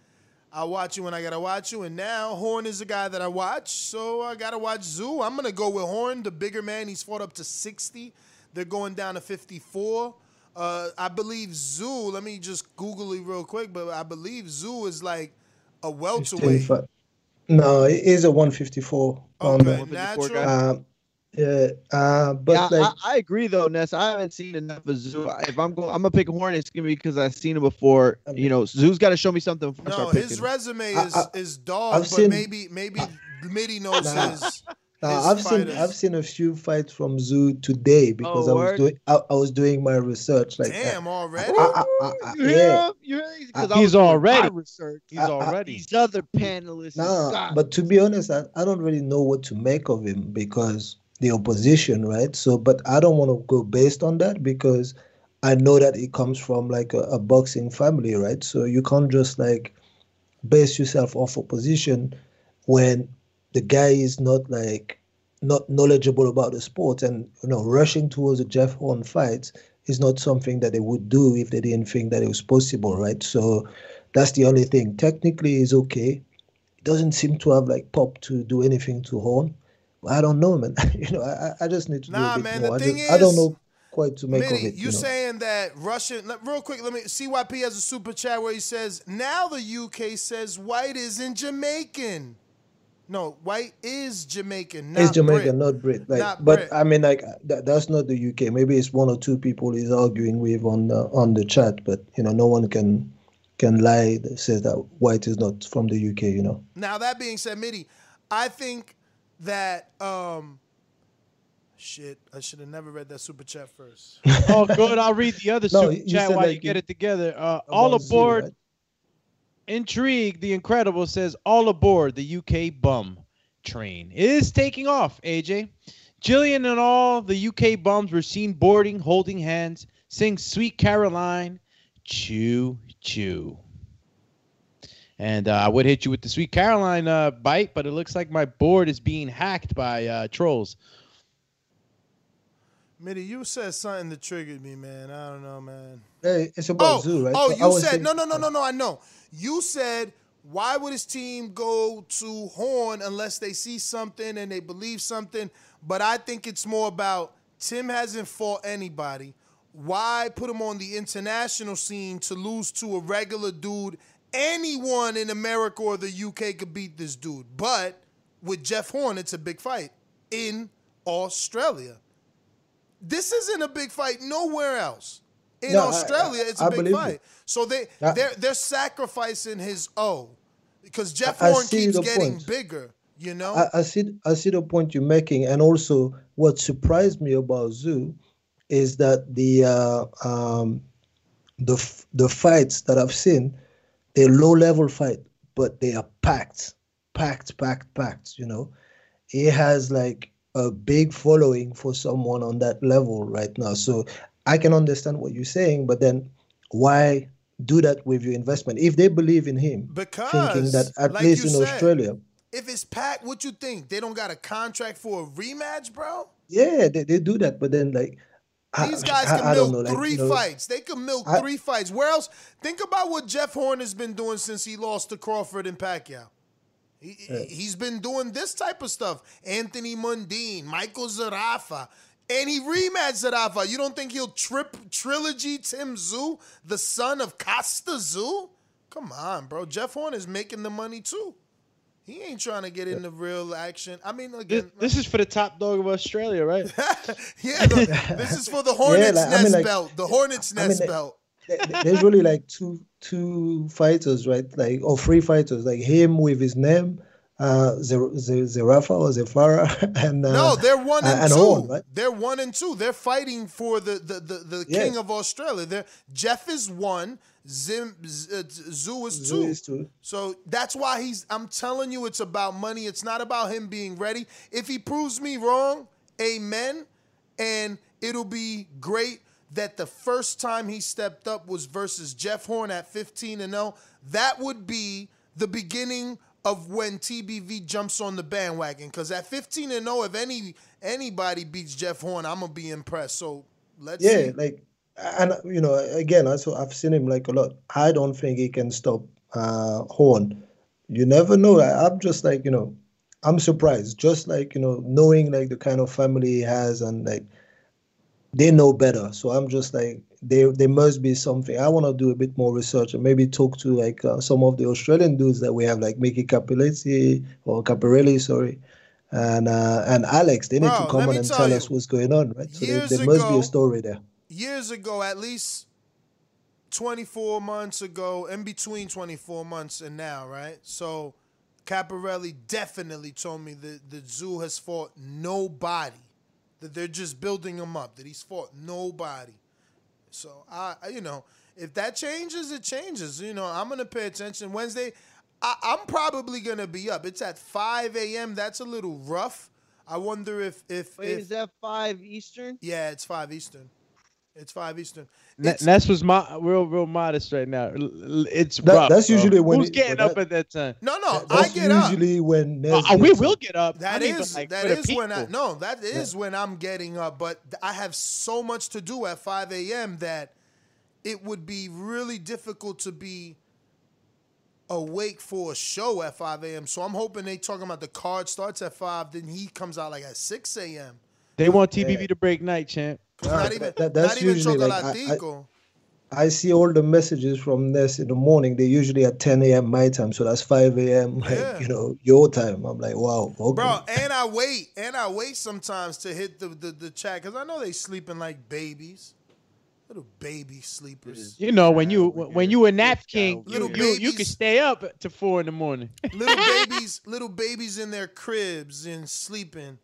"I watch you when I gotta watch you," and now Horn is the guy that I watch, so I gotta watch Tszyu. I'm gonna go with Horn, the bigger man. He's fought up to 60. They're going down to 54. Uh, I believe Tszyu. Let me just Google it real quick, but I believe Tszyu is like a welterweight. No, it is a 154 Okay, pounder. natural. Um, yeah, uh, but yeah, like, I, I agree though, Ness. I haven't seen enough of Tszyu. If I'm going, I'm gonna pick Horn. It's gonna be because I've seen him before. You know, Tszyu's got to show me something. Before I No, start his picking. resume is I- is dog, I've but seen- maybe maybe Mitty knows Nah. his. Now, his I've seen. I've seen a few fights from Tszyu today because Oh, I was word? doing I, I was doing my research. Like, Damn, already. I, I, yeah, him? You hear him? 'Cause Uh, I He's was doing my already- research. He's I- I- already. These other panelists. no, God. but to be honest, I, I don't really know what to make of him because the opposition, right? So, but I don't want to go based on that because I know that it comes from like a, a boxing family, right? So you can't just like base yourself off opposition when the guy is not like not knowledgeable about the sport and you know rushing towards a Jeff Horn fight is not something that they would do if they didn't think that it was possible, right? So that's the only thing. Technically, is okay. It doesn't seem to have like pop to do anything to Horn. I don't know, man. you know, I, I just need to Nah, do a bit man, more. the I, thing just, I don't know quite to make Mitty, of it. you You know? saying that Russian? Real quick, let me. CYP has a super chat where he says, "Now the UK says Whyte isn't Jamaican." No, Whyte is Jamaican, not it's Jamaican, Brit. not Brit. Like, Not but Brit. I mean, like that, that's not the UK. Maybe it's one or two people he's arguing with on the on the chat. But you know, no one can can lie that says that Whyte is not from the UK. You know. Now that being said, Mitty, I think that um, shit, I should have never read that super chat first. oh, good. I'll read the other No, super chat said while like you get you- it together. Uh, all about Tszyu, aboard. right? Intrigue, the Incredible says, all aboard the UK bum train is taking off, AJ. Jillian and all the UK bums were seen boarding, holding hands, sing Sweet Caroline, choo choo. And uh, I would hit you with the Sweet Caroline uh, bite, but it looks like my board is being hacked by uh, trolls. Mitty, you said something that triggered me, man. I don't know, man. Hey, it's about Oh, Tszyu, right? oh, So you said saying- no, no, no, no, no. I know. You said why would his team go to Horn unless they see something and they believe something? But I think it's more about Tim hasn't fought anybody. Why put him on the international scene to lose to a regular dude? Anyone in America or the UK could beat this dude. But with Jeff Horn, it's a big fight in Australia. This isn't a big fight nowhere else. In No, I- Australia, it's I a big fight. it. So they they're they're sacrificing his O because Jeff I- I Horn keeps getting point. bigger. You know, I, I see I see the point you're making, and also what surprised me about Tszyu is that the uh, um, the the fights that I've seen, they're low level fight, but they are packed, packed, packed, packed. You know, he has like a big following for someone on that level right now. So I can understand what you're saying, but then why do that with your investment if they believe in him? because thinking that at like least in said, Australia. if it's packed, what you think? They don't got a contract for a rematch, bro. Yeah, they, they do that, but then like I- These guys I, can I don't milk know, like, three know, fights. They can milk three fights. Where else? Think about what Jeff Horn has been doing since he lost to Crawford and Pacquiao. He, Yeah. He's been doing this type of stuff. Anthony Mundine, Michael Zerafa, and he rematched Zerafa. You don't think he'll trip trilogy Tim Tszyu, the son of Kostya Tszyu? Come on, bro. Jeff Horn is making the money too. He ain't trying to get into real action. I mean, This, again, this is for the top dog of Australia, right? yeah, the- this is for the Hornets like, I mean, Nest like- belt. The Hornets I mean, Nest belt. There- there's really like two two fighters, right? Like or three fighters, like him with his name, uh, Zer- Zer- Zerafa or Zefara, and uh, No, they're one and, and two. Right? They're one and two. They're fighting for the the the, the Yeah. king of Australia. They're, Jeff is one. Zim Z, uh, Tszyu is Tszyu two. is two. So that's why he's. I'm telling you, it's about money. It's not about him being ready. If he proves me wrong, amen. And it'll be great that the first time he stepped up was versus Jeff Horn at 15 and 0. That would be the beginning of when TBV jumps on the bandwagon. Because at 15 and 0, if any anybody beats Jeff Horn, I'm gonna be impressed. So let's yeah, see. like and you know, again, also I've seen him like a lot. I don't think he can stop uh Horn. You never know. I, I'm just like you know, I'm surprised. Just like you know, knowing like the kind of family he has and like they know better. So I'm just like, there there must be something. I want to do a bit more research and maybe talk to like uh, some of the Australian dudes that we have, like Mickey Capelletti or Caparelli, sorry, and uh, and Alex. They need Bro, to come on and tell tell us what's going on, right? So there, there must be a story there. years ago, at least 24 months ago, in between 24 months and now, right? So Caparelli definitely told me that the Tszyu has fought nobody, that they're just building him up, that he's fought nobody. So I, you know, if that changes, it changes. You know, I'm gonna pay attention. Wednesday, I, I'm probably gonna be up. It's at 5 a.m. That's a little rough. I wonder if if, Wait, if is that five Eastern? yeah, it's five Eastern. It's five Eastern. That, that's what's my real real modest right now. L- l- It's That- rough. that's bro. usually when who's it- getting but up at that time. No, no, I That's get up. usually when Nez Uh, we gets will get up. That I is but, like, that for the is when I no that is when I'm getting up, but I have so much to do at 5 a.m. that it would be really difficult to be awake for a show at 5 a.m. So I'm hoping they talking about the card starts at 5, then he comes out like at 6 a.m. They want TBV to break night, champ. Not ah, even that- that's not even usually like, I- I- I see all the messages from this in the morning. They're usually at 10 a.m. my time, so that's 5 a.m. Like Yeah. you know your time. I'm like, wow, okay. Bro, and I wait, and I wait sometimes to hit the the, the chat because I know they sleeping like babies, little baby sleepers. You know when you when you a nap king, you, Little you, you can stay up to four in the morning. little babies, little babies in their cribs and sleeping.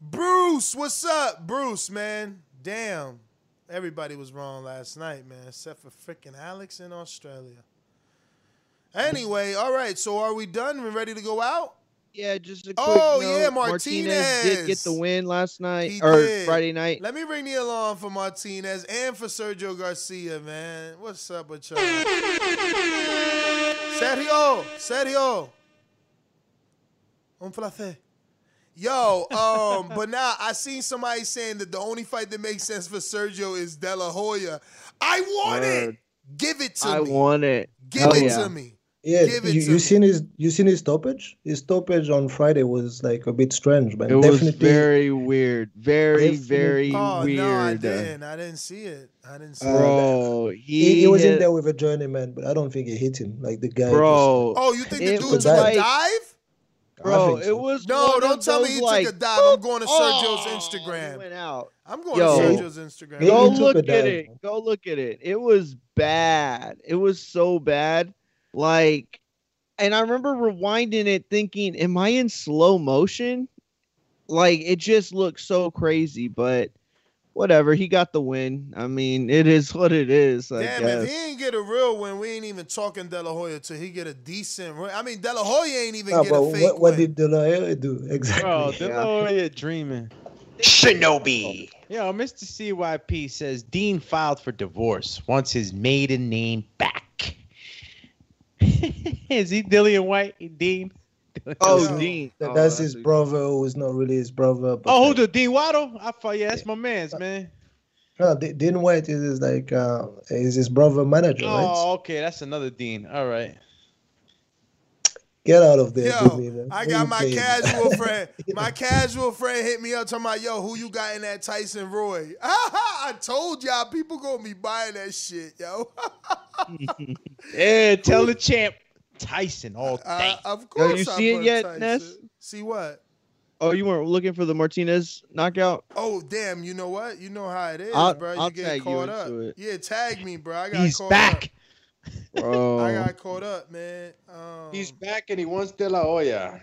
Bruce, what's up, Bruce? Man, damn, everybody was wrong last night, man, except for freaking Alex in Australia. Anyway, all right. So are we done? We ready to go out? Yeah, just a quick Oh, note. yeah, Martinez did get the win last night He or did. Friday night. Let me ring the alarm for Martinez and for Sergio Garcia, man. What's up with y'all? Sergio, Sergio. Un placer. Yo, um, but now I seen somebody saying that the only fight that makes sense for Sergio is De La Hoya. I want it. Give it to I me. I want it. Give Hell it yeah. to me. Yeah, Give it you, to you me. seen his you seen his stoppage? His stoppage on Friday was like a bit strange, but It was Definitely, very weird. Very, very Oh weird. no, I didn't. I didn't see it. I didn't see Uh, it. Bro, he, he, he was in there with a journeyman, but I don't think he hit him. Like the guy, Bro, Oh, you think the it dude was took like- a dive? I bro, think it was No, one don't of tell me those, he like, took a dive. I'm going to oh, Sergio's Instagram. he went out. I'm going Yo. to Sergio's Instagram. Go look at dive, it. Go look at it. It was bad. It was so bad. Like, and I remember rewinding it, thinking, "Am I in slow motion?" Like, it just looked so crazy. But whatever. He got the win. I mean, it is what it is. I Damn, guess. if he ain't get a real win, we ain't even talking De La Hoya till he get a decent win. I mean, De La Hoya ain't even Ah, get but a fake what, what did De La Hoya do exactly? Bro, De La Hoya dreaming. Shinobi. Yo, Mr. CYP says Dean filed for divorce, wants his maiden name back. Is he Dillian Whyte? Dean? Oh, Yo. Dean. That- Oh, that's his a- brother, who is not really his brother. But Oh, like, who the Dean Waddle? I thought, yeah, that's my man's man. no, D- Dean Whyte is his, like uh, is his brother manager, right? Oh, okay, that's another Dean. All right. Get out of there, Yo, Jimmy. I got my paying? casual friend. My casual friend hit me up talking about, yo, who you got in that Tyson Roy? I told y'all people gonna be buying that shit, yo. Yeah, tell the champ Tyson all day. Uh, of Yo, course. you I see it yet, Tyson. Ness? See what? Oh, you weren't looking for the Martinez knockout? Oh damn! You know what? You know how it is, I'll- bro. You I'll get tag you caught up. it. Yeah, tag me, bro. I got He's caught back. up. Bro. I got caught up, man. Um, He's back and he wants De La Hoya.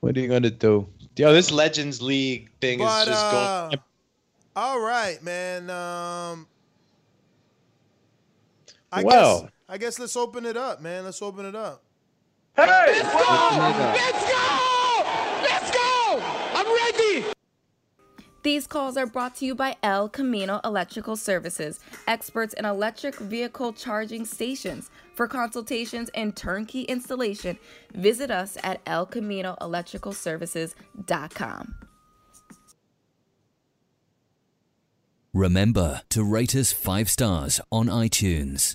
What are you gonna do? Yo, this Legends League thing but is just uh, going. all right, man. Um, I Well. guess I guess let's open it up, man. Let's open it up. Hey! Let's go! Let's go! Let's go! I'm ready! These calls are brought to you by El Camino Electrical Services, experts in electric vehicle charging stations. For consultations and turnkey installation, visit us at elcaminoelectricalservices.com. Remember to rate us five stars on iTunes.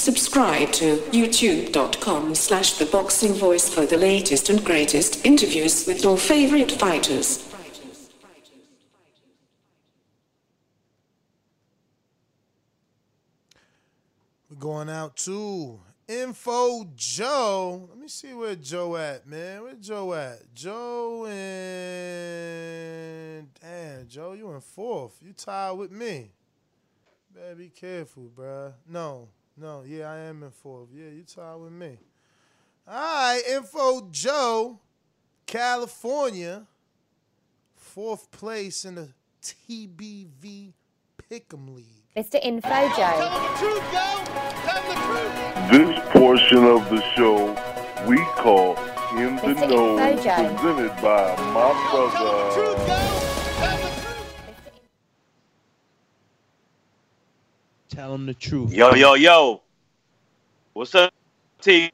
Subscribe to youtube.com slash the boxing voice for the latest and greatest interviews with your favorite fighters. We're going out to Info Joe. Let me see where Joe at, man. Where Joe at? Joe and damn, Joe, you in fourth. You tied with me. Better be careful, bruh. No, no, yeah, I am in fourth. Yeah, you tied with me. All right, Info Joe, California, fourth place in the TBV Pick'em League. Mr. Info Joe. Truth, This portion of the show we call In the Mr. Know, Info Joe. presented by my brother. Tell him the truth. Yo, yo, yo. What's up, TV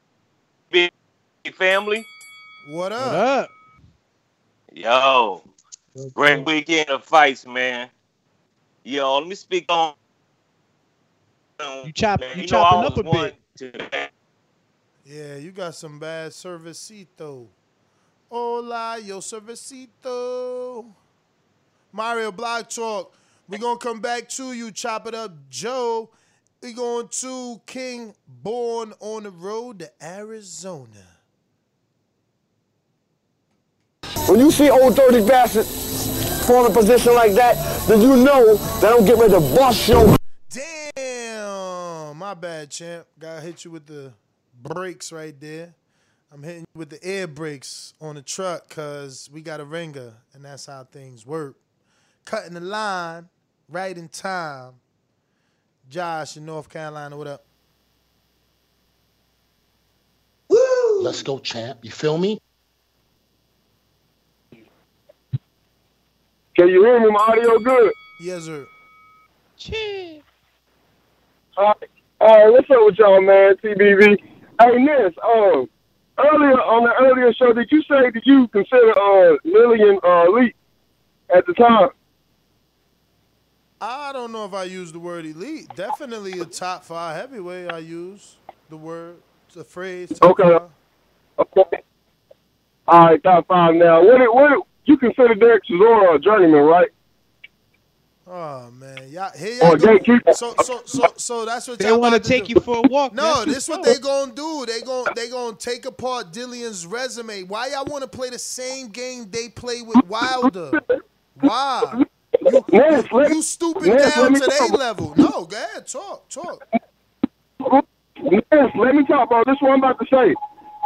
family? What up? What up? Yo. Great weekend of fights, man. Yo, let me speak on. You chop, Man, you, know, chopping I up a bit. to- Yeah, you got some bad servicito. Hola, yo servicito. Mario Block Talk. We going to come back to you, chop it up, Joe. We're going to King Born on the road to Arizona. When you see old dirty bastards form a position like that, then you know that I'm getting ready to bust your Damn, my bad, champ. Gotta hit you with the brakes right there. I'm hitting you with the air brakes on the truck because we got a ringer, and that's how things work. Cutting the line right in time. Josh in North Carolina, what up? Let's go, champ. You feel me? Can you hear me? My audio good? Yes, sir. All right. All right, what's up with y'all, man? TBV. Hey, Ness, um, earlier on the earlier show, did you say did you consider uh Dillian uh elite at the time? I don't know if I use the word elite. Definitely a top five heavyweight. I use the word, the phrase. top Okay. five. Okay. All right, top five now. What it, what it, you consider Derek Chisora a journeyman, right? Oh man, y'all here y'all go. gatekeeper. So so so so that's what They want to take do. you for a walk. No, That's this what what's they gonna do. They gonna they gonna take apart Dillian's resume. Why y'all want to play the same game they play with Wilder? Why? You, you, let- you stupid Ness, down to their level. No, go ahead, talk, talk. Ness, let me talk about this. What I'm about to say.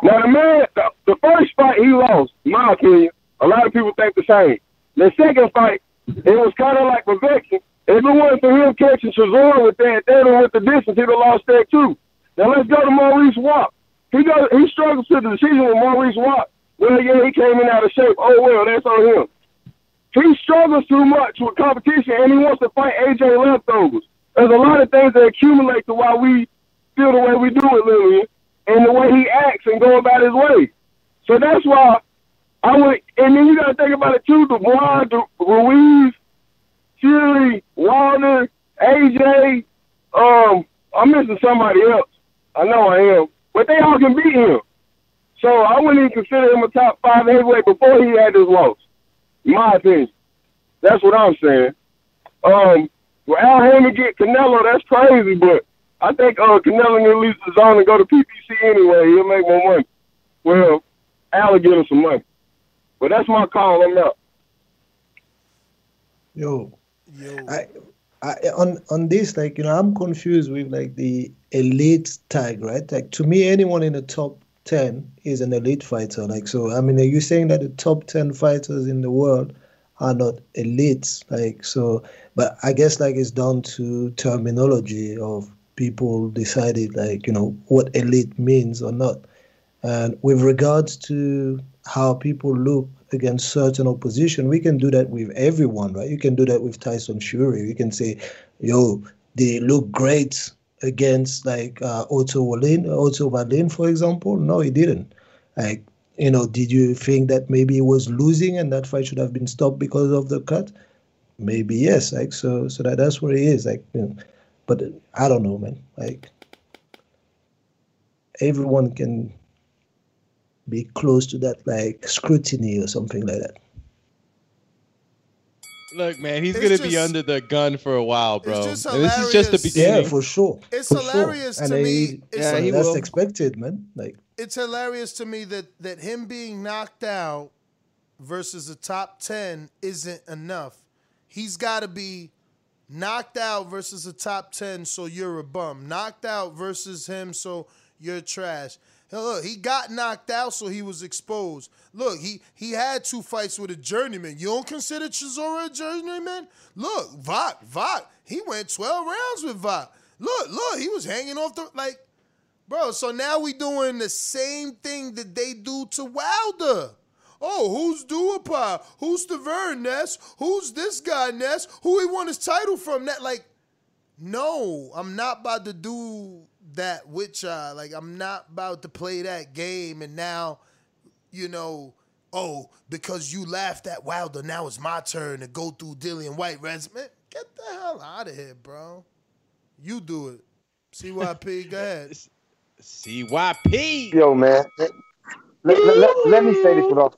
Now the man, the, the first fight he lost, my opinion, a lot of people think the same. The second fight, it was kind of like perfection. If it wasn't for him catching Chisora with that, then with the distance, he'd have lost that too. Now let's go to Mariusz Wach. He goes, he struggles to the decision with Mariusz Wach. Well, yeah, he came in out of shape. Oh well, that's on him. He struggles too much with competition, and he wants to fight AJ leftovers. There's a lot of things that accumulate to why we feel the way we do with Dillian, and the way he acts and go about his way. So that's why I would. And then you got to think about it too. Dubois, Du- Ruiz, Chili, Wilder, AJ. Um, I'm missing somebody else. I know I am, but they all can beat him. So I wouldn't even consider him a top five heavyweight before he had this loss. In my opinion, that's what I'm saying. Um, for Al Haymon get Canelo, that's crazy, but I think uh Canelo need to leave the zone and go to PBC anyway. He'll make more money. Well, Al will get him some money, but that's my call. I'm out. Yo, I, I on on this like you know I'm confused with like the elite tag, right? Like to me, anyone in the top ten is an elite fighter. Like so, I mean, are you saying that the top ten fighters in the world are not elites? Like so, but I guess like it's down to terminology of people decided like you know what elite means or not. And with regards to how people look against certain opposition, we can do that with everyone, right? You can do that with Tyson Fury. You can say, yo, they look great against like uh, Otto Wallin, Otto Wallin, for example. No, he didn't. Like, you know, did you think that maybe he was losing and that fight should have been stopped because of the cut? Maybe yes. Like, so, so that that's where he is. Like, you know, but I don't know, man. Like, everyone can be close to that like scrutiny or something like that. Look, man, he's It's gonna be under the gun for a while, bro. just And this is just the hilarious. beginning. Yeah, for sure. It's for hilarious sure. to and me. He, It's yeah, like- that's expected, man. Like it's hilarious to me that that him being knocked out versus the top 10 isn't enough. He's got to be knocked out versus the top 10 so you're a bum. Knocked out versus him so you're trash. Look, he got knocked out so he was exposed. Look, he he had two fights with a journeyman. You don't consider Chisora a journeyman? Look, Wach, Wach, he went 12 rounds with Wach. Look, look, he was hanging off the like Bro, so now we doing the same thing that they do to Wilder. Oh, who's Duhaupas? Who's Tavern Ness? Who's this guy Ness? Who he won his title from? That like, no, I'm not about to do that with y'all. Like, I'm not about to play that game. And now, you know, oh, because you laughed at Wilder, now it's my turn to go through Dillian Whyte resume. Get the hell out of here, bro. You do it. CYP, go ahead. CYP. Yo, man. Let, let, let, let me say this with all,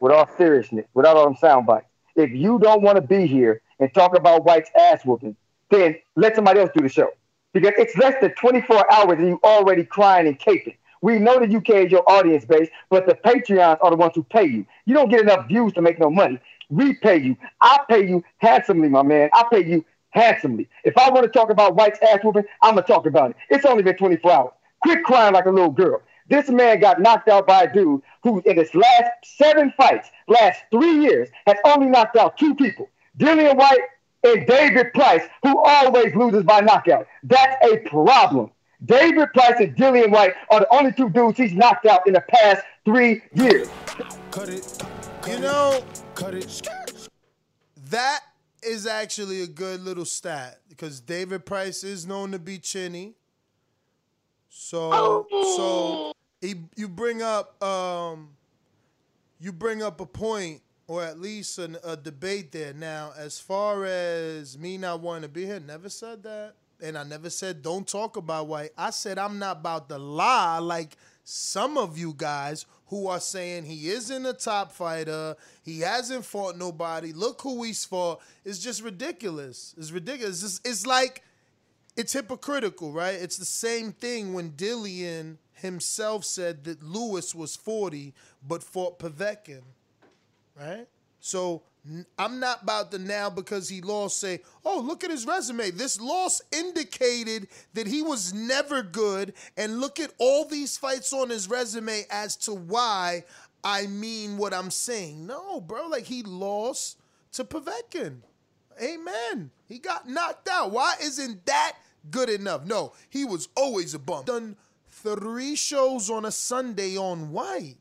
with all seriousness, without all them sound bites. If you don't want to be here and talk about Whyte's ass whooping, then let somebody else do the show. Because it's less than 24 hours and you already crying and caping. We know the UK is your audience base, but the Patreons are the ones who pay you. You don't get enough views to make no money. We pay you. I pay you handsomely, my man. I pay you handsomely. If I want to talk about Whyte's ass whooping, I'm gonna talk about it. It's only been 24 hours. Quit crying like a little girl. This man got knocked out by a dude who, in his last seven fights, last three years, has only knocked out two people: Dillian Whyte and David Price, who always loses by knockout. That's a problem. David Price and Dillian Whyte are the only two dudes he's knocked out in the past three years. Cut it. Cut you know, cut it. that is actually a good little stat because David Price is known to be chinny. So, so he, you bring up, um, you bring up a point or at least an, a debate there. Now, as far as me not wanting to be here, never said that, and I never said don't talk about Whyte. I said I'm not about to lie like some of you guys who are saying he isn't a top fighter, he hasn't fought nobody. Look who he's fought. It's just ridiculous. It's ridiculous. It's, it's like it's hypocritical, right? It's the same thing when Dillian himself said that Lewis was 40 but fought Povetkin, right? So I'm not about to now because he lost say, oh, look at his resume. This loss indicated that he was never good, and look at all these fights on his resume as to why I mean what I'm saying. No, bro, like he lost to Povetkin. Amen. He got knocked out. Why isn't that good enough? No, he was always a bum. Done three shows on a Sunday on Whyte.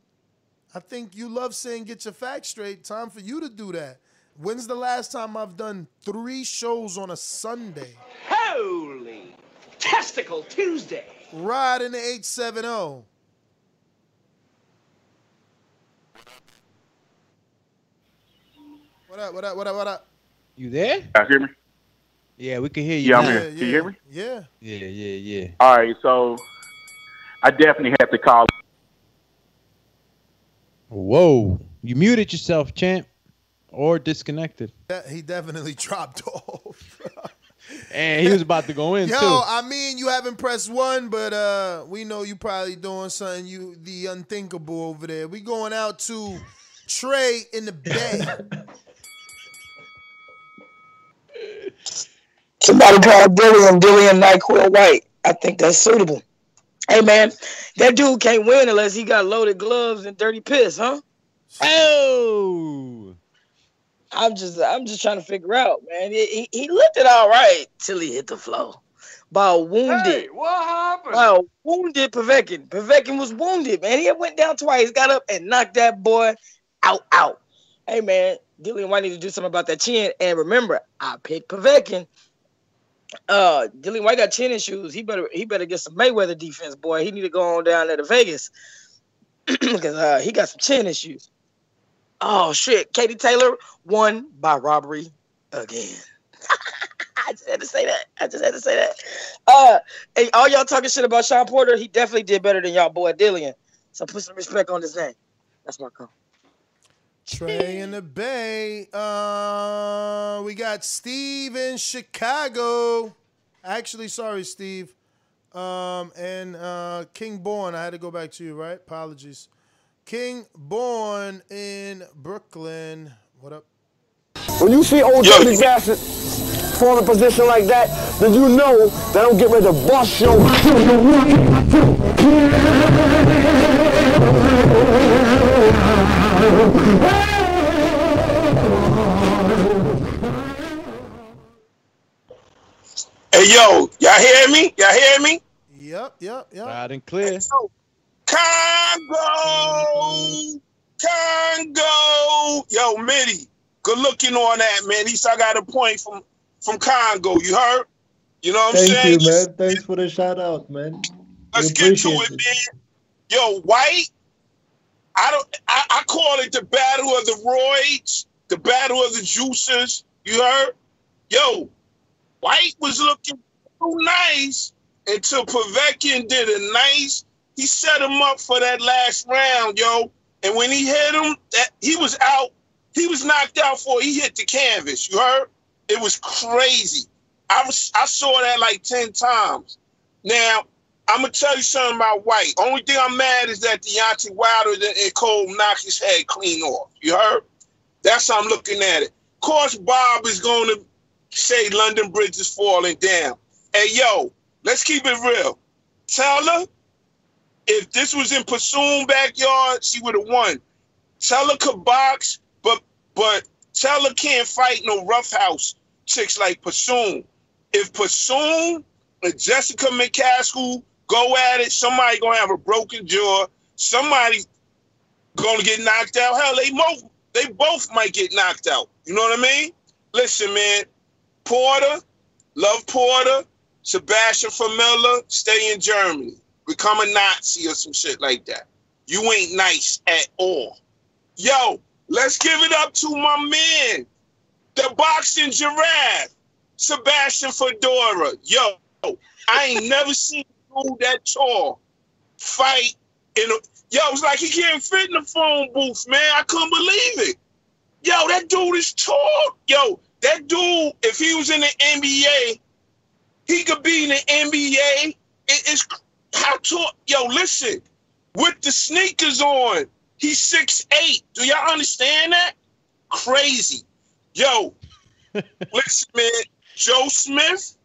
I think you love saying get your facts straight. Time for you to do that. When's the last time I've done three shows on a Sunday? Holy Testicle Tuesday. Ride in the 870. What up, what up, what up, what up? You there? Guys hear me? Yeah, we can hear you. Yeah, I'm now. here. Can you hear me? Yeah. Yeah, yeah, yeah. All right, so I definitely have to call. Whoa, you muted yourself, champ, or disconnected. He definitely dropped off. And he was about to go in Yo, too. I mean, you haven't pressed one, but uh, we know you probably doing something you the unthinkable over there. We going out to Trey in the bay. Somebody call Dillian Dillian NyQuil Whyte. I think that's suitable. Hey man, that dude can't win unless he got loaded gloves and dirty piss, huh? Oh, I'm just I'm just trying to figure out, man. He, he, looked it all right till he hit the floor. By a wounded, Hey, what happened? by a wounded Povetkin. Povetkin was wounded, man. He went down twice, got up and knocked that boy out, out. Hey man, Dillian Whyte need to do something about that chin. And remember, I picked Povetkin. Uh, Dillian Whyte got chin issues. He better he better get some Mayweather defense, boy. He need to go on down there to Vegas because uh, he got some chin issues. Oh shit, Katie Taylor won by robbery again. I just had to say that. I just had to say that. Uh, hey, all y'all talking shit about Sean Porter, he definitely did better than y'all boy Dillian. So put some respect on his name. That's my call. Trey in the Bay. Uh, we got Steve in Chicago. Actually, sorry, Steve. Um, and uh, King Born. I had to go back to you, right? Apologies. King Born in Brooklyn. What up? When you see old dirty bastard fall in a position like that, then you know that I'm get ready to bust your Hey yo, y'all hear me? Y'all hear me? Yep, yep, yep. Loud and clear. Kongo, Kongo. Yo, Mitty, good looking on that, man. At least I got a point from from Kongo. You heard? You know what I'm Thank saying? you, man. Thanks for the shout out, man. Let's get to appreciate it, man. Yo, Whyte. I don't. I, I call it the battle of the roids, the battle of the juicers. You heard? Yo, Whyte was looking so nice until Povetkin did a nice. He set him up for that last round, yo. And when he hit him, that he was out. He was knocked out for. He hit the canvas. You heard? It was crazy. I was. I saw that like ten times. Now I'm gonna tell you something about Whyte. Only thing I'm mad is that Deontay Wilder and Cole knocked his head clean off. You heard? That's how I'm looking at it. Of course, Bob is to say London Bridge is falling down. Hey, yo, let's keep it real. Taylor if this was in Persoon backyard, she would have won. Taylor could box, but but Taylor can't fight no roughhouse chicks like Persoon. If Persoon and Jessica McCaskill go at it, somebody gonna have a broken jaw. Somebody gonna get knocked out. Hell, they both they both might get knocked out. You know what I mean? Listen, man. Porter, love Porter. Sebastian Formella, stay in Germany. Become a Nazi or some shit like that. You ain't nice at all. Yo, let's give it up to my man, the boxing giraffe, Sebastian Fundora. Yo, I ain't never seen that tall fight in a. Yo, it was like he can't fit in the phone booth, man. I couldn't believe it. Yo, that dude is tall. Yo, that dude, if he was in the NBA, he could be in the NBA. It- it's how tall. Yo, listen, with the sneakers on, he's six eight. Do y'all understand that? Crazy. Yo, listen, man. Joe Smith.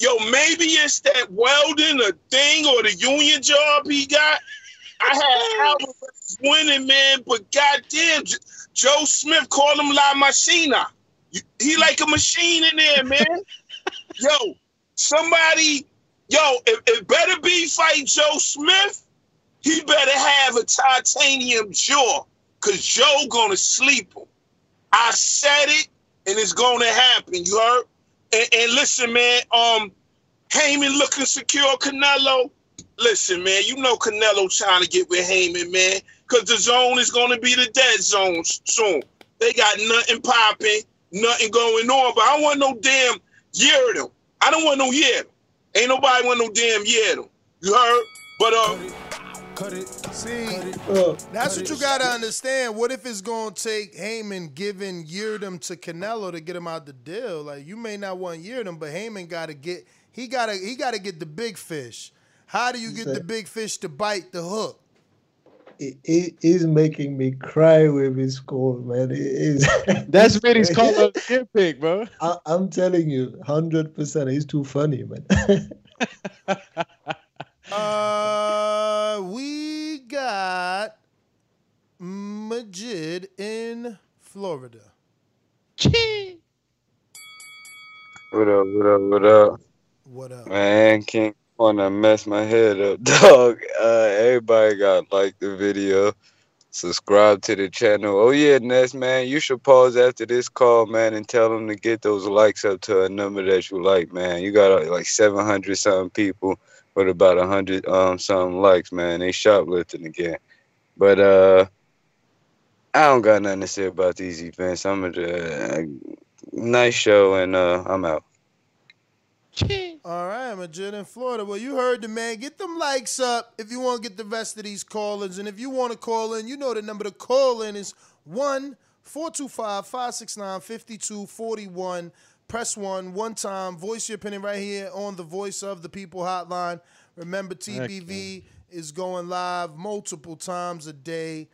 Yo, maybe it's that welding a thing or the union job he got. I had Alvarez winning, man, but goddamn, Joe Smith called him La Machina. He like a machine in there, man. yo, somebody, yo, if, if Beterbiev fight Joe Smith, he better have a titanium jaw, cause Joe gonna sleep him. I said it, and it's gonna happen. You heard? And, and listen, man, um, Haymon looking secure, Canelo. Listen, man, you know Canelo trying to get with Haymon, man, because the zone is going to be the dead zone soon. They got nothing popping, nothing going on, but I don't want no damn Yildirim. I don't want no Yildirim. Ain't nobody want no damn Yildirim. You heard? But uh, Cut it. See, Oh, that's what you gotta understand. What if it's gonna take Haymon giving Yildirim to Canelo to get him out the deal? Like you may not want Yildirim, but Haymon gotta get he gotta he gotta get the big fish. How do you get the big fish to bite the hook? He, he- he's making me cry with his score, man. It is. That's Mitty's call of the year pick, bro. I, I'm telling you, hundred percent. He's too funny, man. Uh, we got Majid in Florida. What up, what up, what up? What up? Man, can't wanna mess my head up, dog. Uh, everybody got like the video. Subscribe to the channel. Oh yeah, Ness, man, you should pause after this call, man, and tell them to get those likes up to a number that you like, man. You got uh, like 700 something people with about a 100 um something likes, man. They shoplifting again. But uh, I don't got nothing to say about these events. I'm a uh, nice show, and uh, I'm out. All right, Madrid in Florida. Well, you heard the man. Get them likes up if you want to get the rest of these call-ins. And if you want to call in, you know the number to call in is 1 425 569 5241. Press 1 one time. Voice your opinion right here on the Voice of the People hotline. Remember, TBV is going live multiple times a day.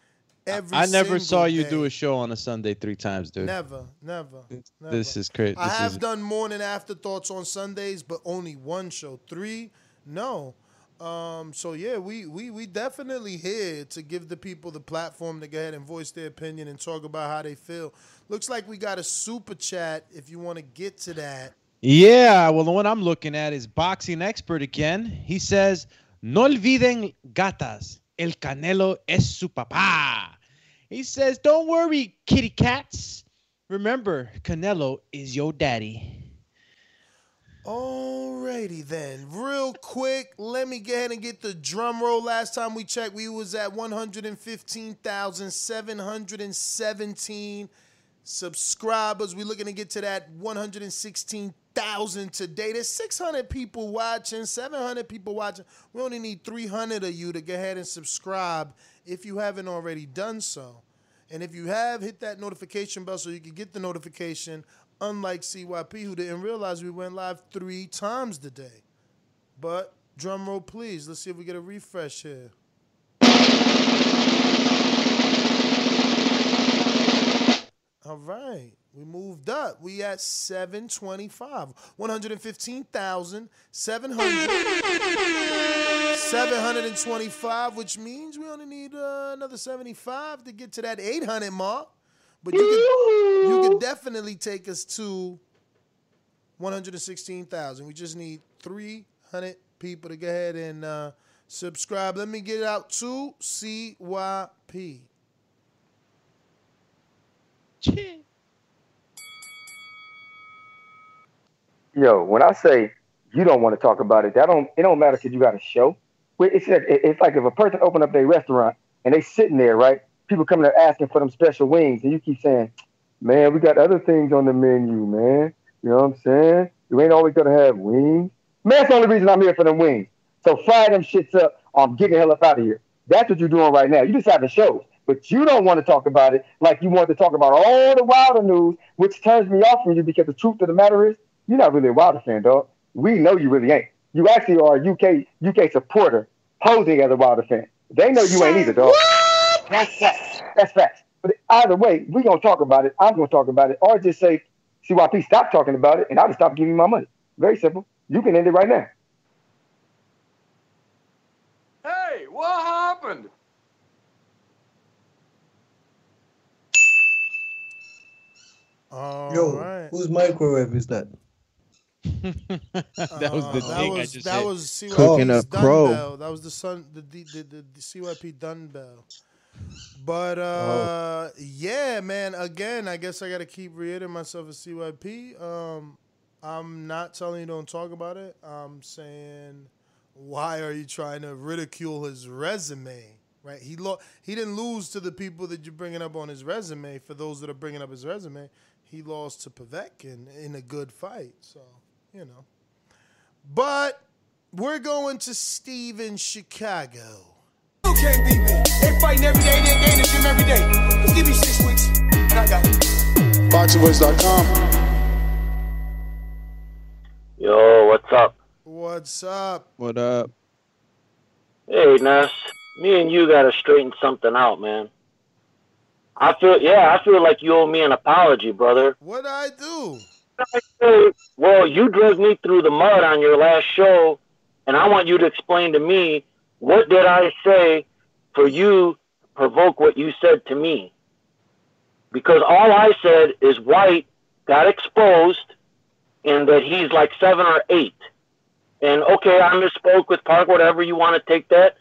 Every I never saw you day. do a show on a Sunday three times, dude. Never, never. never. This is crazy. I have is done morning afterthoughts on Sundays, but only one show. Three, no. Um, so yeah, we we we definitely here to give the people the platform to go ahead and voice their opinion and talk about how they feel. Looks like we got a super chat if you want to get to that. Yeah, well, the one I'm looking at is boxing expert again. He says, "No olviden gatas. El Canelo es su papá." He says, "Don't worry, kitty cats. Remember, Canelo is your daddy." Alrighty then, real quick, let me go ahead and get the drum roll. Last time we checked, we was at 115,717 subscribers. We're looking to get to that 116,000 today. There's 600 people watching, 700 people watching. We only need 300 of you to go ahead and subscribe if you haven't already done so. And if you have, hit that notification bell so you can get the notification. Unlike CYP, who didn't realize we went live three times today. But drum roll, please. Let's see if we get a refresh here. All right. We moved up. We at 725. 115,700. 725, which means we only need uh, another 75 to get to that 800 mark. But you could, you could definitely take us to 116,000. We just need 300 people to go ahead and uh, subscribe. Let me get out to CYP. Yo, when I say you don't want to talk about it, that don't it don't matter because you got a show. It's like, it's like if a person open up their restaurant and they sitting there, right? People coming there asking for them special wings, and you keep saying, "Man, we got other things on the menu, man." You know what I'm saying? You ain't always gonna have wings. Man, that's the only reason I'm here for them wings. So fry them shits up. I'm getting the hell up out of here. That's what you're doing right now. You just having shows, but you don't want to talk about it like you want to talk about all the Wilder news, which turns me off from you because the truth of the matter is you're not really a Wilder fan, dog. We know you really ain't. You actually are a UK UK supporter posing as a Wilder fan. They know you ain't either, dog. That's facts. That's facts. But either way, we gonna talk about it. I'm gonna talk about it, or just say CYP stop talking about it, and I'll just stop giving you my money. Very simple. You can end it right now. Hey, what happened? All Yo, right. whose microwave is that? that was the Uh, thing that I was, just that said. was CYP's Cooking up dun crow. bell. That was the sun the the, the, the, the CYP dun bell. But uh yeah, man, again, I guess I gotta keep reiterating myself as CYP. Um I'm not telling you don't talk about it. I'm saying why are you trying to ridicule his resume? Right? He lo- he didn't lose to the people that you're bringing up on his resume. For those that are bringing up his resume, he lost to Povetkin in a good fight. So, you know. But we're going to Steve in Chicago. You can't beat me. They fighting every day, they they in the gym every day. Just give me six weeks, and I got it. BoxingVoice.com. Yo, what's up? What's up? What up? Hey, Ness. Me and you gotta straighten something out, man. I feel, yeah, I feel like you owe me an apology, brother. What I do? Well, you dragged me through the mud on your last show, and I want you to explain to me what did I say for you to provoke what you said to me? Because all I said is Whyte got exposed, and that he's like seven or eight. And okay, I misspoke with Park, whatever you want to take that.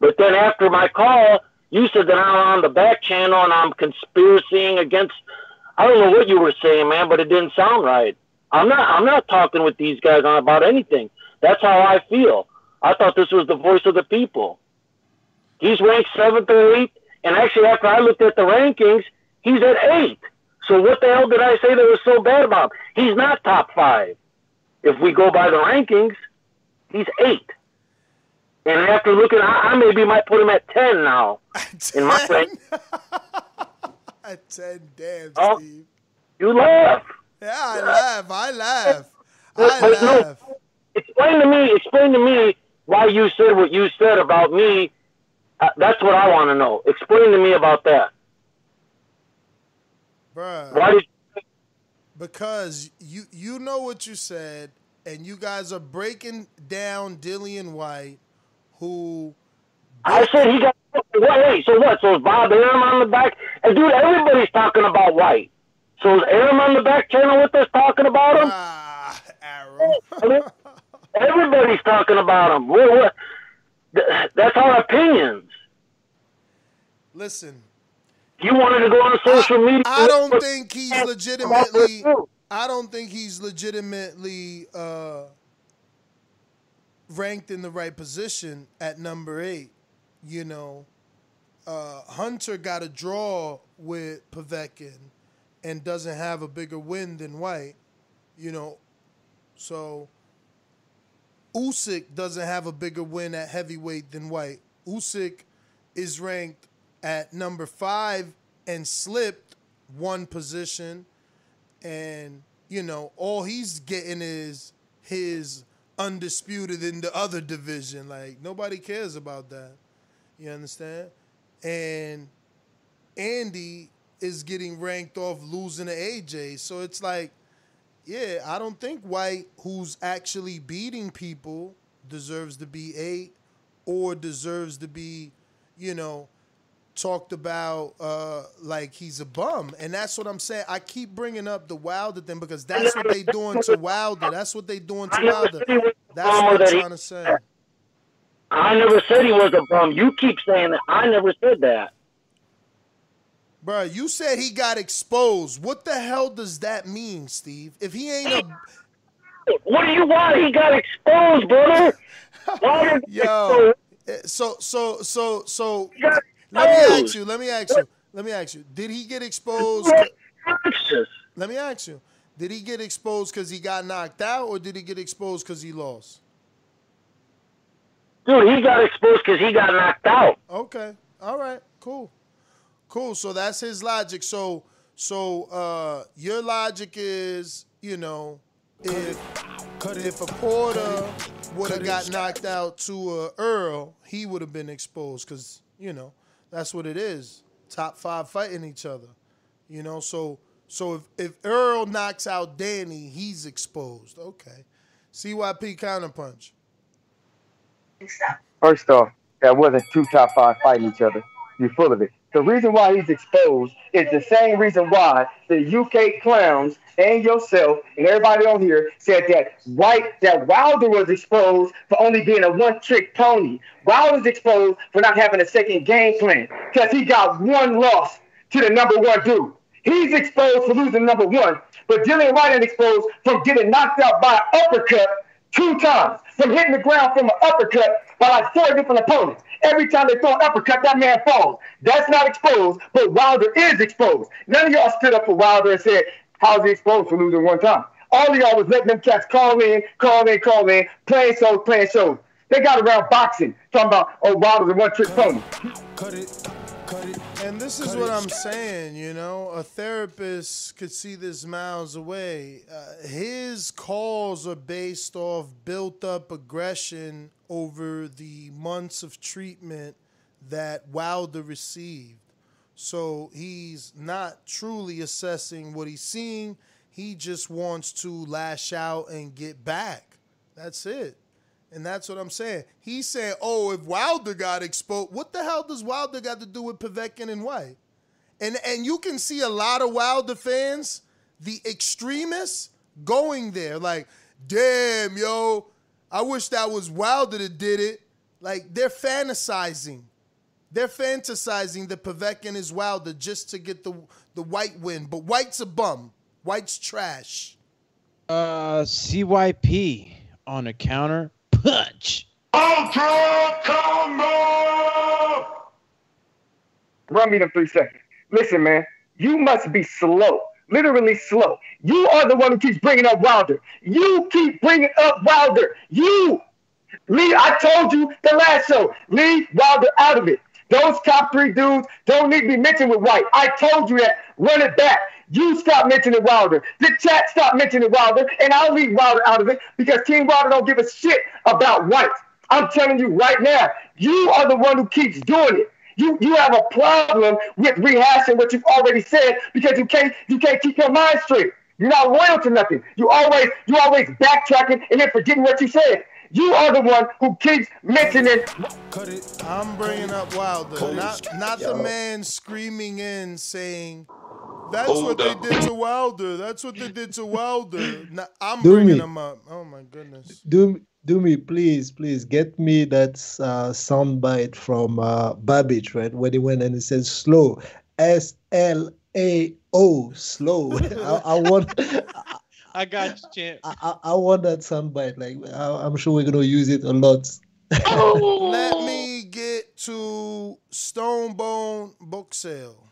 But then after my call, you said that I'm on the back channel and I'm conspiracying against. I don't know what you were saying, man, but it didn't sound right. I'm not. I'm not talking with these guys on about anything. That's how I feel. I thought this was the voice of the people. He's ranked seventh or eighth, and actually, after I looked at the rankings, he's at eight. So what the hell did I say that was so bad about him? He's not top five. if we go by the rankings, he's eight. And after looking, I, I maybe might put him at ten now in my rank. At 10, damn, Oh, Steve. you laugh. Yeah, I laugh. I laugh. I but no, laugh. explain to me. Explain to me why you said what you said about me. Uh, that's what I want to know. Explain to me about that. Bruh. Why did because you you know what you said, and you guys are breaking down Dillian Whyte, who I said he got wait, so what? So is Bob Arum on the back? And dude, everybody's talking about Whyte. So is Arum on the back channel with us talking about him? Ah, I mean, everybody's talking about him. What, what, th- that's our opinions. listen. You wanted to go on social media. I don't think he's legitimately. I don't think he's legitimately uh, ranked in the right position at number eight. You know, uh, Hunter got a draw with Povetkin and doesn't have a bigger win than Whyte. You know, so Usyk doesn't have a bigger win at heavyweight than Whyte. Usyk is ranked at number five and slipped one position, and you know all he's getting is his undisputed in the other division. Like nobody cares about that. You understand? And Andy is getting ranked off losing to AJ. So it's like, yeah, I don't think Whyte, who's actually beating people, deserves to be eight or deserves to be, you know, talked about uh, like he's a bum. And that's what I'm saying. I keep bringing up the Wilder thing because that's what they doing to Wilder. That's what they doing to Wilder. That's what I'm trying to say. I never said he was a bum. You keep saying that. I never said that. Bro, you said he got exposed. What the hell does that mean, Steve? If he ain't a What do you want? He got exposed, brother. Yo, eh, so so so so let me ask you, let me ask you, let me ask you. Did he get exposed? Let me ask you. Did he get exposed because he got knocked out, or did he get exposed because he lost? Dude, he got exposed because he got knocked out. Okay. All right. Cool. Cool. So that's his logic. So so uh your logic is, you know, if if a Porter would have got knocked out to a Errol, he would have been exposed because you know that's what it is. Top five fighting each other. You know, so so if if Errol knocks out Danny, he's exposed. Okay. CYP counterpunch. First off, that wasn't two top five fighting each other. You're full of it. The reason why he's exposed is the same reason why the UK clowns and yourself and everybody on here said that Whyte that Wilder was exposed for only being a one-trick pony. Wilder's exposed for not having a second game plan because he got one loss to the number one dude. He's exposed for losing number one, but Dillian Whyte is exposed from getting knocked out by an uppercut two times, from hitting the ground from an uppercut by like four different opponents. Every time they throw an uppercut, that man falls. That's not exposed, but Wilder is exposed. None of y'all stood up for Wilder and said, how's he exposed for losing one time? All of y'all was letting them cats call in, call in, call in, playing shows, playing shows. They got around boxing, talking about, oh, Wilder's a one-trick pony. And this is what I'm saying, you know, a therapist could see this miles away. Uh, his calls are based off built up aggression over the months of treatment that Wilder received. So he's not truly assessing what he's seeing. He just wants to lash out and get back. That's it. And that's what I'm saying. He's saying, oh, if Wilder got exposed, what the hell does Wilder got to do with Povetkin and Whyte? And and you can see a lot of Wilder fans, the extremists, going there. Like, damn, yo, I wish that was Wilder that did it. Like, they're fantasizing. They're fantasizing that Povetkin is Wilder just to get the the Whyte win. But Whyte's a bum. Whyte's trash. Uh, CYP on a counter punch. Ultra combo! Run me them three seconds. Listen, man, you must be slow literally slow. You are the one who keeps bringing up Wilder. You keep bringing up Wilder. You, Lee. I told you the last show. Leave Wilder out of it. Those top three dudes don't need to be mentioned with Whyte. I told you that. Run it back. You stop mentioning Wilder. The chat stop mentioning Wilder, and I'll leave Wilder out of it because Team Wilder don't give a shit about Whyte. I'm telling you right now, you are the one who keeps doing it. You you have a problem with rehashing what you've already said because you can't you can't keep your mind straight. You're not loyal to nothing. You always you always backtracking and then forgetting what you said. You are the one who keeps mentioning. I'm bringing up Wilder, not not the man screaming in saying, "That's Hold what up. they did to Wilder. That's what they did to Wilder." Now, I'm Do bringing me. him up. Oh my goodness. Do do me please, please get me that uh, soundbite from uh, Babbage, right? When he went and he said slow, S L A O, slow. I, I want, I got you, champ. I, I want that soundbite. Like I, I'm sure we're gonna use it a lot. Let me get to Stonebone book sale.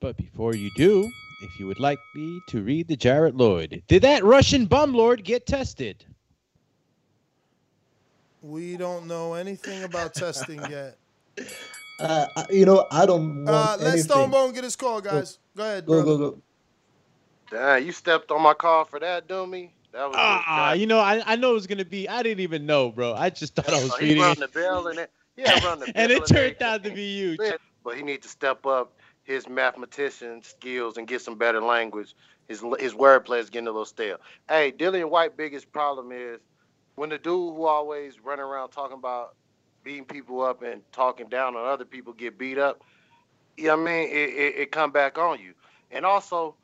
But before you do, if you would like me to read the Jarrett Lloyd, did that Russian bum lord get tested? We don't know anything about testing yet. Uh, you know, I don't want Uh, let anything. Stonebone get his call, guys. Go ahead, Go brother. go go. Damn, you stepped on my car for that, dummy. That was Ah, you know, I, I know it was gonna be. I didn't even know, bro. I just thought I was Oh, he reading run the bell and it. Yeah, run the and it turned out to be you. But he needs to step up his mathematician skills and get some better language. His his wordplay is getting a little stale. Hey, Dillian Whyte biggest problem is when the dude who always run around talking about beating people up and talking down on other people get beat up. You know what I mean? It, it, it come back on you. And also,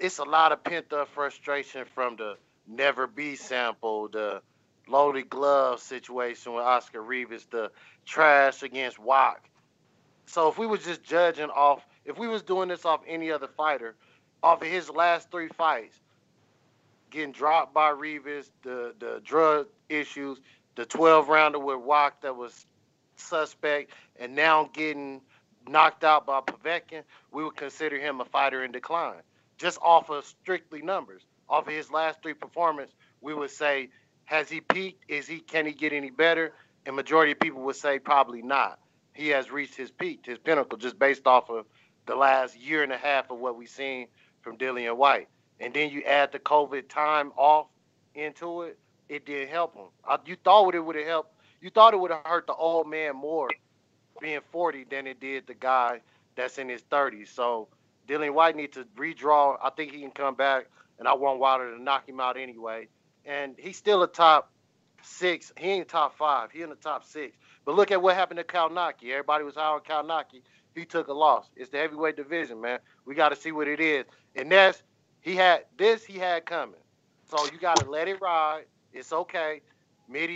it's a lot of pent up frustration from the never be sample, the loaded glove situation with Oscar Rivas, the trash against Wach. So if we was just judging off, if we was doing this off any other fighter, off of his last three fights, getting dropped by Rivas, the the drug issues, the 12 rounder with Wach that was suspect, and now getting knocked out by Povetkin, we would consider him a fighter in decline. Just off of strictly numbers, off of his last three performances, we would say, has he peaked? Is he can he get any better? And majority of people would say probably not. He has reached his peak, his pinnacle, just based off of the last year and a half of what we've seen from Dillian Whyte. And then you add the COVID time off into it, it didn't help him. I, you thought it would have helped. You thought it would have hurt the old man more being 40 than it did the guy that's in his 30s. So Dillian Whyte needs to redraw. I think he can come back, and I want Wilder to knock him out anyway. And he's still a top six. He ain't top five. He in the top six. But look at what happened to Kownacki. Everybody was high on Kownacki. He took a loss. It's the heavyweight division, man. We got to see what it is. And that's he had this. He had coming. So you got to let it ride. It's okay.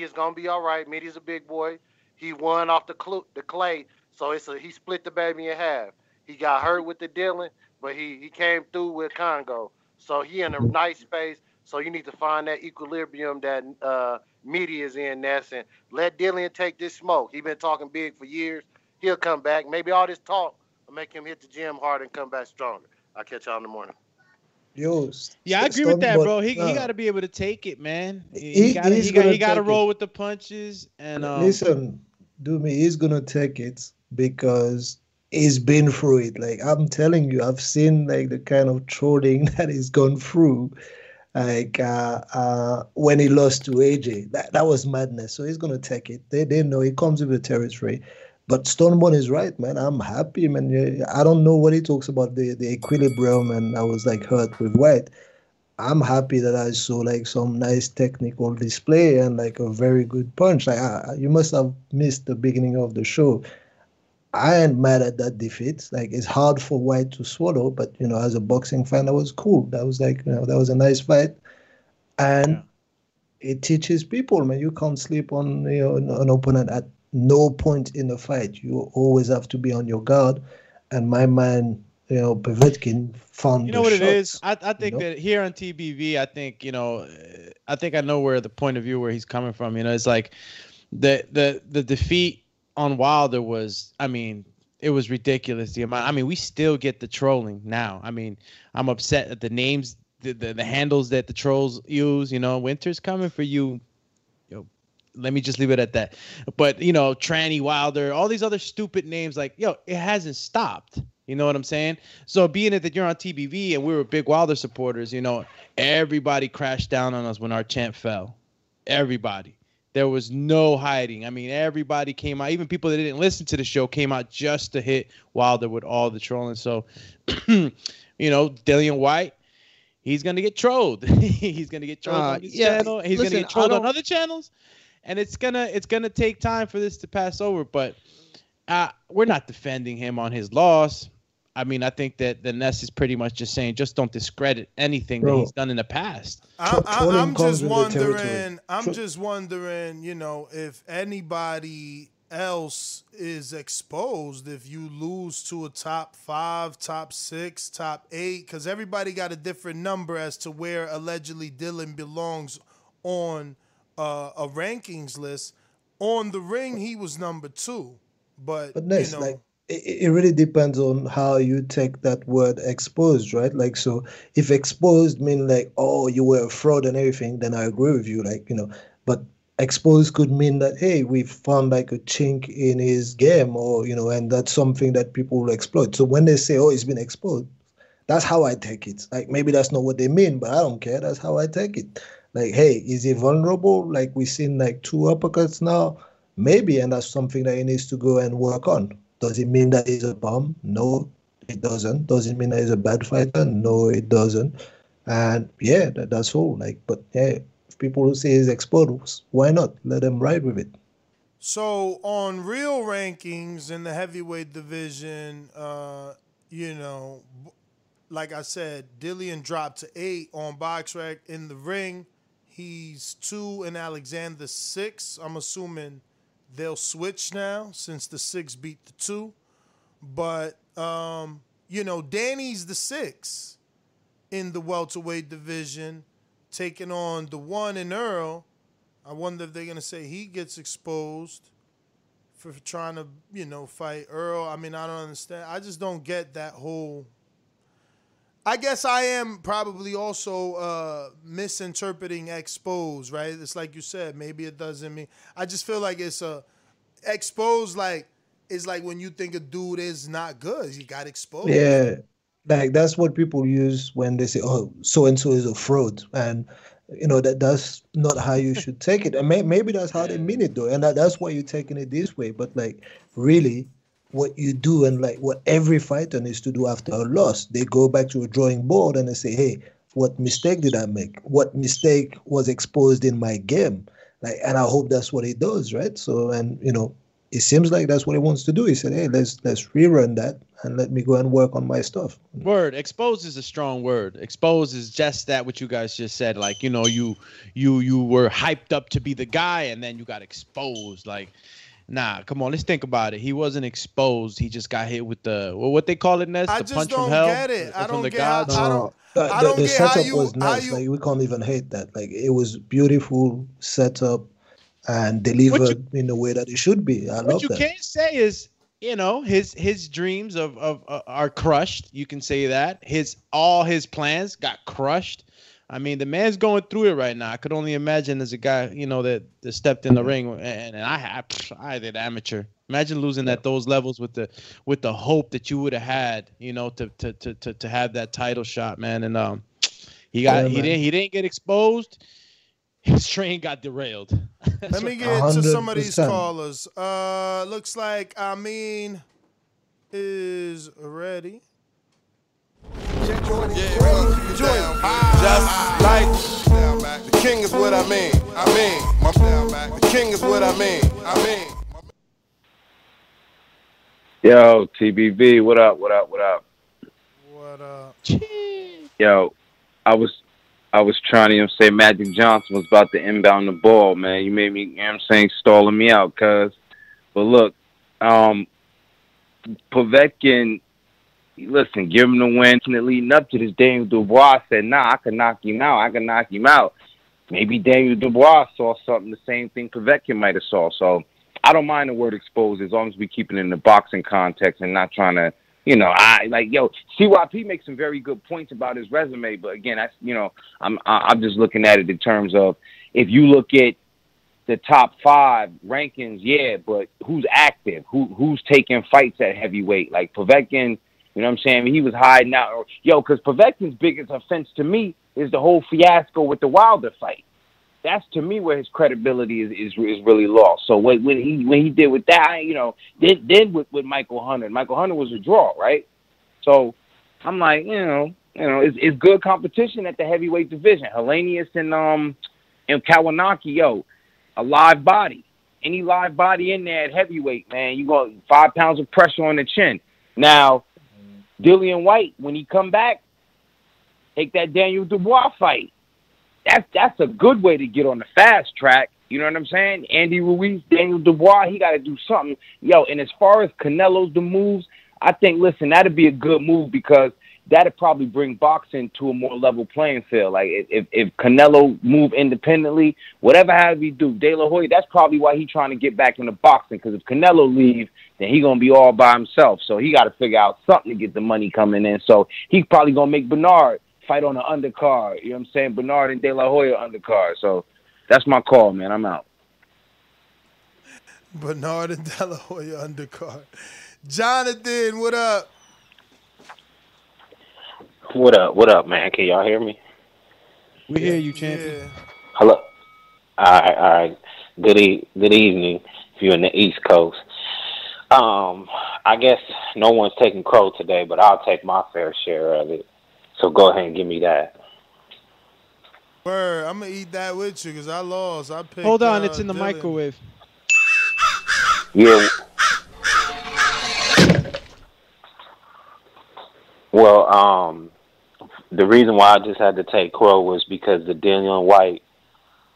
Is gonna be all right. Mitty's a big boy. He won off the cl- the clay, so it's a he split the baby in half. He got hurt with the Dillian, but he he came through with Kongo. So he in a nice space. So you need to find that equilibrium that uh Mitty is in, Ness, and let Dillian take this smoke. He been talking big for years. He'll come back. Maybe all this talk will make him hit the gym hard and come back stronger. I'll catch y'all in the morning. Yo, Yeah, I agree with that, bro. He, he uh, got to be able to take it, man. He, He- got to he got, gonna he got to roll it. with the punches and um, Listen, do me. He's gonna take it because he's been through it. Like I'm telling you, I've seen like the kind of trolling that he's gone through. Like uh, uh, when he lost to AJ, that, that was madness. So he's gonna take it. They they know he comes with the territory. But Stonebone is right, man. I'm happy, man. I don't know what he talks about the the equilibrium, and I was like hurt with Whyte. I'm happy that I saw like some nice technical display and like a very good punch. Like I, you must have missed the beginning of the show. I ain't mad at that defeat. Like it's hard for Whyte to swallow, but you know, as a boxing fan, that was cool. That was like you know, that was a nice fight, and it teaches people, man. You can't sleep on you know an, opponent at no point in the fight. You always have to be on your guard. And my man, you know, Povetkin found You know what it is? I, I think know? that here on TBV, I think you know, I think I know where the point of view where he's coming from. You know, it's like the the the defeat on Wilder was, I mean, it was ridiculous. The amount. I mean, we still get the trolling now. I mean, I'm upset at the names, the the, the handles that the trolls use. You know, winter's coming for you. Yo, let me just leave it at that. But you know, Tranny Wilder, all these other stupid names. Like, yo, it hasn't stopped. You know what I'm saying? So being it that you're on TBV and we were big Wilder supporters, you know, everybody crashed down on us when our chant fell. Everybody. There was no hiding. I mean, everybody came out. Even people that didn't listen to the show came out just to hit Wilder with all the trolling. So, you know, Dillian Whyte, he's gonna get trolled. he's gonna get trolled Uh, on his yeah, channel. He's listen, gonna get trolled on other channels, and it's gonna it's gonna take time for this to pass over. But uh, we're not defending him on his loss. I mean, I think that the Ness is pretty much just saying, just don't discredit anything that he's done in the past. I, I, I'm just with the territory. wondering. I'm Tro- just wondering. You know, if anybody else is exposed, if you lose to a top five, top six, top eight, because everybody got a different number as to where allegedly Dillian belongs on uh, a rankings list. On the ring, he was number two, but, But you know, like it, really depends on how you take that word exposed, right? Like, so if exposed mean like, oh, you were a fraud and everything, then I agree with you, like, you know. But exposed could mean that, hey, we found like a chink in his game, or you know, and that's something that people will exploit. So when they say, oh, he's been exposed, that's how I take it. Like maybe that's not what they mean, but I don't care. That's how I take it. Like, hey, is he vulnerable? Like we've seen like two uppercuts now. Maybe, and that's something that he needs to go and work on. Does it mean that he's a bum? No, it doesn't. Does it mean that he's a bad fighter? No, it doesn't. And yeah, that, that's all. Like, but yeah, if people who say he's exposed, why not? Let them ride with it. So on real rankings in the heavyweight division, uh, you know, like I said, Dillian dropped to eight on BoxRec in the ring. He's two and Alexander six. I'm assuming they'll switch now since the six beat the two. But um, you know, Danny's the six in the welterweight division, taking on the one in Errol. I wonder if they're gonna say he gets exposed for trying to, you know, fight Errol. I mean, I don't understand. I just don't get that whole. I guess I am probably also uh, misinterpreting exposed, right? It's like you said, maybe it doesn't mean. I just feel like it's a exposed, like it's like when you think a dude is not good, he got exposed. Yeah, like that's what people use when they say, "Oh, so and so is a fraud," and you know that that's not how you should take it. And may, maybe that's how they mean it though, and that, that's why you're taking it this way. But like, really, what you do and like what every fighter needs to do after a loss, they go back to a drawing board and they say, "Hey, what mistake did I make? What mistake was exposed in my game?" Like, and I hope that's what he does, right? So, and you know, it seems like that's what he wants to do. He said, "Hey, let's let's rerun that and let me go and work on my stuff." Word expose is a strong word. Expose is just that what you guys just said. Like you know, you you you were hyped up to be the guy, and then you got exposed. Like, nah, come on, let's think about it. He wasn't exposed. He just got hit with the well, what they call it, Ness, I the just punch don't from hell. get it. I from don't the get how- gods. I don't- Uh, I the, don't the get how setup you- was nice. you- Like we can't even hate that. Like it was beautiful setup and delivered in the way that it should be. I love that. what you can't say is you know his his dreams of, of uh, are crushed you can say that his all his plans got crushed i mean the man's going through it right now. I could only imagine as a guy you know that, that stepped in the ring and, and i had i did amateur. Imagine losing at those levels with the with the hope that you would have had you know to to, to to to have that title shot man. And um he got Yeah, he man. didn't he didn't get exposed. His train got derailed. Let me get to some of these callers. Uh, looks like I mean is ready. Just like the king is what I mean. I mean, my the king is what I mean. I mean. Yo, TBV, what up? What up? What up? What up? Yo, I was I was trying to you know, say Magic Johnson was about to inbound the ball, man. You made me, you know what I'm saying, stalling me out, cuz. But look, um, Povetkin, listen, give him the win. Leading up to this, Daniel Dubois said, nah, I can knock him out. I can knock him out. Maybe Daniel Dubois saw something, the same thing Povetkin might have saw. So I I don't mind the word exposed as long as we keep it in the boxing context and not trying to, you know, I like yo CYP makes some very good points about his resume, but again, that's you know, I'm I'm just looking at it in terms of if you look at the top five rankings, yeah, but who's active? Who who's taking fights at heavyweight? Like Povetkin, you know what I'm saying? He was hiding out. Yo, because Povetkin's biggest offense to me is the whole fiasco with the Wilder fight. That's to me where his credibility is is, is really lost. So when, when he when he did with that, you know, then then with, with Michael Hunter, Michael Hunter was a draw, right? So I'm like, you know, you know, it's, it's good competition at the heavyweight division. Helenius and um and Kownacki, yo, a live body. Any live body in there at heavyweight, man, you got five pounds of pressure on the chin. Now, Dillian Whyte, when he come back, take that Daniel Dubois fight. That's that's a good way to get on the fast track. You know what I'm saying? Andy Ruiz, Daniel Dubois, he got to do something. Yo, and as far as Canelo's the moves, I think listen, that'd be a good move because that'd probably bring boxing to a more level playing field. Like if if, Canelo move independently, whatever have he do, De La Hoya, that's probably why he trying to get back into boxing. Because if Canelo leave, then he gonna be all by himself. So he got to figure out something to get the money coming in. So he's probably gonna make Bernard fight on the undercard. You know what I'm saying? Bernard and De La Hoya undercard. So that's my call, man. I'm out. Bernard and De La Hoya undercard. Jonathan, what up? What up? What up, man? Can y'all hear me? We hear you, champion. Hello. All right, all right. Good e- good evening. If you're in the East Coast, um, I guess no one's taking crow today, but I'll take my fair share of it. So go ahead and give me that. Word, I'm gonna eat that with you because I lost. I picked. Hold on, uh, it's in the Dylan. microwave. Yeah. Well, um, the reason why I just had to take Crow was because the Dillian Whyte,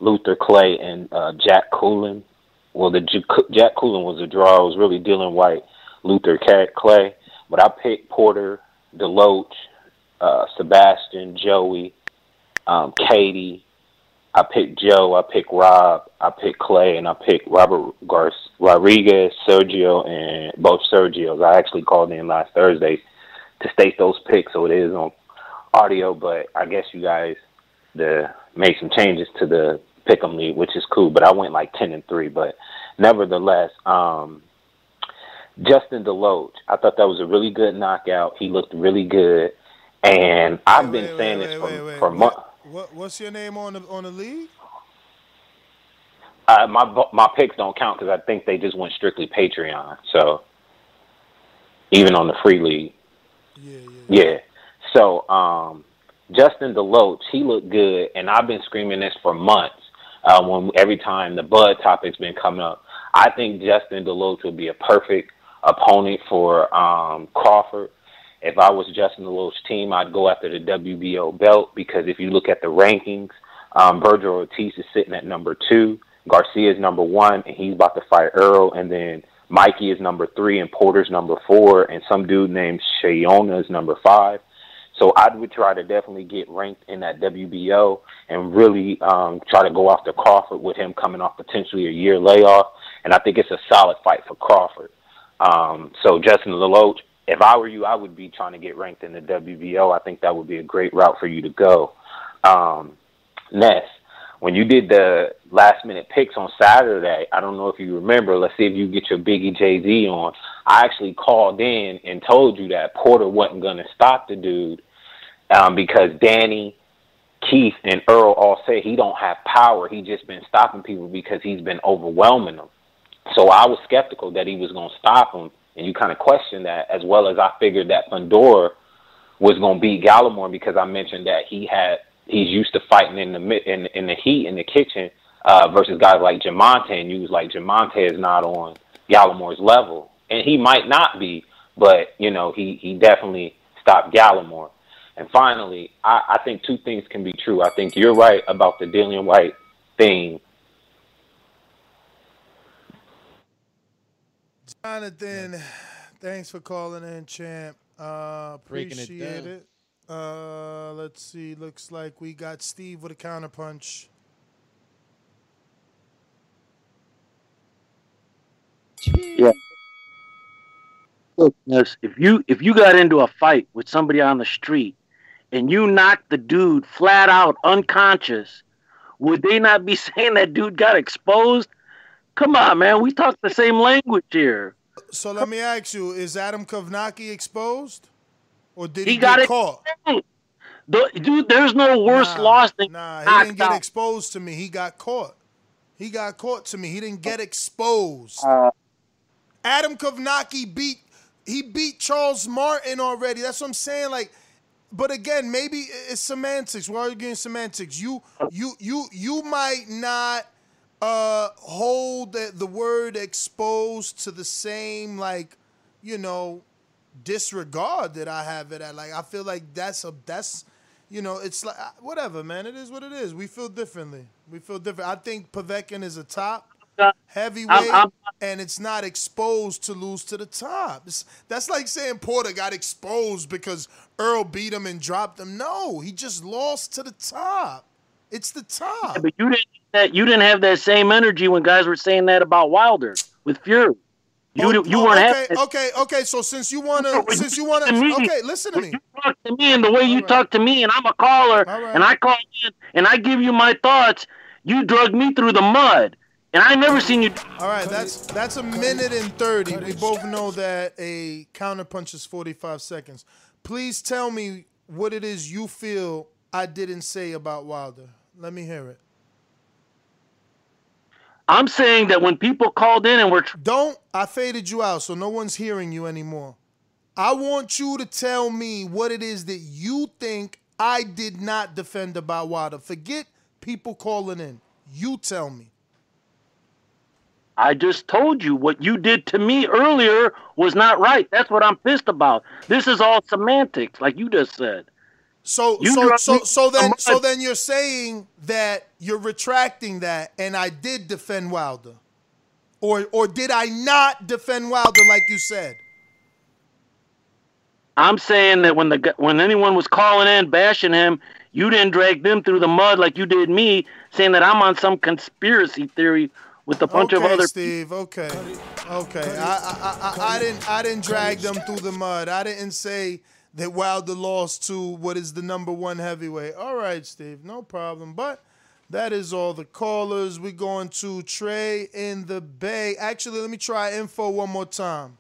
Luther Clay, and uh, Jack Cullen. Well, the Jack Cullen was a draw. It was really Dillian Whyte, Luther Clay. But I picked Porter, Deloach, uh, Sebastian, Joey, um, Katie. I picked Joe. I picked Rob. I picked Clay, and I picked Robert Gar- Rodriguez, Sergio, and both Sergios. I actually called in last Thursday to state those picks, so it is on audio. But I guess you guys the made some changes to the pick'em league, which is cool. But I went like ten and three. But nevertheless, um, Justin Deloach, I thought that was a really good knockout. He looked really good, and I've been saying this for for months. What What's your name on the on the league? Uh, my my picks don't count because I think they just went strictly Patreon. So even on the free league, yeah, yeah, yeah. So um, Justin Deloach, he looked good, and I've been screaming this for months. Uh, when every time the Bud topic's been coming up, I think Justin Deloach would be a perfect opponent for um, Crawford. If I was Justin Deloach's team, I'd go after the WBO belt because if you look at the rankings, um, Vergil Ortiz is sitting at number two, Garcia is number one, and he's about to fight Errol, and then Mikey is number three, and Porter's number four, and some dude named Shayona is number five. So I would try to definitely get ranked in that WBO and really um, try to go after Crawford with him coming off potentially a year layoff. And I think it's a solid fight for Crawford. Um, so Justin Deloach, if I were you, I would be trying to get ranked in the WBO. I think that would be a great route for you to go. Um, Ness, when you did the last minute picks on Saturday, I don't know if you remember. Let's see if you get your Biggie Jay Z on. I actually called in and told you that Porter wasn't going to stop the dude um, because Danny, Keith, and Errol all say he don't have power. He just been stopping people because he's been overwhelming them. So I was skeptical that he was going to stop him, and you kind of questioned that, as well as I figured that Fundora was going to beat Gallimore because I mentioned that he had he's used to fighting in the in in the heat in the kitchen uh, versus guys like Jamontay, and you was like Jamontay is not on Gallimore's level, and he might not be, but you know he he definitely stopped Gallimore. And finally, I, I think two things can be true. I think you're right about the Dillian Whyte thing. Jonathan, thanks for calling in, champ. Uh, Breaking it appreciate it. Uh, let's see. Looks like we got Steve with a counterpunch. Yeah. Look, Ness, if you if you got into a fight with somebody on the street and you knocked the dude flat out unconscious, would they not be saying that dude got exposed? Come on, man. We talk the same language here. So let me ask you: Is Adam Kownacki exposed, or did he, He got get caught? The- Dude, there's no worse loss than Nah, he didn't get out. exposed to me. He got caught. He got caught to me. He didn't get exposed. Uh, Adam Kownacki beat he beat Charles Martin already. That's what I'm saying. Like, but again, maybe it's semantics. We're arguing semantics. You you you you might not uh hold the, the word exposed to the same like, you know, disregard that I have it at. Like I feel like that's a that's you know, it's like uh, whatever, man. It is what it is. We feel differently. We feel different. I think Povetkin is a top heavyweight, I'm- I'm- and it's not exposed to lose to the top. It's- that's like saying Porter got exposed because Errol beat him and dropped him. No, he just lost to the top. It's the top. but you didn't that you didn't have that same energy when guys were saying that about Wilder with Fury. You oh, you Oh, weren't okay, okay, okay. So since you wanna, since you wanna, me, okay, listen to me. You talk to me and the way you talk to me, and I'm a caller, and I call in and I give you my thoughts. You drug me through the mud, and I never seen you. All right, that's that's a minute and thirty. We both know that a counterpunch is forty-five seconds. Please tell me what it is you feel I didn't say about Wilder. Let me hear it. I'm saying that when people called in and were Don't I faded you out, so no one's hearing you anymore. I want you to tell me what it is that you think I did not defend about Wilder. Forget people calling in. You tell me. I just told you what you did to me earlier was not right. That's what I'm pissed about. This is all semantics, like you just said. So You so so so then the so then you're saying that you're retracting that and I did defend Wilder. Or or did I not defend Wilder like you said? I'm saying that when the when anyone was calling in bashing him, you didn't drag them through the mud like you did me, saying that I'm on some conspiracy theory with a bunch okay, of other. Steve. Okay, okay. I, I, I, I didn't, I didn't drag them through the mud. I didn't say that Wilder lost to what is the number one heavyweight. All right, Steve, no problem. But that is all the callers. We're going to Trey in the Bay. Actually, let me try info one more time.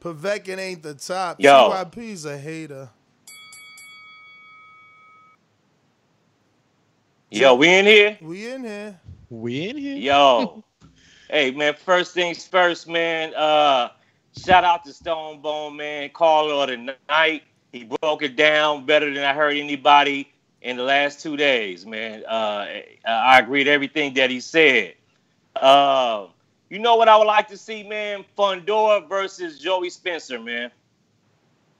Povetkin ain't the top. Yo. CYP's a hater. Yo, we in here? We in here. We in here? Yo. hey man, first things first, man. Uh shout out to Stone Bone, man. Caller of the night. He broke it down better than I heard anybody in the last two days, man. Uh I agree with everything that he said. Uh you know what I would like to see, man? Fundora versus Joey Spencer, man.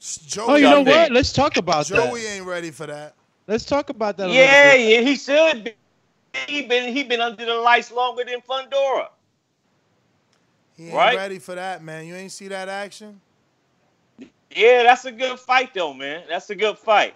Joey, Oh, you know what? Let's talk about Joey that. Joey ain't ready for that. Let's talk about that. A Yeah, little bit. yeah, he should be. He been he been under the lights longer than Fundora. He ain't Right? ready for that, man. You ain't see that action? Yeah, that's a good fight though, man. That's a good fight.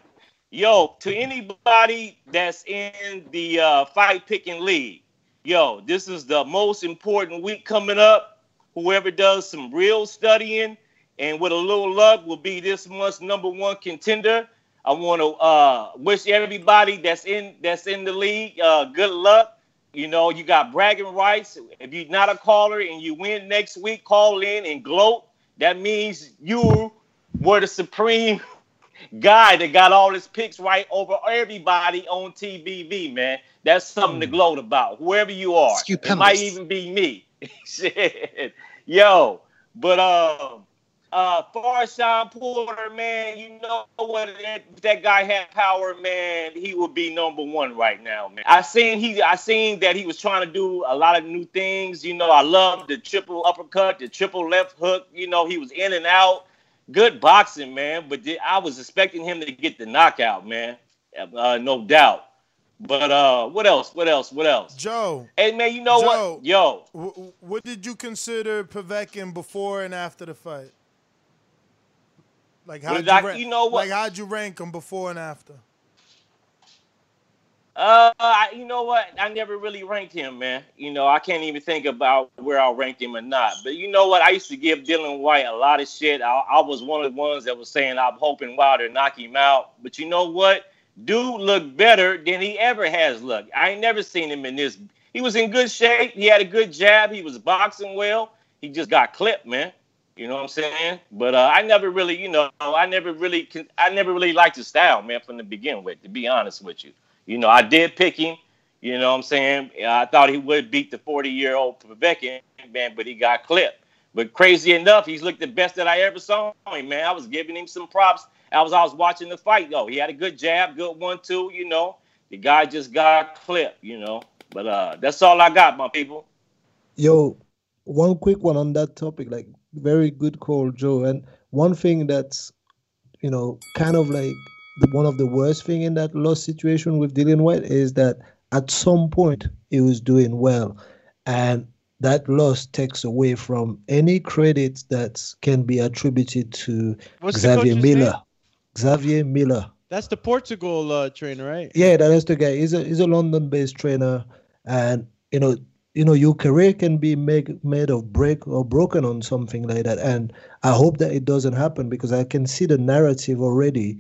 Yo, to anybody that's in the uh, fight picking league, yo, this is the most important week coming up. Whoever does some real studying and with a little luck will be this month's number one contender. I want to uh, wish everybody that's in that's in the league uh, good luck. You know, you got bragging rights. If you're not a caller and you win next week, call in and gloat. That means you were the supreme guy that got all his picks right over everybody on TVV, man. That's something to gloat about. Whoever you are, it might even be me. Yo. But um, uh, far as Shawn Porter, man, you know what? That, that guy had power, man. He would be number one right now, man. I seen he, I seen that he was trying to do a lot of new things. You know, I love the triple uppercut, the triple left hook. You know, he was in and out. Good boxing, man. But I was expecting him to get the knockout, man. Uh, no doubt. But uh, what else? What else? What else? Joe. Hey, man, you know Joe, what? Yo, wh- what did you consider Povetkin before and after the fight? Like how you, rank, you know what? Like how'd you rank him before and after? Uh, I, you know what? I never really ranked him, man. You know, I can't even think about where I ranked him or not. But you know what? I used to give Dillian Whyte a lot of shit. I, I was one of the ones that was saying I'm hoping Wilder knock him out. But you know what? Dude looked better than he ever has looked. I ain't never seen him in this. He was in good shape. He had a good jab. He was boxing well. He just got clipped, man. You know what I'm saying? But uh, I never really, you know, I never really, I never really liked his style, man, from the beginning with. To be honest with you, you know, I did pick him. You know what I'm saying? I thought he would beat the 40 year old Povetkin, man, but he got clipped. But crazy enough, he's looked the best that I ever saw him, man. I was giving him some props. I was I was watching the fight though. He had a good jab, good one two. You know, the guy just got clipped. You know, but uh, that's all I got, my people. Yo, one quick one on that topic. Like, very good call, Joe. And one thing that's, you know, kind of like the, one of the worst thing in that loss situation with Dillian Whyte is that at some point he was doing well, and that loss takes away from any credit that can be attributed to What's Xavier Miller. name? Xavier Miller. That's the Portugal uh, trainer, right? Yeah, that is the guy. He's a he's a London-based trainer, and you know, you know, your career can be made made of break or broken on something like that. And I hope that it doesn't happen because I can see the narrative already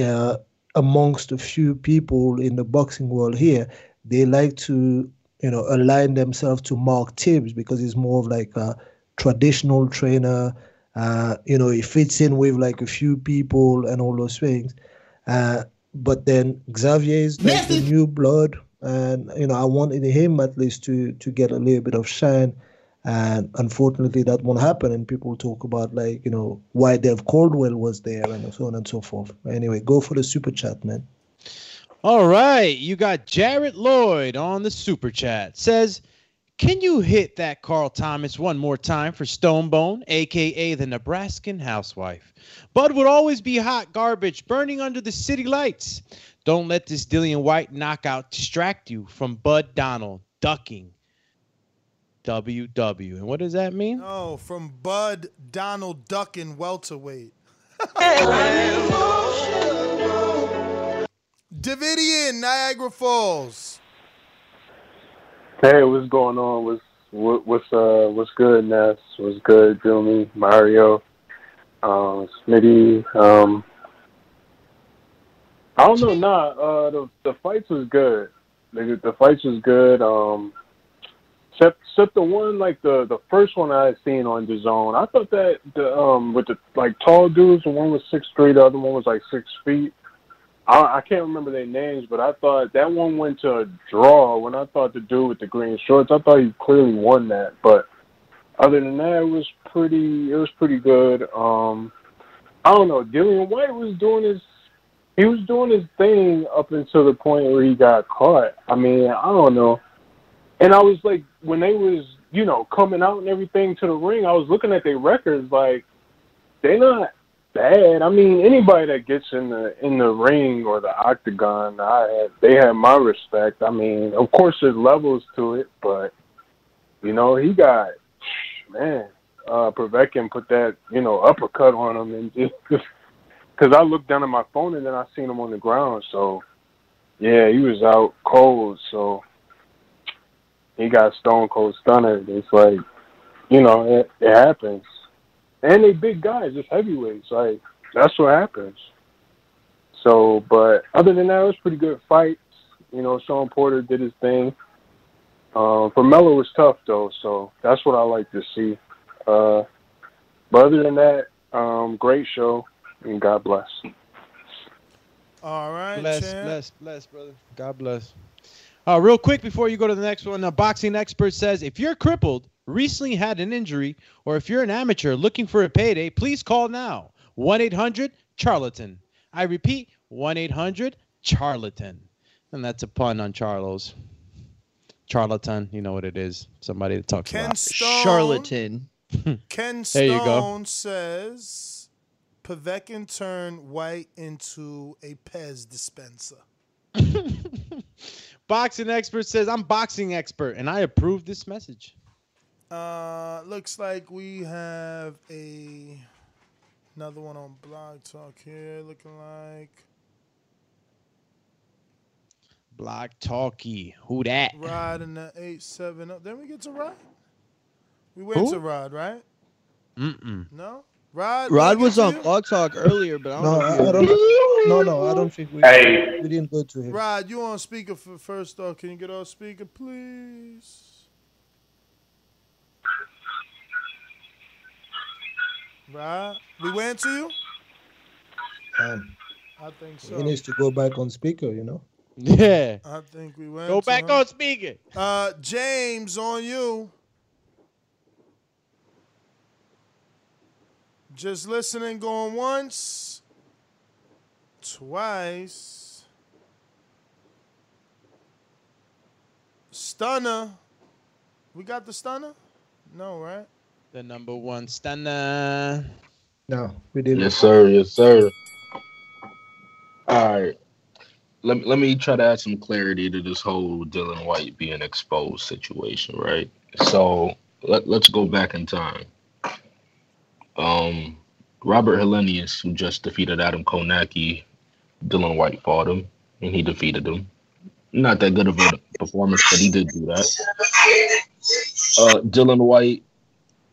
uh, amongst a few people in the boxing world here. They like to, you know, align themselves to Mark Tibbs because he's more of like a traditional trainer. Uh, you know, he fits in with like a few people and all those things. Uh, but then Xavier is like the new blood, and you know I wanted him at least to to get a little bit of shine, and unfortunately that won't happen. And people talk about like you know why Dev Caldwell was there and so on and so forth. Anyway, go for the super chat, man. All right, you got Jarrett Lloyd on the super chat. Says, "Can you hit that Carl Thomas one more time for Stonebone, aka the Nebraskan housewife? Bud would always be hot garbage, burning under the city lights. Don't let this Dillian Whyte knockout distract you from Bud Donald ducking." WW. And what does that mean? Oh, from Bud Donald Duckin welterweight. Davidian, Niagara Falls. Hey, what's going on? What's what, what's uh what's good, Ness? What's good, Jimmy, Mario, um, Smitty. Um, I don't know. Nah, uh, the the fights was good. The the fights was good. Um, except except the one like the the first one I had seen on the zone. I thought that the um with the like tall dudes, the one was six three, the other one was like six feet. I, I can't remember their names, but I thought that one went to a draw. When I thought the dude with the green shorts, I thought he clearly won that. But other than that, it was pretty. It was pretty good. Um, I don't know. Dillian Whyte was doing his. He was doing his thing up until the point where he got caught. I mean, I don't know. And I was like, when they was, you know, coming out and everything to the ring, I was looking at their records like they're not bad. I mean, anybody that gets in the in the ring or the octagon, I they have my respect. I mean, of course there's levels to it, but you know, he got man, uh Povetkin put that, you know, uppercut on him and just cuz I looked down at my phone and then I seen him on the ground, so yeah, he was out cold, so he got stone cold stunned. It's like, you know, it, it happens. And they big guys, just heavyweights. Like that's what happens. So, but other than that, it was pretty good fights. You know, Shawn Porter did his thing. Um, Formella was tough though, so that's what I like to see. Uh, but other than that, um, great show, and God bless. All right, Bless, champ. bless, bless, brother. God bless. Uh, real quick before you go to the next one, a boxing expert says if you're crippled, recently had an injury, or if you're an amateur looking for a payday, please call now 1 800 Charlatan. I repeat 1 800 Charlatan. And that's a pun on Charlos. Charlatan, you know what it is. Somebody that talks Ken about Stone. Charlatan. Ken Stone There you go. Stone says Povetkin turned Whyte into a Pez dispenser. Boxing expert says I'm boxing expert, and I approve this message. Uh, looks like we have a another one on Blog Talk here. Looking like Block talkie. Who that? Rod in the eight seven. Then we get to Rod. We went Who? to Rod, right? Mm-mm. No. Rod. Rod was on to you? Blog Talk earlier, but I don't No, know. I, I don't. No, no, I don't think we. Hey. We didn't go to him. Rod, you on speaker for first off? Can you get off speaker, please? Rod, we went to you. Um, I think so. he needs to go back on speaker. You know. Yeah. I think we went. Go to back him. on speaker. Uh, James, on you. Just listening, going once, twice. Stunner. We got the stunner? No, right? The number one stunner. No, we didn't. Yes, sir. Yes, sir. All right. Let me, let me try to add some clarity to this whole Dillian Whyte being exposed situation, right? So let, let's go back in time. Um, Robert Helenius, who just defeated Adam Kownacki, Dillian Whyte fought him, and he defeated him. Not that good of a performance, but he did do that. Uh, Dillian Whyte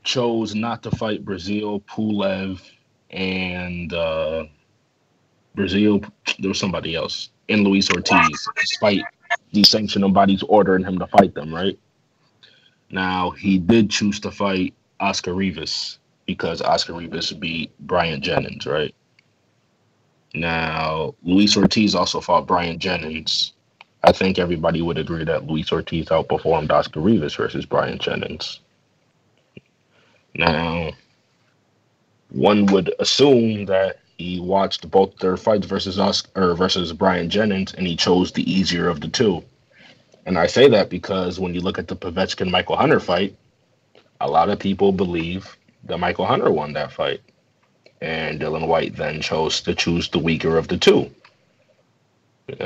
chose not to fight Breazeale, Pulev, and uh, Breazeale. There was somebody else, and Luis Ortiz, despite these sanctioning bodies ordering him to fight them. Right now, he did choose to fight Oscar Rivas because Oscar Rivas beat Bryant Jennings. Right now, Luis Ortiz also fought Bryant Jennings. I think everybody would agree that Luis Ortiz outperformed Oscar Rivas versus Bryant Jennings. Now, one would assume that he watched both their fights versus us or versus Bryant Jennings, and he chose the easier of the two. And I say that because when you look at the Povetkin Michael Hunter fight, a lot of people believe that Michael Hunter won that fight, and Dillian Whyte then chose to choose the weaker of the two.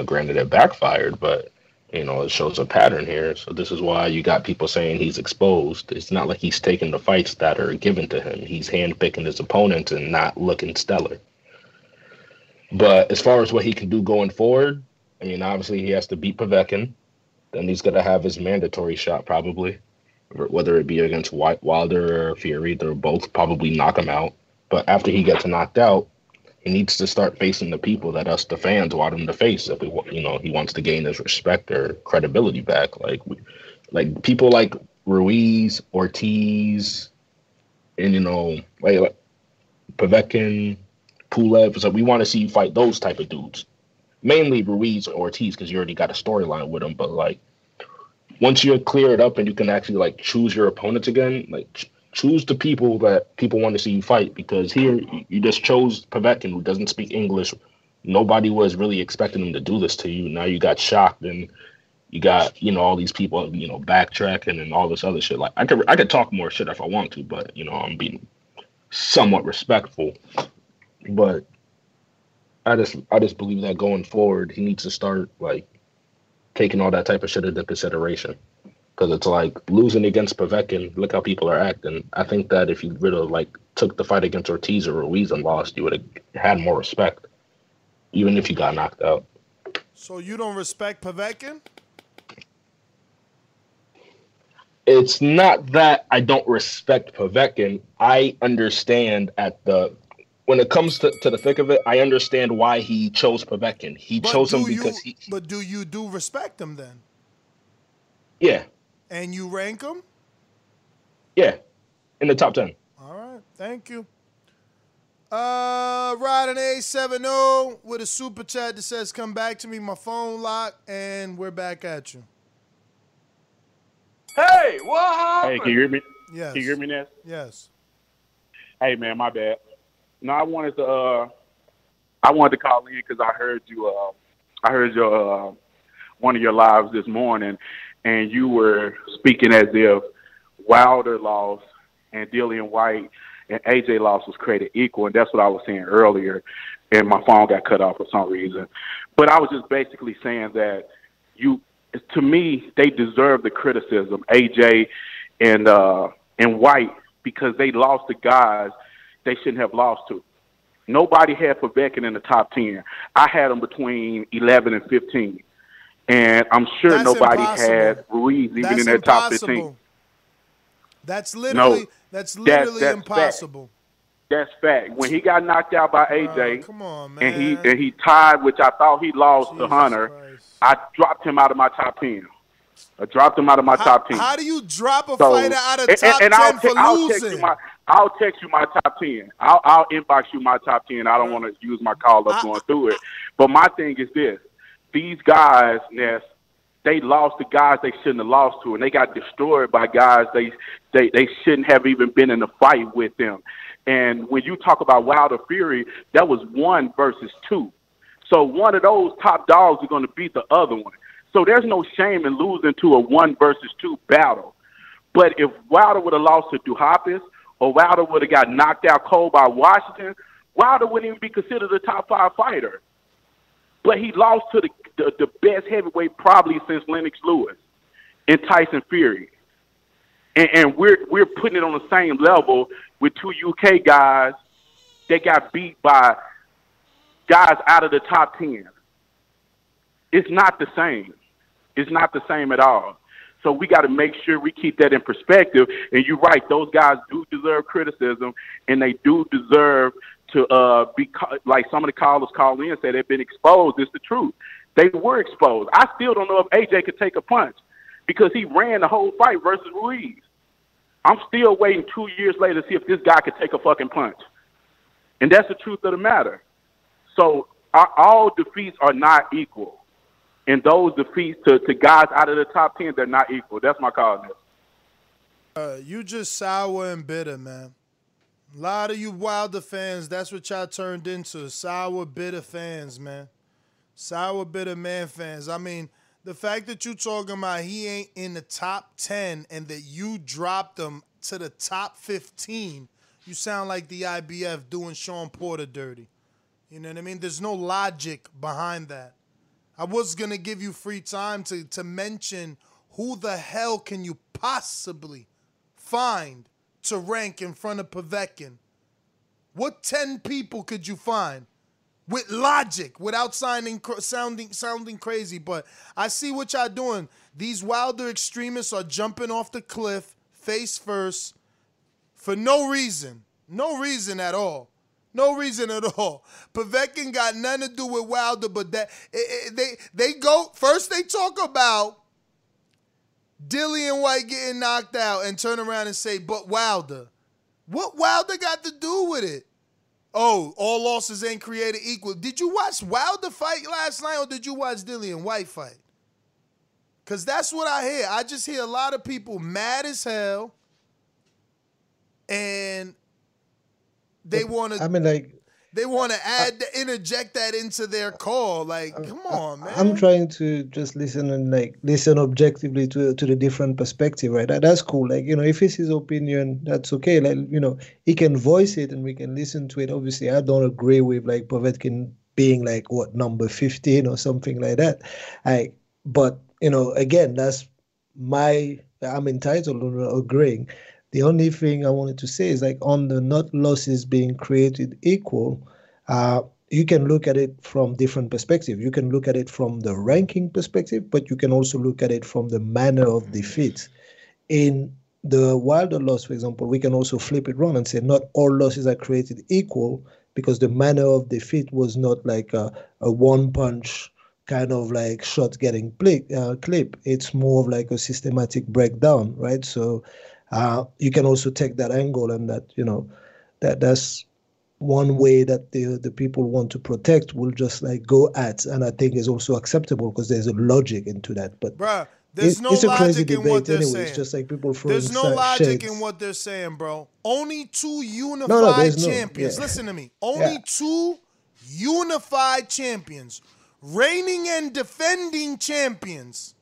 Granted, it backfired, but you know, it shows a pattern here. So this is why you got people saying he's exposed. It's not like he's taking the fights that are given to him. He's handpicking his opponents and not looking stellar. But as far as what he can do going forward, I mean, obviously he has to beat Povetkin. Then he's gonna have his mandatory shot probably, whether it be against Wilder or Fury. They'll both probably knock him out. But after he gets knocked out, he needs to start facing the people that us the fans want him to face if we, you know he wants to gain his respect or credibility back. Like we, like people like Ruiz Ortiz and you know like, like Povetkin Pulev so we want to see you fight those type of dudes. Mainly Ruiz or Ortiz because you already got a storyline with them but like once you clear it up and you can actually like choose your opponents again like choose the people that people want to see you fight because here you- just chose Povetkin who doesn't speak English. Nobody was really expecting him to do this to you. Now you got shocked and you got you know all these people you know backtracking and all this other shit. Like I could I could talk more shit if I want to, but you know I'm being somewhat respectful. But I just I just believe that going forward he needs to start like taking all that type of shit into consideration because it's like losing against Povetkin. Look how people are acting. I think that if you would have like took the fight against Ortiz or Ruiz and lost, you would have had more respect, even if you got knocked out. So you don't respect Povetkin? It's not that I don't respect Povetkin. I understand at the when it comes to, to the thick of it, I understand why he chose Povetkin. He But chose him do you, because he But do you do respect him then? yeah And you rank them? yeah in the top ten. All right, thank you. Uh, riding A70 with a super chat that says, "Come back to me." My phone locked, and we're back at you. Hey, what happened? Hey, can you hear me? Yes. Can you hear me now? Yes. Hey man, my bad. No, I wanted to. Uh, I wanted to call in because I heard you. Uh, I heard your uh, one of your lives this morning, and you were speaking as if Wilder lost and Dillian Whyte and AJ loss was created equal, and that's what I was saying earlier. And my phone got cut off for some reason, but I was just basically saying that you, to me, they deserve the criticism, AJ and uh, and Whyte, because they lost the guys they shouldn't have lost to. Nobody had Povetkin in the top ten. I had them between eleven and fifteen. And I'm sure That's nobody impossible. had Ruiz even That's in their top 15. That's literally that's literally that's impossible. That's fact. When he got knocked out by AJ, oh, come on, man! and he and he tied, which I thought he lost to Hunter, I dropped him out of my top ten. I dropped him out of my top ten. How do you drop a So- fighter out of and- top and, ten I'll, for I'll text losing? you my I'll text you my top ten. I'll, I'll inbox you my top ten. I don't want to use my call up going through it. But my thing is this: these guys, Ness, they lost the guys they shouldn't have lost to, and they got destroyed by guys they they they shouldn't have even been in a fight with them. And when you talk about Wilder Fury, that was one versus two. So one of those top dogs are going to beat the other one. So there's no shame in losing to a one versus two battle. But if Wilder would have lost to Duhaupas or Wilder would have got knocked out cold by Washington, Wilder wouldn't even be considered a top five fighter. But he lost to the the, the best heavyweight probably since Lennox Lewis and Tyson Fury. And, and we're we're putting it on the same level with two UK guys that got beat by guys out of the top ten. It's not the same. It's not the same at all. So we got to make sure we keep that in perspective. And you're right; those guys do deserve criticism, and they do deserve to uh, be like some of the callers call in and say they've been exposed. It's the truth. They were exposed. I still don't know if AJ could take a punch because he ran the whole fight versus Ruiz. I'm still waiting two years later to see if this guy could take a fucking punch. And that's the truth of the matter. So our, all defeats are not equal. And those defeats to, to guys out of the top 10, they're not equal. That's my call. Uh, you just sour and bitter, man. A lot of you Wilder fans, that's what y'all turned into. Sour, bitter fans, man. Sour, bitter man fans. I mean, the fact that you talking about he ain't in the top 10 and that you dropped him to the top 15, you sound like the IBF doing Shawn Porter dirty. You know what I mean? There's no logic behind that. I was gonna give you free time to to mention who the hell can you possibly find to rank in front of Povetkin? What ten people could you find with logic, without sounding sounding sounding crazy? But I see what y'all doing. These Wilder extremists are jumping off the cliff face first for no reason, no reason at all. No reason at all. Povetkin got nothing to do with Wilder, but that it, it- they they go first. They talk about Dillian Whyte getting knocked out, and turn around and say, "But Wilder, what Wilder got to do with it?" Oh, all losses ain't created equal. Did you watch Wilder fight last night, or did you watch Dillian Whyte fight? Cause that's what I hear. I just hear a lot of people mad as hell, and they want to I mean, like, they want to add the, interject that into their call. Like, come on, man. I'm trying to just listen and like listen objectively to to the different perspective, right? That, that's cool. Like, you know, if it's his opinion, that's okay. Like, you know, he can voice it and we can listen to it. Obviously, I don't agree with like Povetkin being like what number 15 or something like that. I but you know, again, that's my I'm entitled to agreeing. The only thing I wanted to say is like on the not losses being created equal, uh, you can look at it from different perspective. You can look at it from the ranking perspective, but you can also look at it from the manner of defeat. In the Wilder loss, for example, we can also flip it around and say not all losses are created equal because the manner of defeat was not like a, a one punch kind of like shot getting play, uh, clip. It's more of like a systematic breakdown, right? So uh, you can also take that angle and that you know that that's one way that the the people want to protect will just like go at, and I think is also acceptable because there's a logic into that. But Bruh, there's it- no it's a crazy logic in debate what they're anyway. saying. It's just like people throwing There's no logic shades. in what they're saying, bro. Only two unified there's no- champions. yeah. Listen to me. Only Yeah. two unified champions, reigning and defending champions.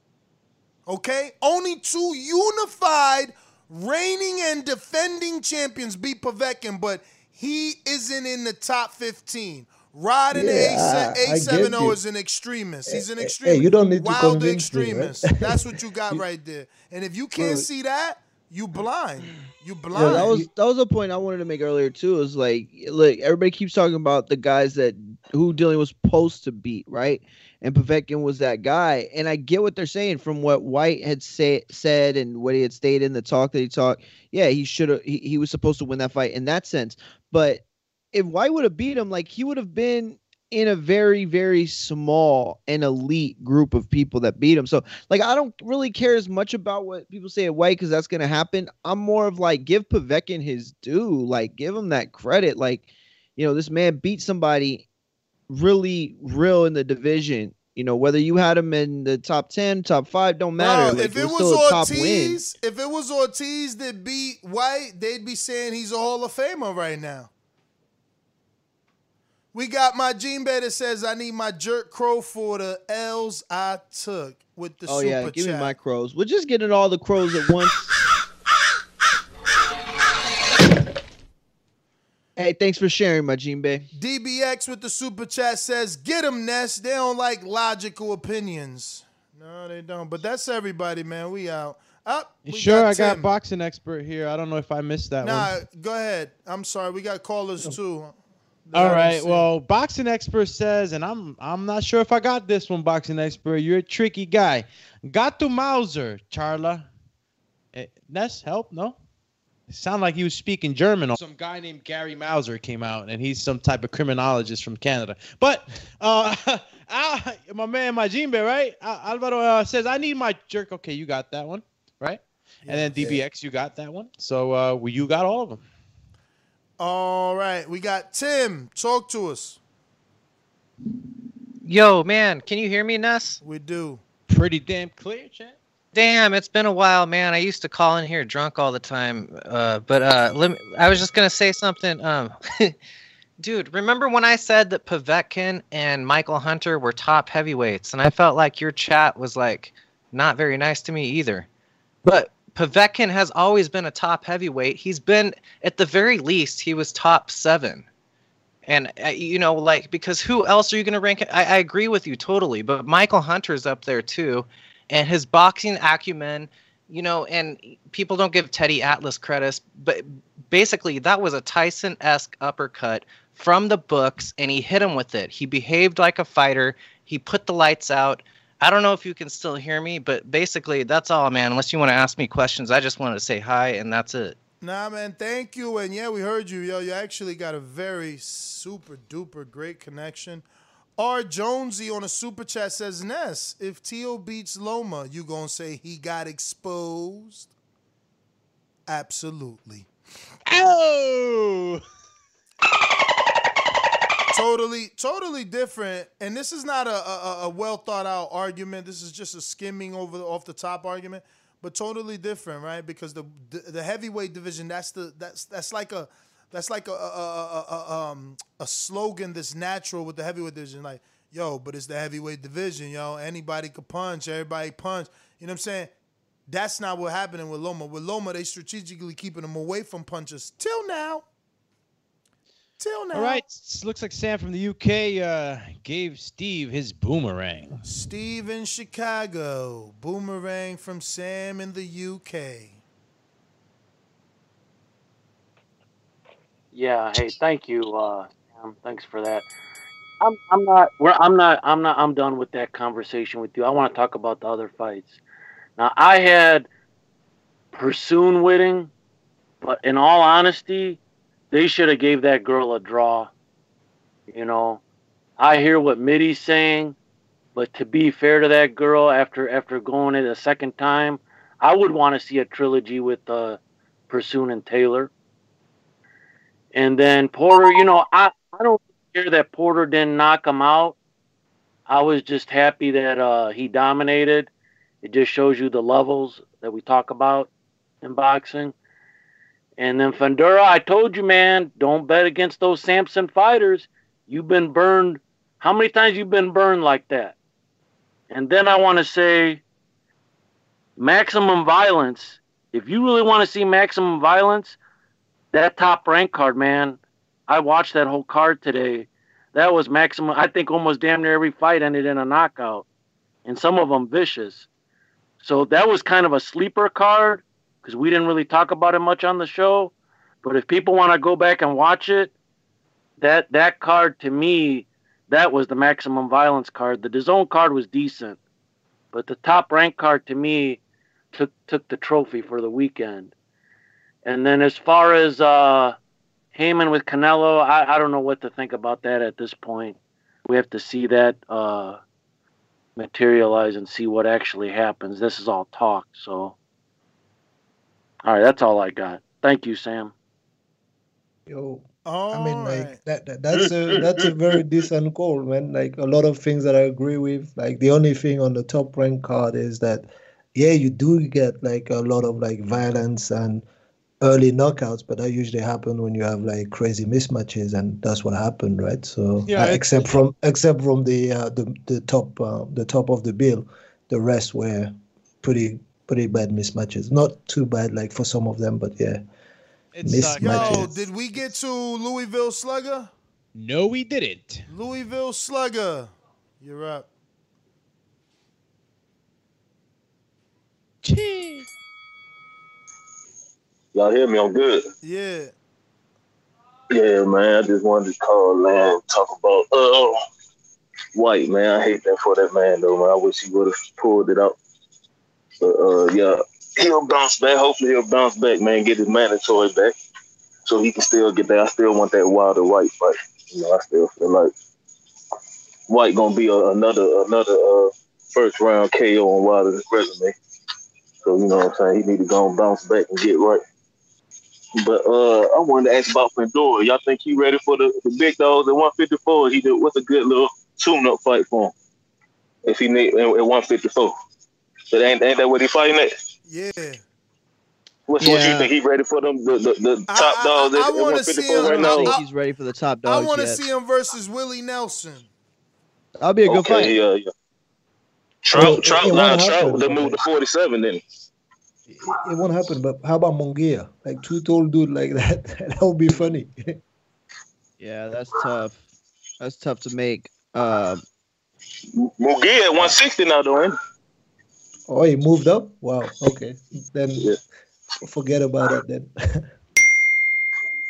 Okay? Only two unified, reigning and defending champions beat Povetkin, but he isn't in the top 15. Rod in Yeah, the I- I A seven get O you. is an extremist. Eh, He's an extremist. Hey, extremist. you don't need to Wilder convince me, right? That's what you got right there. And if you can't Bro. see that, you blind. You blind. Yeah, that was that was a point I wanted to make earlier too. Is like, look, everybody keeps talking about the guys that who Dillian was supposed to beat, right? And Povetkin was that guy. And I get what they're saying from what Whyte had say, said and what he had stated in the talk that he talked. Yeah, he should have. He, he was supposed to win that fight in that sense. But if Whyte would have beat him, like he would have been in a very very small and elite group of people that beat him. So like I don't really care as much about what people say at Whyte because that's gonna happen. I'm more of like give Povetkin his due, like give him that credit. Like you know this man beat somebody really real in the division. You know whether you had him in the top ten, top five, don't matter. Bro, like, if it was was still a top win. Ortiz, if it was Ortiz that beat Whyte, they'd be saying he's a Hall of Famer right now. We got my Gene Bay that says I need my jerk crow for the L's I took with the Oh super yeah, give chat. me my crows. We're just getting all the crows at once. hey, thanks for sharing, my Gene Bay. DBX with the super chat says, "Get them, Ness. They don't like logical opinions." No, they don't. But that's everybody, man. We out. Up. we Sure, I got boxing expert here. I don't know if I missed that Nah, one. go ahead. I'm sorry. We got callers too. that I All right. Well, boxing expert says, and I'm I'm not sure if I got this one, boxing expert. You're a tricky guy. Got to Mauser, Charla. Eh, Ness, help? No. It sounded like he was speaking German. Some guy named Gary Mauser came out, and he's some type of criminologist from Canada. But uh, Al, my man, my Jimbe, right? Alvaro uh, says, I need my jerk. Okay, you got that one, right? and then DBX, you got that one. So uh, well, you got all of them. All right. We got Tim. Talk to us. Yo, man, can you hear me, Ness? We do. Pretty damn clear, chat. Damn, it's been a while, man. I used to call in here drunk all the time. Uh, but uh, me, I was just gonna say something. Um, dude, remember when I said that Povetkin and Michael Hunter were top heavyweights, and I felt like your chat was like not very nice to me either. But Povetkin has always been a top heavyweight. He's been, at the very least, he was top seven. And uh, you know, like because who else are you going to rank? I, I agree with you totally, but Michael Hunter's up there too, and his boxing acumen, you know, and people don't give Teddy Atlas credit, but basically that was a Tyson-esque uppercut from the books, and he hit him with it. He behaved like a fighter. He put the lights out. I don't know if you can still hear me, but basically that's all, man. Unless you want to ask me questions, I just wanted to say hi, and that's it. Nah, man, thank you. And yeah, we heard you, yo. You actually got a very super duper great connection. R. Jonesy on a super chat says, Ness, if Tio beats Loma, you gonna say he got exposed? Absolutely. Oh! totally, totally different. And this is not a, a, a well thought out argument. This is just a skimming over the, off the top argument, but totally different, right? Because the the, the heavyweight division that's the that's that's like a that's like a, a, a, a, um, a slogan that's natural with the heavyweight division. Like, yo, but it's the heavyweight division, yo. Anybody could punch, everybody punch. You know what I'm saying? That's not what happening with Loma. With Loma, they strategically keeping him away from punches till now. Till now. All right. Looks like Sam from the UK uh, gave Steve his boomerang. Steve in Chicago. Boomerang from Sam in the UK. Yeah. Hey, thank you, uh. Thanks for that. I'm I'm not we're, I'm not I'm not I'm done with that conversation with you. I want to talk about the other fights. Now I had Persoon winning, but in all honesty, they should have gave that girl a draw. You know, I hear what Mitty's saying, but to be fair to that girl, after after going it a second time, I would want to see a trilogy with uh, Persoon and Taylor. And then Porter, you know, I, I don't care that Porter didn't knock him out. I was just happy that uh, he dominated. It just shows you the levels that we talk about in boxing. And then Fundora, I told you, man, don't bet against those Samson fighters. You've been burned. How many times you've been burned like that? And then I want to say, maximum violence. If you really want to see maximum violence, that top rank card, man. I watched that whole card today. That was maximum. I think almost damn near every fight ended in a knockout, and some of them vicious. So that was kind of a sleeper card because we didn't really talk about it much on the show. But if people want to go back and watch it, that that card to me that was the maximum violence card. The DAZN card was decent, but the top rank card to me took took the trophy for the weekend. And then as far as uh, Haymon with Canelo, I, I don't know what to think about that at this point. We have to see that uh, materialize and see what actually happens. This is all talk, so. All right, that's all I got. Thank you, Sam. Yo, I mean, like that, that that's a that's a very decent call, man. Like a lot of things that I agree with. Like the only thing on the top rank card is that, yeah, you do get like a lot of like violence and early knockouts, but that usually happen when you have like crazy mismatches, and that's what happened, right? So Yeah, uh, except from except from the uh, the the top uh, the top of the bill, the rest were pretty pretty bad mismatches. Not too bad like for some of them, but yeah, mismatches. Yo, did we get to Louisville Slugger? No, we didn't. Louisville Slugger, you're up. Y'all hear me? I'm good. Yeah. Yeah, man. I just wanted to call, man, talk about uh Whyte, man. I hate that for that man though, man. I wish he would have pulled it out. But uh yeah, he'll bounce back. Hopefully he'll bounce back, man, get his mandatory back. So he can still get that. I still want that Wilder Whyte fight. You know, I still feel like Whyte gonna be a, another another uh first round KO on Wilder's resume. So you know what I'm saying? He need to go and bounce back and get right. But uh, I wanted to ask about Fundora. Y'all think he ready for the, the big dogs at 154? He did what's a good little tune-up fight for him if he need at, at 154. But ain't ain't that what he fighting at? Yeah. What's what you think he ready for them the, the, the top dogs at, I at wanna see 154 him- right I now? don't think he's ready for the top dogs. I want to see him versus Willie Nelson. That'll be a good okay, fight. yeah, yeah. Trout, It- Trout, it nah, Trout, happen. they moved to 47 then. It won't happen. But how about Munguia? Like two tall dude like that, that would be funny. Yeah, that's tough. That's tough to make. Uh, Munguia at 160 now, doing. oh, he moved up. Wow. Okay, then forget about it. Then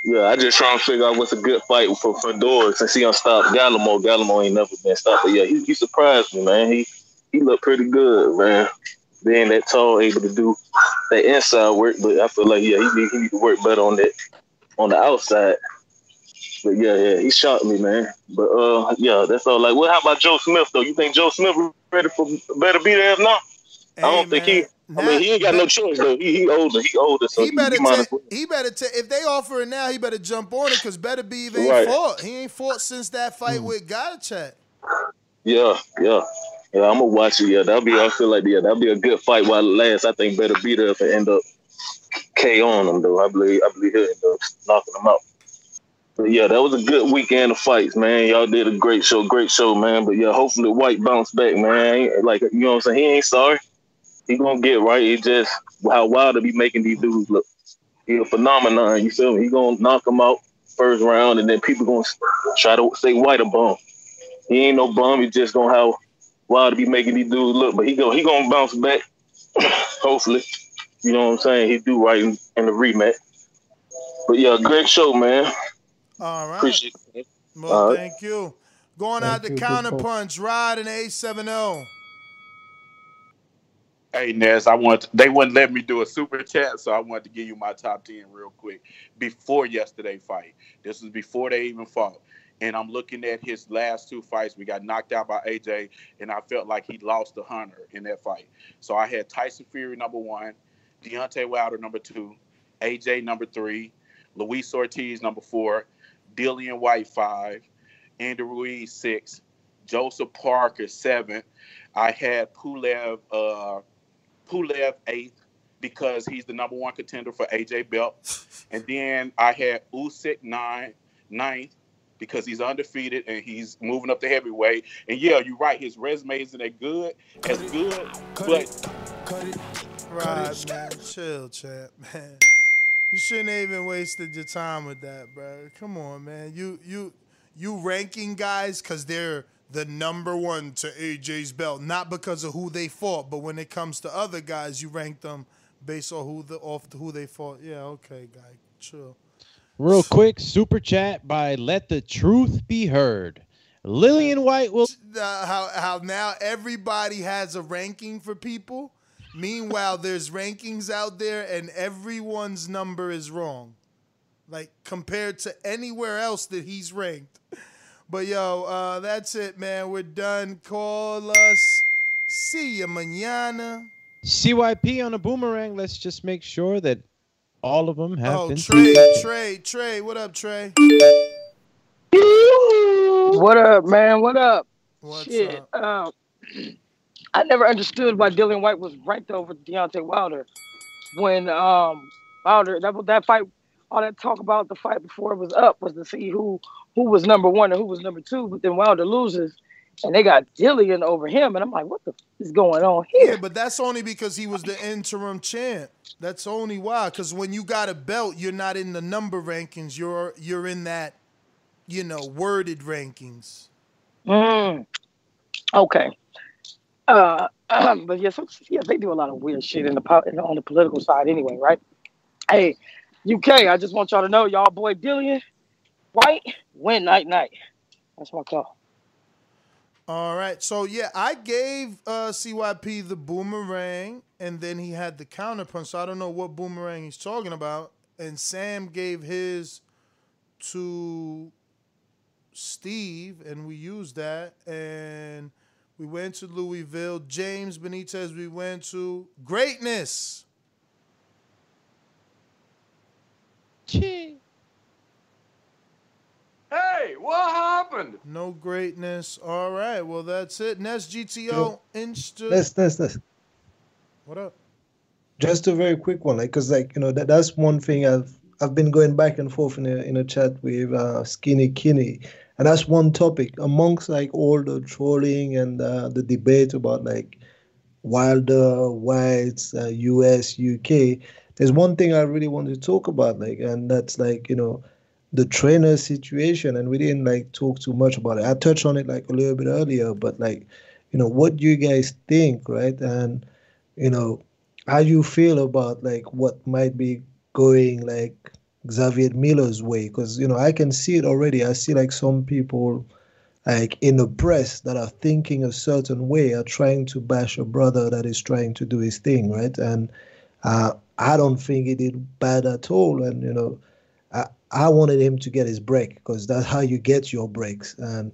Yeah, I just trying to figure out what's a good fight for Fedor since he unstopped Gallimore. Gallimore ain't never been stopped. But yeah, he, he surprised me, man. He he looked pretty good, man. Being that tall, able to do that inside work, but I feel like yeah, he need, he need to work better on that on the outside. But yeah, yeah, he shot me, man. But uh, yeah, that's all. Like, well, how about Joe Smith though? You think Joe Smith ready for Beterbiev now? I don't think he. I mean, he ain't got no choice though. He he older. He older, so He he, better he well. He better. If they offer it now, he better jump on it because Beterbiev ain't Right. fought. He ain't fought since that fight with Gotcha. Yeah, yeah. Yeah, I'm gonna watch it. Yeah, that'll be. I feel like yeah, that'll be a good fight while it lasts. I think better beat up and end up K on him though. I believe. I believe he'll end up knocking him out. But yeah, that was a good weekend of fights, man. Y'all did a great show, great show, man. But yeah, hopefully Whyte bounce back, man. Like you know what I'm saying. He ain't sorry. He gonna get right. It just how wild to be making these dudes look. He a phenomenon. You feel me? He gonna knock him out first round, and then people gonna try to say Whyte a bum. He ain't no bum. He just gonna have wild to be making these dudes look, but he go he gonna bounce back. hopefully, you know what I'm saying. He do right in, in the rematch. But yeah, great show, man. All right. Appreciate it. Well, All right. thank you. Going out to Counterpunch, Good counter Rod and A seven oh. Hey Ness, I want they wouldn't let me do a super chat, so I wanted to give you my top ten real quick before yesterday fight. This was before they even fought, and I'm looking at his last two fights. We got knocked out by AJ, and I felt like he lost to Hunter in that fight. So I had Tyson Fury number one, Deontay Wilder number two, AJ number three, Luis Ortiz number four, Dillian Whyte five, Andy Ruiz six, Joseph Parker seven. I had Pulev uh, Pulev eighth because he's the number one contender for AJ belt, and then I had Usyk nine ninth because he's undefeated and he's moving up the heavyweight. And yeah, you're right, his resume isn't that good, as good, but Rod, man, chill, champ, man. You shouldn't have even wasted your time with that, bro. Come on, man. You you you ranking guys because they're the number one to AJ's belt, not because of who they fought, but when it comes to other guys, you rank them based on who the off who they fought. Yeah, okay, guy, chill. Real quick, super chat by Let the Truth Be Heard. Dillian Whyte will. Uh, how how now everybody has a ranking for people. Meanwhile, there's rankings out there, and everyone's number is wrong, like compared to anywhere else that he's ranked. But yo, uh, that's it, man. We're done. Call us. See ya mañana. CYP on a boomerang. Let's just make sure that all of them have Oh, been. Trey, Trey, Trey. What up, Trey? What up, man? What up? What's Shit. Um, I never understood why Dillian Whyte was ranked over Deontay Wilder when um Wilder that that fight all that talk about the fight before it was up was to see who who was number one and who was number two, but then Wilder loses and they got Dillian over him, and I'm like, what the f- is going on here? Yeah, but that's only because he was the interim champ. That's only why. Because when you got a belt, you're not in the number rankings. You're you're in that, you know, worded rankings. Mm. Okay. Uh, but yeah, some, yeah, they do a lot of weird shit in the po- on the political side anyway, right? Hey, UK, I just want y'all to know, y'all boy Dillian Whyte win night night. That's my call. All right. So yeah, I gave uh, CYP the boomerang, and then he had the counter punch. So I don't know what boomerang he's talking about. And Sam gave his to Steve, and we used that. And we went to Louisville. James Benitez, we went to greatness. Hey, what happened? No greatness. All right. Well, that's it. Next GTO Insta. Let's let's let's What up? just a very quick one, like, cause like you know that that's one thing I've I've been going back and forth in a in a chat with uh, Skinny Kinney, and that's one topic amongst like all the trolling and uh, the debate about like Wilder, Whytes, uh, U.S., U.K. There's one thing I really want to talk about, like, and that's like you know the trainer situation, and we didn't like talk too much about it. I touched on it like a little bit earlier, but like you know what do you guys think, right? And you know how you feel about like what might be going like Xavier Miller's way because you know I can see it already. I see like some people like in the press that are thinking a certain way are trying to bash a brother that is trying to do his thing, right? And uh, I don't think he did bad at all. And you know, I wanted him to get his break because that's how you get your breaks. And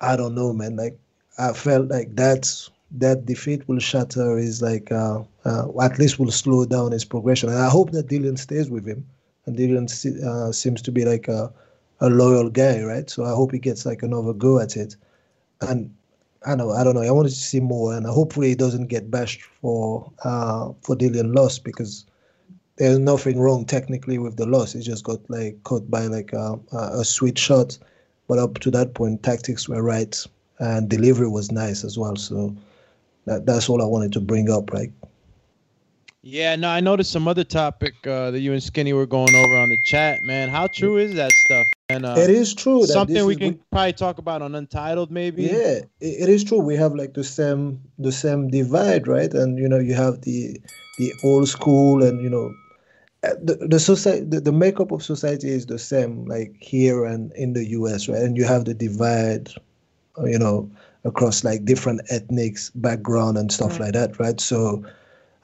I don't know, man. Like I felt like that's that defeat will shatter his like uh, uh at least will slow down his progression. And I hope that Dillian stays with him. And Dillian uh, seems to be like a a loyal guy, right? So I hope he gets like another go at it. And I know, I don't know. I wanted to see more, and hopefully he doesn't get bashed for uh for Dillian loss because there's nothing wrong technically with the loss. It just got like caught by like a, a, sweet shot, but up to that point, tactics were right and delivery was nice as well. So that, that's all I wanted to bring up. Like, Yeah, no, I noticed some other topic uh, that you and Skinny were going over on the chat, man. How true is that stuff? And uh, It is true Something we can probably talk about on Untitled, maybe. yeah, it, it is true. We have like the same the same divide, right? And you know, you have the the old school, and you know, the the society the, the makeup of society is the same, like here and in the U.S., right? And you have the divide, you know, across like different ethnics background and stuff like that, right? So,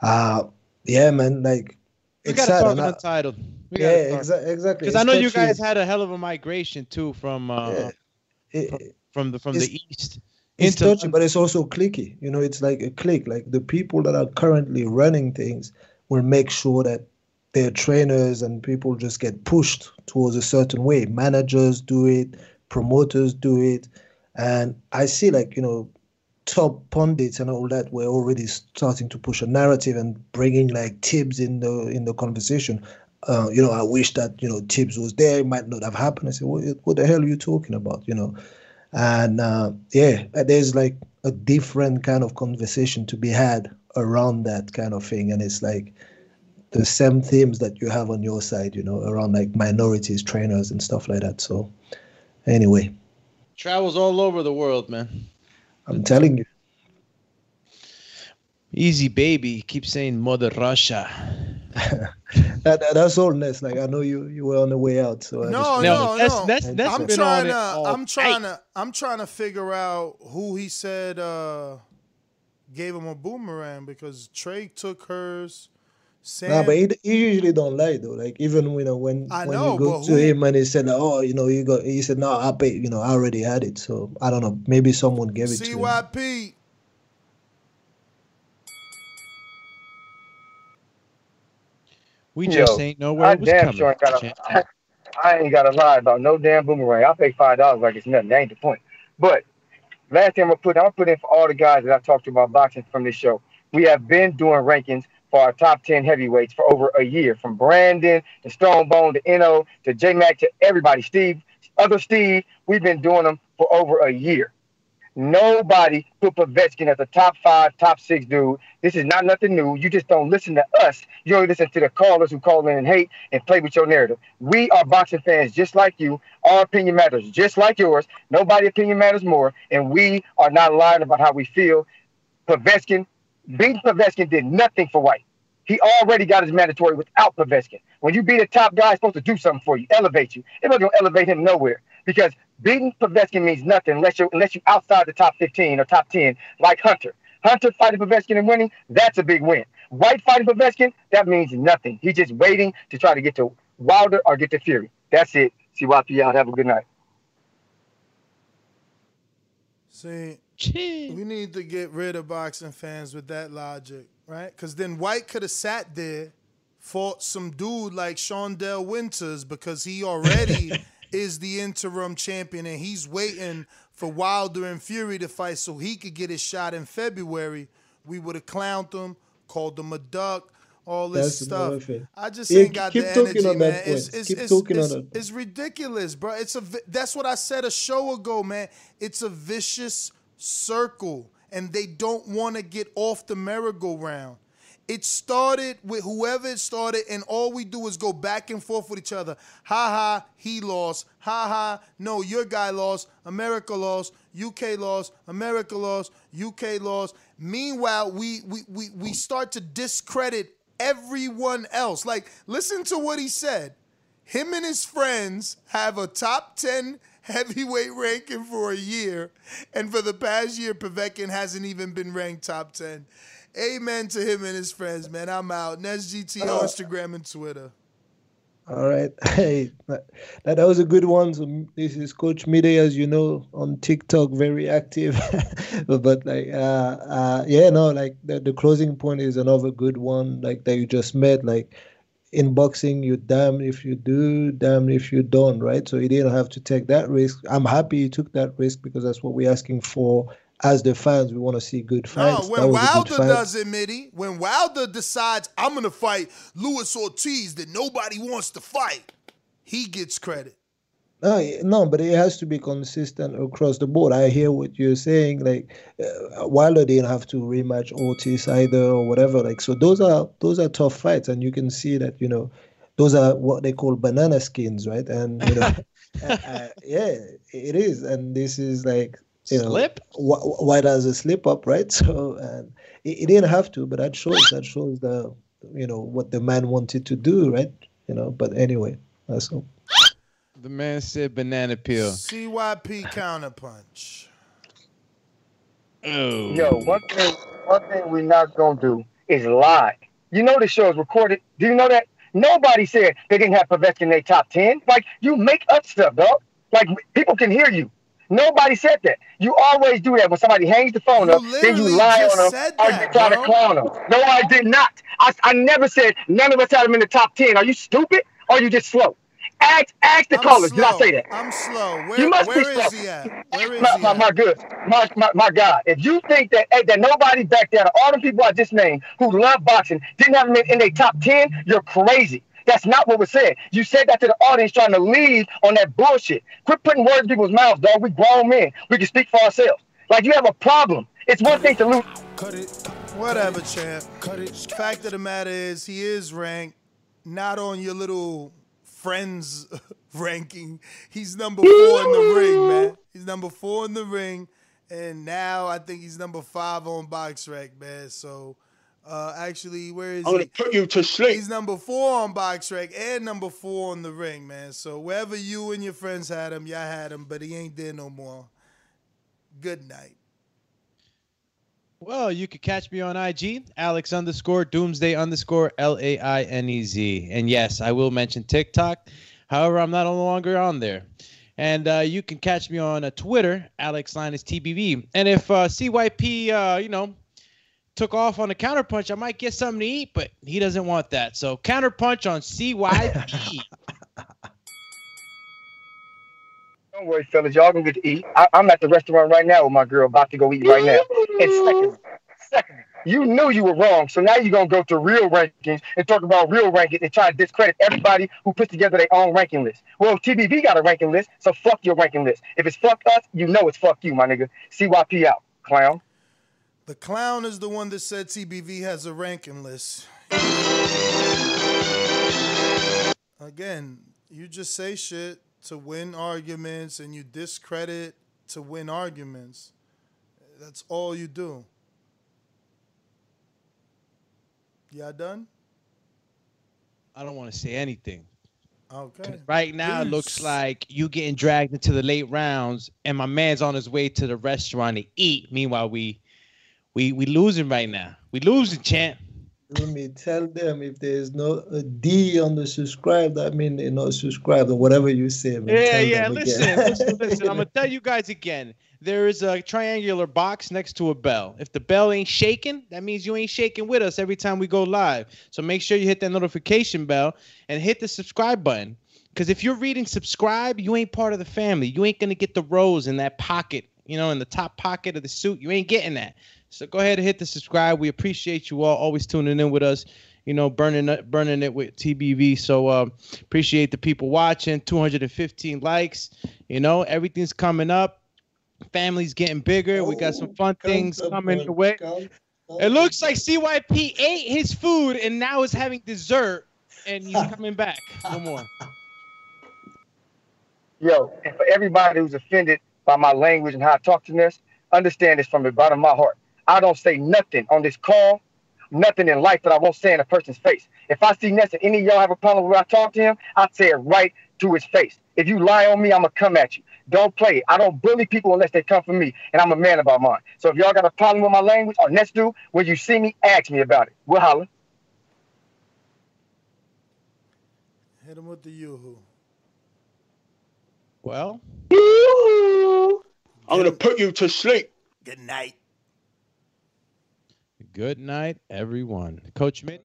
uh, yeah, man, like We it's gotta sad. talk and on I- Untitled. We yeah, exa- exactly. Because I know you guys had a hell of a migration too from uh, from, from the from the east it's into touchy, but it's also clicky. You know, it's like a click. Like the people that are currently running things will make sure that their trainers and people just get pushed towards a certain way. Managers do it, promoters do it, and I see like you know top pundits and all that were already starting to push a narrative and bringing like Tibbs in the in the conversation. Uh, you know, I wish that you know Tibbs was there. It might not have happened. I said, what, what the hell are you talking about? You know, and uh, yeah, there's like a different kind of conversation to be had around that kind of thing, and it's like the same themes that you have on your side. You know, around like minorities, trainers, and stuff like that. So, anyway, travels all over the world, man. I'm telling you. Easy baby, keep saying Mother Russia. that, that- that's all, Ness. Like I know you you were on the way out, so I No, just no, wanted- no. that's- been I'm on trying to. I'm trying night. to. I'm trying to figure out who he said uh, gave him a boomerang because Trey took hers. Sam, Nah, but he, he usually don't lie though. Like even you know when I when know, you go to who- him and he said, "Oh, you know, you got," he said, "No, I paid. You know, I already had it." So I don't know. Maybe someone gave it to him. CYP. We just Yo, ain't know where I it was damn coming. sure ain't got champ. a, I ain't got to lie about no damn boomerang. I'll pay five dollars like it's nothing. That ain't the point. But last thing I'm gonna put, I'm gonna put in for all the guys that I've talked to about boxing from this show. We have been doing rankings for our top ten heavyweights for over a year, from Brandon to Stone Bone to Eno to J Mac to everybody, Steve, other Steve. We've been doing them for over a year. Nobody put Povetkin as a top five, top six dude. This is not nothing new. You just don't listen to us. You only listen to the callers who call in and hate and play with your narrative. We are boxing fans just like you. Our opinion matters just like yours. Nobody opinion matters more. And we are not lying about how we feel. Povetkin, beating Povetkin did nothing for Whyte. He already got his mandatory without Povetkin. When you beat a top guy, it's supposed to do something for you, elevate you. It wasn't gonna elevate him nowhere because beating Povetkin means nothing unless you're, unless you're outside the top 15 or top 10, like Hunter. Hunter fighting Povetkin and winning, that's a big win. Whyte fighting Povetkin, that means nothing. He's just waiting to try to get to Wilder or get to Fury. That's it. CYP out. Have a good night. See, we need to get rid of boxing fans with that logic, right? Because then Whyte could have sat there, fought some dude like Shawndell Winters because he already is the interim champion and he's waiting for Wilder and Fury to fight so he could get his shot in February. We would have clowned him, called him a duck, all this That's stuff. I just Yeah, ain't got keep the talking energy, on man. that It's, point. it's, Keep it's, talking on it's, it's ridiculous, bro. It's a vi- that's what I said a show ago, man. It's a vicious circle, and they don't want to get off the merry-go-round. It started with whoever it started, and all we do is go back and forth with each other. Ha ha, he lost. Ha ha, no, your guy lost. America lost. UK lost. America lost. UK lost. Meanwhile, we we we, we start to discredit everyone else. Like, listen to what he said. Him and his friends have a top 10 heavyweight ranking for a year, and for the past year, Povetkin hasn't even been ranked top 10. Amen to him and his friends, man. I'm out. Nest GTO, Instagram, and Twitter. All right. Hey, that, that was a good one. So this is Coach Mide, as you know, on TikTok, very active. but like, uh, uh, yeah, no, like the, the closing point is another good one, like that you just made. Like in boxing, you damn if you do, damn if you don't, right? So you didn't have to take that risk. I'm happy you took that risk because that's what we're asking for as the fans. We want to see good fights No, when That was a good Wilder does it, Mitty, when Wilder decides I'm gonna fight Luis Ortiz that nobody wants to fight, he gets credit. No, no, but it has to be consistent across the board. I hear what you're saying. Like uh, Wilder didn't have to rematch Ortiz either or whatever. Like so, those are those are tough fights, and you can see that you know those are what they call banana skins, right? And you know, uh, uh, yeah, it is. And this is like you know, Slip? wh- wh- Whyte has a slip up, right? So and it, it didn't have to, but that shows that shows the you know what the man wanted to do, right? You know. But anyway, that's all. The man said banana peel. CYP counterpunch. Oh. Yo, one thing, one thing we're not gonna do is lie. You know the show is recorded. Do you know that? Nobody said they didn't have Povetkin in their top ten. Like you make up stuff, dog. Like people can hear you. Nobody said that. You always do that when somebody hangs the phone up, then you lie on them said or you try to clown them. No, I did not. I, I never said none of us had them in the top ten. Are you stupid or are you just slow? Ask ask the I'm callers. Did I say that? I'm slow. Where, You must be where is slow. he at? Where is my, he my, at? my good, my, my, my God, if you think that hey, that nobody back there, all the people I just named who love boxing didn't have them in, in their top ten, you're crazy. That's not what was said. You said that to the audience trying to lead on that bullshit. Quit putting words in people's mouths, dog. We grown men. We can speak for ourselves. Like you have a problem. It's one thing to lose. Cut it. Whatever, champ. Cut it. Fact of the matter is, he is ranked not on your little friends ranking. He's number four in the ring, man. He's number four in the ring, and now I think he's number five on Box BoxRec, man. So Uh, actually, where is I'm gonna he? put you to sleep. He's number four on BoxRec and number four on the ring, man. So wherever you and your friends had him, y'all had him, but he ain't there no more. Good night. Well, you could catch me on IG, Alex underscore Doomsday underscore L A I N E Z. And yes, I will mention TikTok. However, I'm not no longer on there. And uh, you can catch me on uh, Twitter, Alex Lainez TBV. And if uh, CYP, uh, you know, took off on a counterpunch, I might get something to eat, but he doesn't want that. So counterpunch on CYP. Don't worry, fellas. Y'all gonna get to eat. I, I'm at the restaurant right now with my girl, about to go eat right now. And second, second, you knew you were wrong, so now you're gonna go to real rankings and talk about real rankings and try to discredit everybody who puts together their own ranking list. Well, TBV got a ranking list, so fuck your ranking list. If it's fuck us, you know it's fuck you, my nigga. CYP out, clown. The clown is the one that said TBV has a ranking list. Again, you just say shit to win arguments and you discredit to win arguments. That's all you do. Y'all done? I don't want to say anything. Okay. Right now, it looks like you getting dragged into the late rounds, and my man's on his way to the restaurant to eat. Meanwhile, we we we losing right now. We losing, champ. Let me tell them if there's no a D on the subscribe, that means they're not subscribed or whatever you say. Man. Yeah, Tell yeah. Listen, listen, listen. I'm gonna tell you guys again. There is a triangular box next to a bell. If the bell ain't shaking, that means you ain't shaking with us every time we go live. So make sure you hit that notification bell and hit the subscribe button. Because if you're reading subscribe, you ain't part of the family. You ain't gonna get the rose in that pocket, you know, in the top pocket of the suit. You ain't getting that. So go ahead and hit the subscribe. We appreciate you all always tuning in with us. You know, burning it, burning it with TBV. So um, appreciate the people watching. 215 likes. You know, everything's coming up. Family's getting bigger. we got some fun things coming your way. It looks like CYP ate his food and now is having dessert, and he's coming back. No more. Yo, and for everybody who's offended by my language and how I talk to this, understand this from the bottom of my heart. I don't say nothing on this call, nothing in life that I won't say in a person's face. If I see Ness and any of y'all have a problem when I talk to him, I say it right to his face. If you lie on me, I'm gonna come at you. Don't play it. I don't bully people unless they come for me, and I'm a man about mine. So if y'all got a problem with my language or Ness do, when you see me, ask me about it. We'll holler. Hit him with the yoo-hoo. Well, I'm gonna put you to sleep. Good night. Good night, everyone. Coach Mitt.